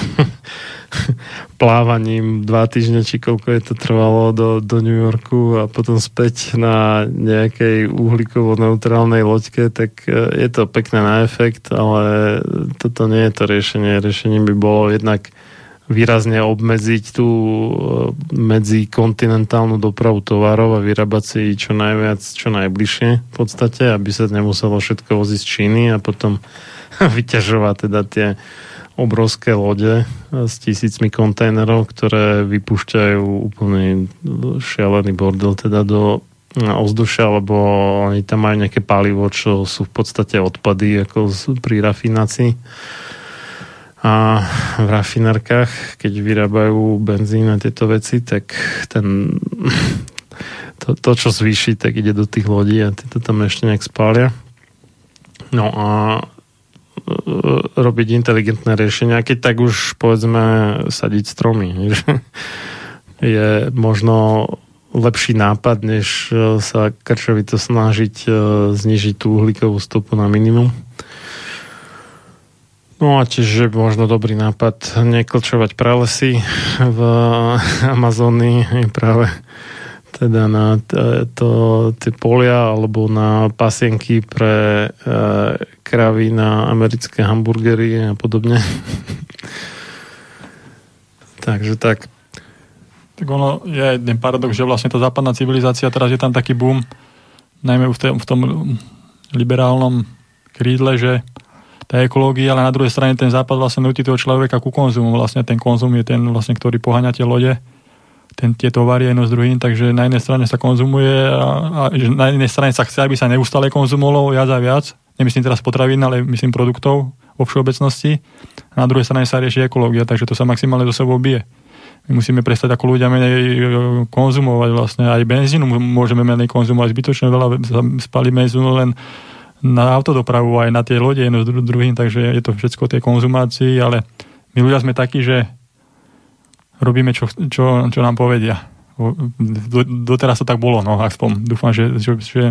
plávaním dva týždne, či koľko je to trvalo do, do New Yorku a potom späť na nejakej uhlíkovo-neutrálnej loďke, tak e, je to pekné na efekt, ale toto nie je to riešenie. Riešením by bolo jednak výrazne obmedziť tú e, medzikontinentálnu dopravu tovarov a vyrábať si čo najviac, čo najbližšie v podstate, aby sa nemuselo všetko voziť z Číny a potom vyťažovať teda tie obrovské lode s tisícmi kontajnerov, ktoré vypúšťajú úplne šialený bordel teda do ovzdušia, lebo oni tam majú nejaké palivo, čo sú v podstate odpady ako pri rafinácii a v rafinárkach, keď vyrábajú benzín a tieto veci, tak ten, to, to, čo zvýši, tak ide do tých lodí a tieto tam ešte nejak spália. No a e, robiť inteligentné riešenia, keď tak už povedzme sadiť stromy. je možno lepší nápad, než sa krčovito snažiť e, znižiť tú uhlíkovú stopu na minimum. No a tiež možno dobrý nápad neklčovať pralesy v Amazónii práve teda na t- to, tie polia alebo na pasienky pre e, kravy na americké hamburgery a podobne. Takže tak. Tak ono je jeden paradox, že vlastne tá západná civilizácia, teraz je tam taký boom, najmä v, tom, v tom liberálnom krídle, že tá ekológia, ale na druhej strane ten západ vlastne nutí toho človeka ku konzumu. Vlastne ten konzum je ten, vlastne, ktorý poháňa tie lode, ten, tie tovary jedno s druhým, takže na jednej strane sa konzumuje a, a na jednej strane sa chce, aby sa neustále konzumovalo viac a viac. Nemyslím teraz potravín, ale myslím produktov vo všeobecnosti. A na druhej strane sa rieši ekológia, takže to sa maximálne do sebou bije. My musíme prestať ako ľudia menej e, konzumovať vlastne. Aj benzínu môžeme menej konzumovať. Zbytočne veľa spali benzínu len na autodopravu aj na tie lode jedno s druhým, takže je to všetko tej konzumácii, ale my ľudia sme takí, že robíme, čo, čo, čo nám povedia. Do, doteraz to tak bolo, no aspoň. Dúfam, že, že, že,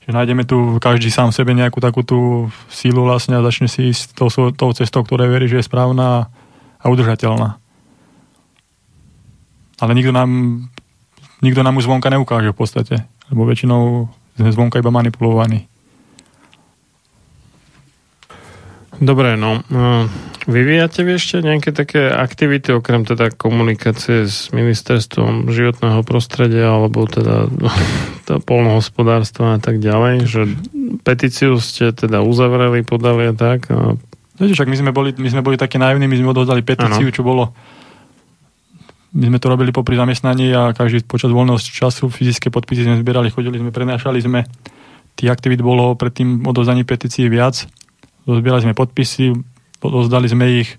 že nájdeme tu každý sám sebe nejakú takú tú sílu vlastne a začne si ísť tou, tou cestou, ktorá verí, že je správna a udržateľná. Ale nikto nám, nikto nám už zvonka neukáže v podstate, lebo väčšinou sme zvonka iba manipulovaní. Dobre, no. Vyvíjate vy ešte nejaké také aktivity, okrem teda komunikácie s ministerstvom životného prostredia alebo teda polnohospodárstva a tak ďalej, že petíciu ste teda uzavreli, podali a tak? A... Viete, však my sme boli, my sme boli také naivní, my sme odhodali petíciu, ano. čo bolo my sme to robili popri zamestnaní a každý počas voľného času fyzické podpisy sme zbierali, chodili sme, prenášali sme. Tých aktivít bolo predtým odovzdaní petícií viac. Zbierali sme podpisy, odozdali sme ich,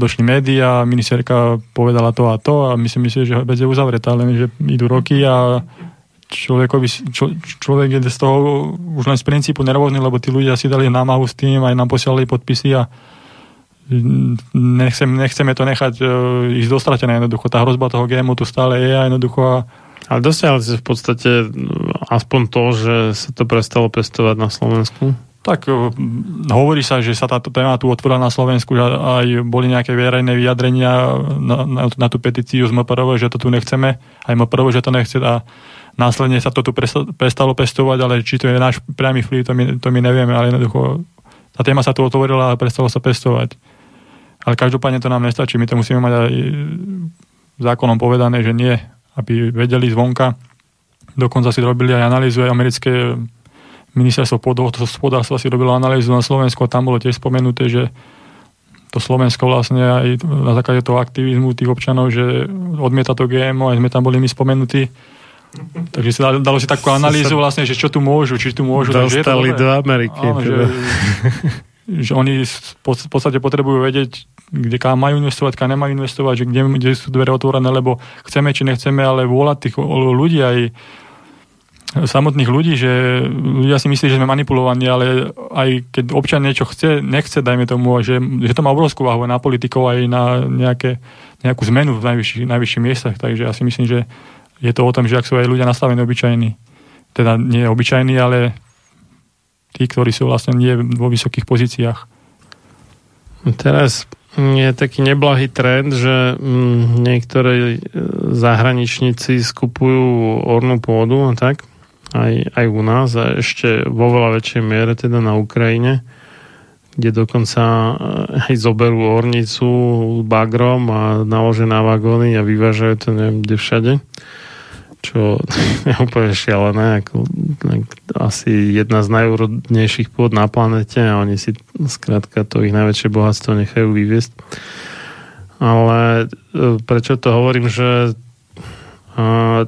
došli médiá, ministerka povedala to a to a my si myslíme, že vec je uzavretá, len že idú roky a človekovi, čo, človek je z toho už len z princípu nervózny, lebo tí ľudia si dali námahu s tým, aj nám posielali podpisy a nechcem, nechceme to nechať uh, ísť dostratené jednoducho. Tá hrozba toho GMO tu stále je a jednoducho a ale dosiahli ste v podstate aspoň to, že sa to prestalo pestovať na Slovensku? Tak uh, hovorí sa, že sa táto téma tu otvorila na Slovensku, že aj boli nejaké verejné vyjadrenia na, na, na tú petíciu z MPRV, že to tu nechceme, aj MPRV, že to nechce a následne sa to tu prestalo pestovať, ale či to je náš priamy vplyv, to my, to my nevieme, ale jednoducho tá téma sa tu otvorila a prestalo sa pestovať. Ale každopádne to nám nestačí. My to musíme mať aj zákonom povedané, že nie. Aby vedeli zvonka. Dokonca si robili aj analýzu, americké ministerstvo pôdohospodárstva si robilo analýzu na Slovensku a tam bolo tiež spomenuté, že to Slovensko vlastne aj na základe toho aktivizmu tých občanov, že odmieta to GMO, aj sme tam boli my spomenutí. Takže sa dalo, dalo si takú analýzu vlastne, že čo tu môžu, či tu môžu. Dostali do Ameriky. Áno, že, že oni v podstate potrebujú vedieť, kde kam majú investovať, kam nemajú investovať, že kde, kde sú dvere otvorené, lebo chceme či nechceme, ale vôľa tých ľudí aj samotných ľudí, že ľudia si myslí, že sme manipulovaní, ale aj keď občan niečo chce, nechce, dajme tomu, že, že to má obrovskú váhu na politikov aj na nejaké, nejakú zmenu v najvyšších, najvyšších miestach. Takže ja si myslím, že je to o tom, že ak sú aj ľudia nastavení obyčajní. Teda nie obyčajní, ale tí, ktorí sú vlastne nie vo vysokých pozíciách. Teraz je taký neblahý trend, že mm, niektorí e, zahraničníci skupujú ornú pôdu a tak, aj, aj u nás a ešte vo veľa väčšej miere teda na Ukrajine, kde dokonca aj zoberú ornicu bagrom a naložia na vagóny a vyvážajú to neviem kde všade čo je úplne šialené, ako, asi jedna z najúrodnejších pôd na planete a oni si skrátka to ich najväčšie bohatstvo nechajú vyviesť. Ale e, prečo to hovorím, že a,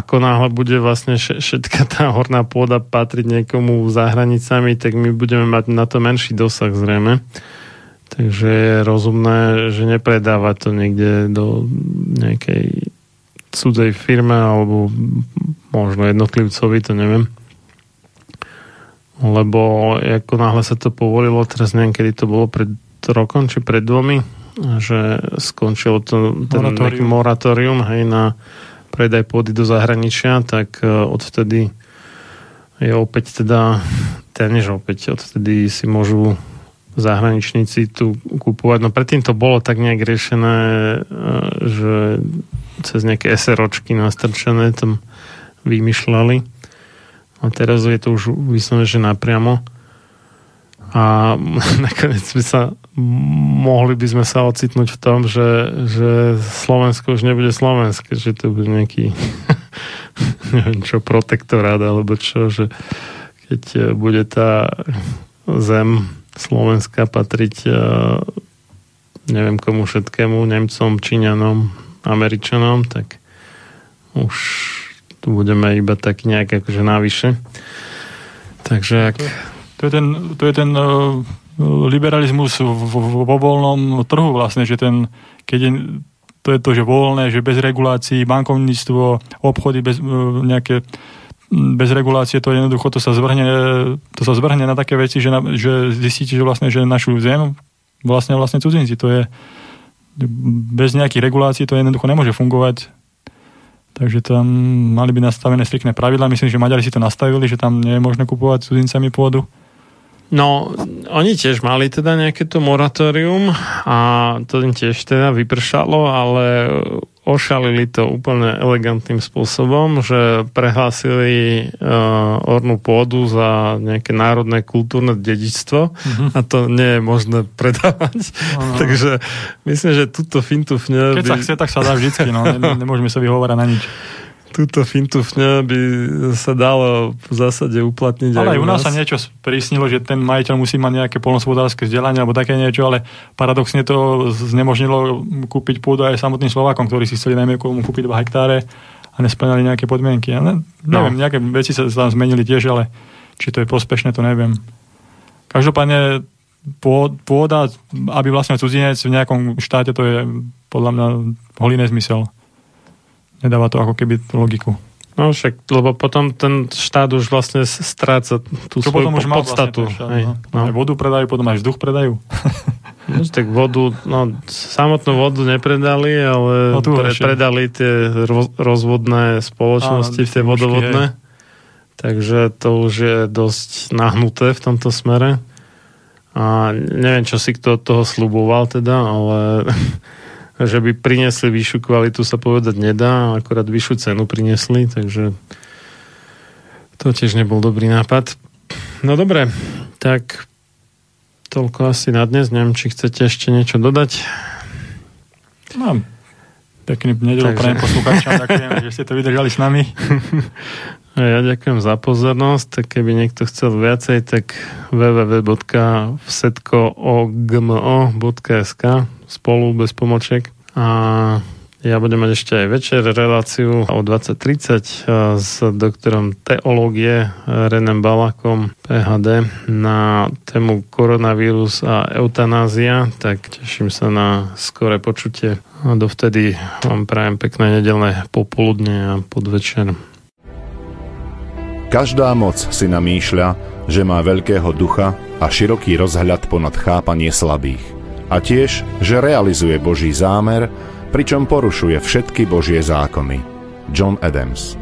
ako náhle bude vlastne všetka tá horná pôda patriť niekomu za hranicami, tak my budeme mať na to menší dosah zrejme. Takže je rozumné, že nepredávať to niekde do nejakej cudzej firme alebo možno jednotlivcovi, to neviem. Lebo ako náhle sa to povolilo, teraz neviem, kedy to bolo pred rokom, či pred dvomi, že skončilo to ten moratórium, moratórium hej, na predaj pôdy do zahraničia, tak e, odvtedy je opäť teda, teda než opäť, odvtedy si môžu zahraničníci tu kupovať. No predtým to bolo tak nejak riešené, e, že cez nejaké SROčky nastrčené tam vymýšľali. A teraz je to už vyslovene, že napriamo. A nakoniec by sa mohli by sme sa ocitnúť v tom, že, že Slovensko už nebude slovenské, že to bude nejaký neviem čo, protektorát alebo čo, že keď bude tá zem Slovenska patriť e, neviem komu všetkému, Nemcom, Číňanom, Američanom, tak už tu budeme iba tak nejak akože navyše. Takže ak... To je ten, to je ten uh, liberalizmus vo voľnom trhu vlastne, že ten, keď je, to je to, že voľné, že bez regulácií, bankovníctvo, obchody bez uh, nejaké bez regulácie to jednoducho to sa zvrhne, to sa zvrhne na také veci, že, na, že zistíte, že vlastne, že našu zem vlastne vlastne cudzinci. To je bez nejakých regulácií to jednoducho nemôže fungovať. Takže tam mali by nastavené striktné pravidla. Myslím, že Maďari si to nastavili, že tam nie je možné kupovať cudzincami pôdu. No, oni tiež mali teda nejaké to moratórium a to im tiež teda vypršalo, ale ošalili to úplne elegantným spôsobom, že prehlásili uh, ornú pôdu za nejaké národné kultúrne dedičstvo mm-hmm. a to nie je možné predávať. Takže myslím, že túto fintu... Keď by... sa chce, tak sa dá vždycky, no. Nemôžeme sa vyhovárať na nič túto fintufňa by sa dalo v zásade uplatniť ale aj u nás. sa niečo prísnilo, že ten majiteľ musí mať nejaké polnospodárske vzdelanie alebo také niečo, ale paradoxne to znemožnilo kúpiť pôdu aj samotným Slovákom, ktorí si chceli najmä kúpiť 2 hektáre a nesplňali nejaké podmienky. Ja ne, neviem, no. nejaké veci sa tam zmenili tiež, ale či to je prospešné, to neviem. Každopádne pôda, aby vlastne cudzinec v nejakom štáte, to je podľa mňa holý nezmysel. Nedáva to ako keby logiku. No však, lebo potom ten štát už vlastne stráca tú Čo svoju potom už podstatu. Vlastne štát, hej, no. Aj vodu predajú, potom aj vzduch predajú. No, tak vodu, no samotnú vodu nepredali, ale no, pre, predali tie rozvodné spoločnosti, Áno, tie vodovodné. Hej. Takže to už je dosť nahnuté v tomto smere. A neviem, čo si kto od toho sluboval teda, ale že by priniesli vyššiu kvalitu sa povedať nedá, akorát vyššiu cenu priniesli, takže to tiež nebol dobrý nápad. No dobre, tak toľko asi na dnes. Neviem, či chcete ešte niečo dodať. Mám pekný nedelu Takže... poslucháčom. Ďakujem, že ste to vydržali s nami. A ja ďakujem za pozornosť. Tak keby niekto chcel viacej, tak www.vsetko.ogmo.sk spolu bez pomoček. A ja budem mať ešte aj večer reláciu o 20.30 s doktorom teológie Renem Balakom PHD na tému koronavírus a eutanázia, tak teším sa na skore počutie. A dovtedy vám prajem pekné nedelné popoludne a podvečer. Každá moc si namýšľa, že má veľkého ducha a široký rozhľad ponad chápanie slabých – a tiež, že realizuje Boží zámer, pričom porušuje všetky Božie zákony. John Adams